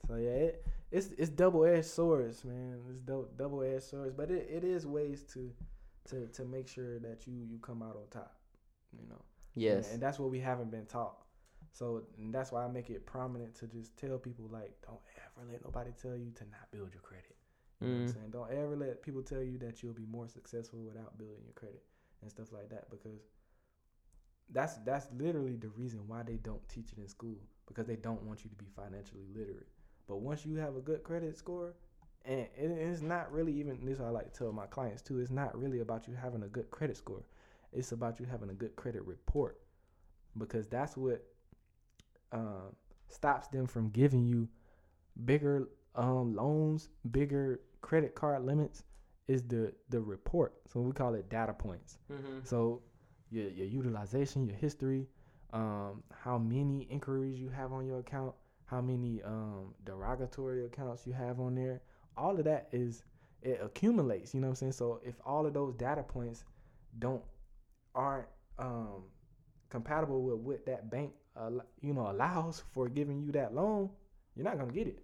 So yeah, it, it's it's double edged swords, man. It's dou- double edged swords, but it, it is ways to to to make sure that you you come out on top. You know.
Yes.
And, and that's what we haven't been taught. So and that's why I make it prominent to just tell people like, don't ever let nobody tell you to not build your credit. You know what I'm
Mm.
saying? Don't ever let people tell you that you'll be more successful without building your credit and stuff like that because that's that's literally the reason why they don't teach it in school because they don't want you to be financially literate. But once you have a good credit score, and it's not really even this I like to tell my clients too. It's not really about you having a good credit score. It's about you having a good credit report because that's what um, stops them from giving you bigger um, loans, bigger credit card limits. Is the the report? So we call it data points.
Mm-hmm.
So your your utilization, your history, um, how many inquiries you have on your account, how many um, derogatory accounts you have on there. All of that is it accumulates. You know what I'm saying? So if all of those data points don't aren't um, compatible with what that bank al- you know allows for giving you that loan, you're not gonna get it.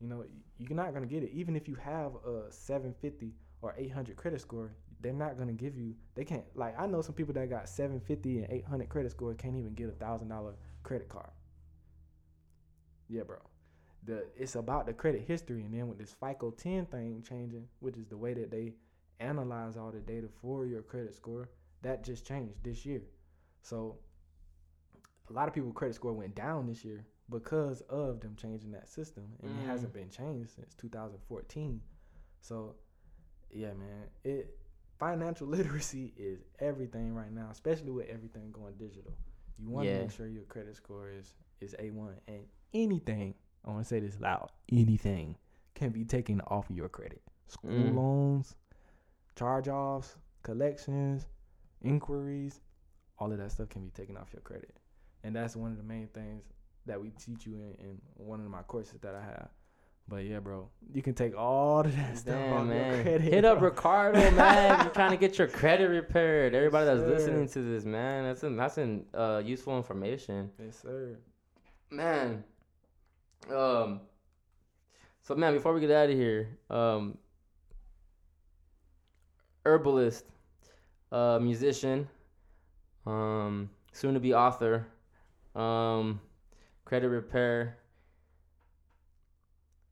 You know, you're not gonna get it. Even if you have a 750 or 800 credit score, they're not gonna give you. They can't. Like I know some people that got 750 and 800 credit score can't even get a thousand dollar credit card. Yeah, bro. The it's about the credit history, and then with this FICO 10 thing changing, which is the way that they analyze all the data for your credit score, that just changed this year. So a lot of people credit score went down this year because of them changing that system, and
Mm.
it hasn't been changed since 2014. So yeah, man, it financial literacy is everything right now, especially with everything going digital. You want to
Yeah.
make sure your credit score is is a one, and anything I want to say this loud, anything can be taken off your credit. School
Mm.
loans, charge offs, collections, inquiries, all of that stuff can be taken off your credit, and that's one of the main things that we teach you in, in one of my courses that I have. But yeah, bro, you can take all of that stuff off
Damn,
your
man.
credit.
Hit up. Ricardo, man. You're trying to get your credit repaired. Everybody that's
sir.
listening to this, man, that's an, that's an uh, useful information.
Yes, sir.
Man. Um so man, before we get out of here, um herbalist, uh musician, um soon to be author, um credit repair.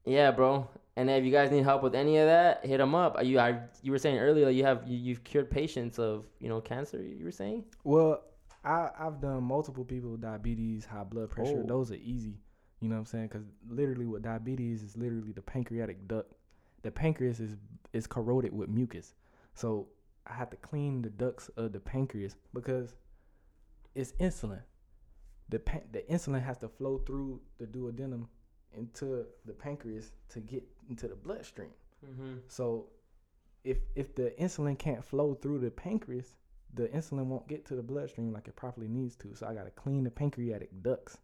Yeah, bro. And if you guys need help with any of that, hit them up. Are you I, you were saying earlier you have you, you've cured patients of, you know, cancer, you were saying?
Well, I I've done multiple people with diabetes, high blood pressure.
Oh.
Those are easy. You know what I'm saying? Because literally, with diabetes is literally the pancreatic duct. The pancreas is is corroded with mucus, so I have to clean the ducts of the pancreas because it's insulin. The pan- the insulin has to flow through the duodenum into the pancreas to get into the bloodstream.
Mm-hmm.
So if if the insulin can't flow through the pancreas, the insulin won't get to the bloodstream like it properly needs to. So I gotta clean the pancreatic ducts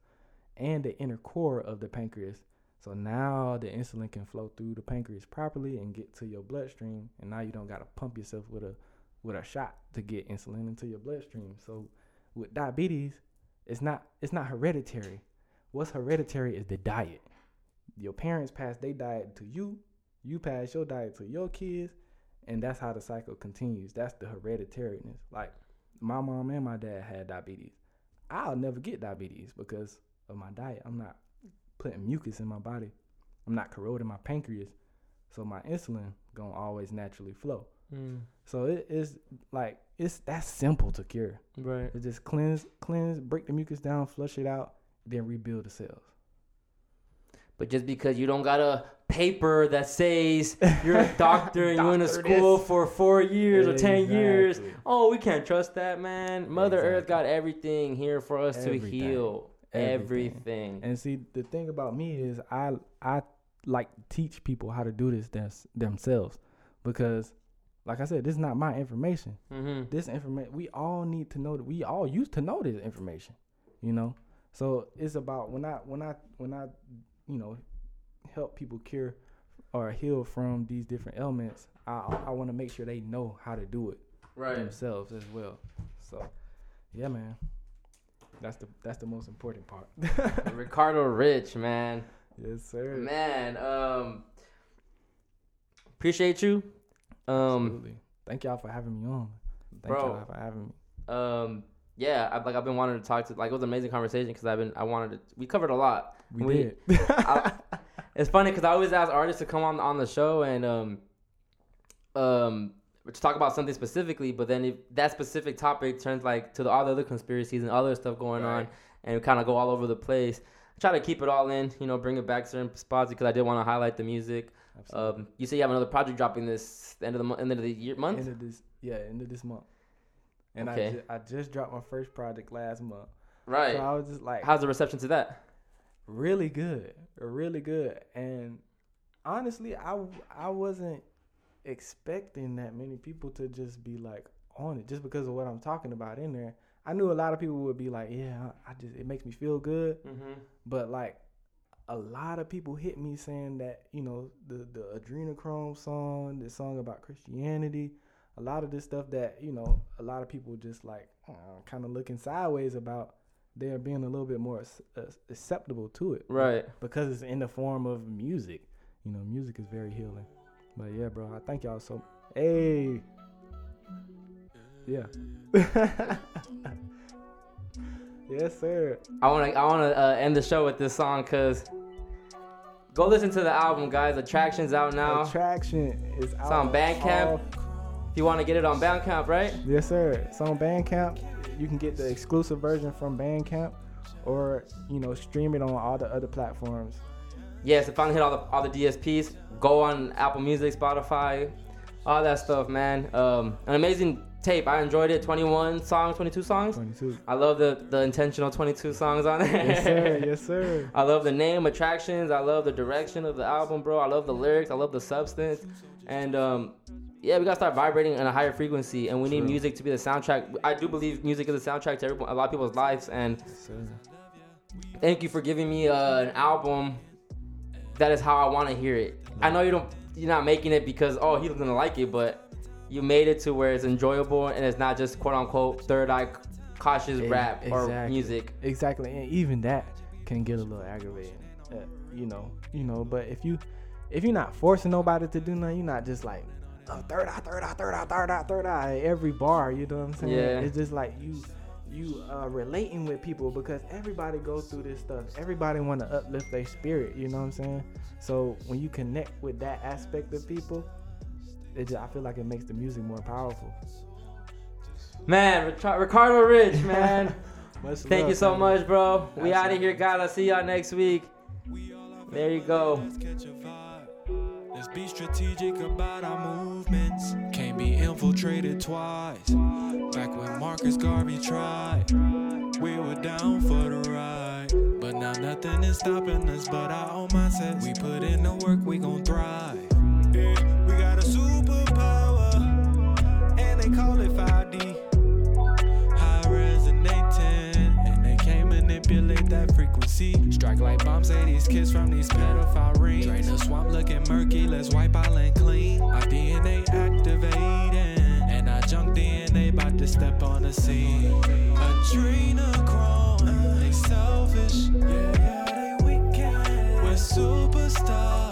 and the inner core of the pancreas. So now the insulin can flow through the pancreas properly and get to your bloodstream. And now you don't gotta pump yourself with a with a shot to get insulin into your bloodstream. So with diabetes, it's not it's not hereditary. What's hereditary is the diet. Your parents pass their diet to you, you pass your diet to your kids, and that's how the cycle continues. That's the hereditariness. Like my mom and my dad had diabetes. I'll never get diabetes because of my diet. I'm not putting mucus in my body. I'm not corroding my pancreas. So my insulin gonna always naturally flow.
Mm,
So it is like it's that simple to cure.
right.
It's just cleanse, cleanse, break the mucus down, flush it out, then rebuild the cells.
But just because you don't got a paper that says you're a doctor and you went to school
this.
for four years or ten years, oh, we can't trust that, man. Mother Earth got everything here for us to heal
Everything.
everything.
And see, the thing about me is I I like teach people how to do this thems- themselves because, like I said, this is not my information.
hmm
This information we all need to know that we all used to know this information, you know. So it's about when I when I when I you know help people cure or heal from these different ailments. I I want to make sure they know how to do it
Right.
themselves as well. So, yeah, man. That's the that's the most important part.
Ricardo Rich, man.
yes, sir.
Man, um, appreciate you. Um,
Absolutely. Thank y'all for having me on. Thank
Bro.
y'all for having me.
um, yeah, I, like I've been wanting to talk to. Like it was an amazing conversation because I've been I wanted to. We covered a lot.
We,
We-
did.
I- it's funny because I always ask artists to come on on the show and um um to talk about something specifically, but then if that specific topic turns like to the, all the other conspiracies and other stuff going on, and kind of go all over the place. Try to keep it all in, you know, bring it back certain spots because I did want to highlight the music. Um, you say you have another project dropping this end of the month, end of the year month.
end of this, yeah, end of this month. And
Okay.
I, ju- I just dropped my first project last month.
right.
So I was just like,
How's the reception to that?
Really good, really good. And honestly, I I wasn't expecting that many people to just be like on it just because of what I'm talking about in there. I knew a lot of people would be like, yeah, I just it makes me feel good,
Mm-hmm.
but like a lot of people hit me saying that you know the the adrenochrome song, the song about Christianity, a lot of this stuff that you know a lot of people just like uh, kind of looking sideways about. They're being a little bit more uh, acceptable to it,
Right.
Because it's in the form of music. You know, music is very healing. But yeah, bro, I thank y'all so. Hey. Yeah. yes, sir.
I want to I want to uh, end the show with this song because go listen to the album, guys. Attractions out now.
Attraction is out.
on Bandcamp. You want to get it on Bandcamp, right?
Yes, sir. It's on Bandcamp. You can get the exclusive version from Bandcamp, or you know, stream it on all the other platforms.
Yes, it finally hit all the all the DSPs. Go on Apple Music, Spotify, all that stuff, man. Um, an amazing tape. I enjoyed it. 21 songs, 22 songs.
Twenty-two.
I love the the intentional 22 songs on it.
Yes, sir. Yes, sir.
I love the name, attractions. I love the direction of the album, bro. I love the lyrics. I love the substance. And um, yeah, we gotta start vibrating in a higher frequency, and we need music to be the soundtrack. I do believe music is the soundtrack to everyone, a lot of people's lives. And thank you for giving me uh, an album that is how I want to hear it. I know you don't, you're not making it because oh he's gonna like it, but you made it to where it's enjoyable and it's not just quote unquote third eye cautious
E-
rap or
exactly.
music.
Exactly, and even that can get a little aggravating. Uh, you know, you know. But if you if you're not forcing nobody to do nothing, you're not just like oh, third eye, third eye, third eye, third eye, third eye every bar. You know what I'm saying?
Yeah.
It's just like you you uh, relating with people because everybody goes through this stuff. Everybody want to uplift their spirit. You know what I'm saying? So when you connect with that aspect of people, it just, I feel like it makes the music more powerful.
Man, Ricardo Rich, man.
Much
Thank you so
man.
much, bro. We out of here, guys. I'll see y'all next week. There you go.
Be strategic about our movements. Can't be infiltrated twice. Back when Marcus Garvey tried, we were down for the ride. But now nothing is stopping us but our own mindsets. We put in the work, we gon' thrive. Yeah, we got a superpower, and they call it 5D. manipulate that frequency. Strike like bombs, say these kids from these pedophile rings. Drain the swamp looking murky, let's wipe all and clean. Our DNA activating, and our junk DNA about to step on the scene. Adrenochrome, they selfish, yeah, yeah, they weekend. We're superstars.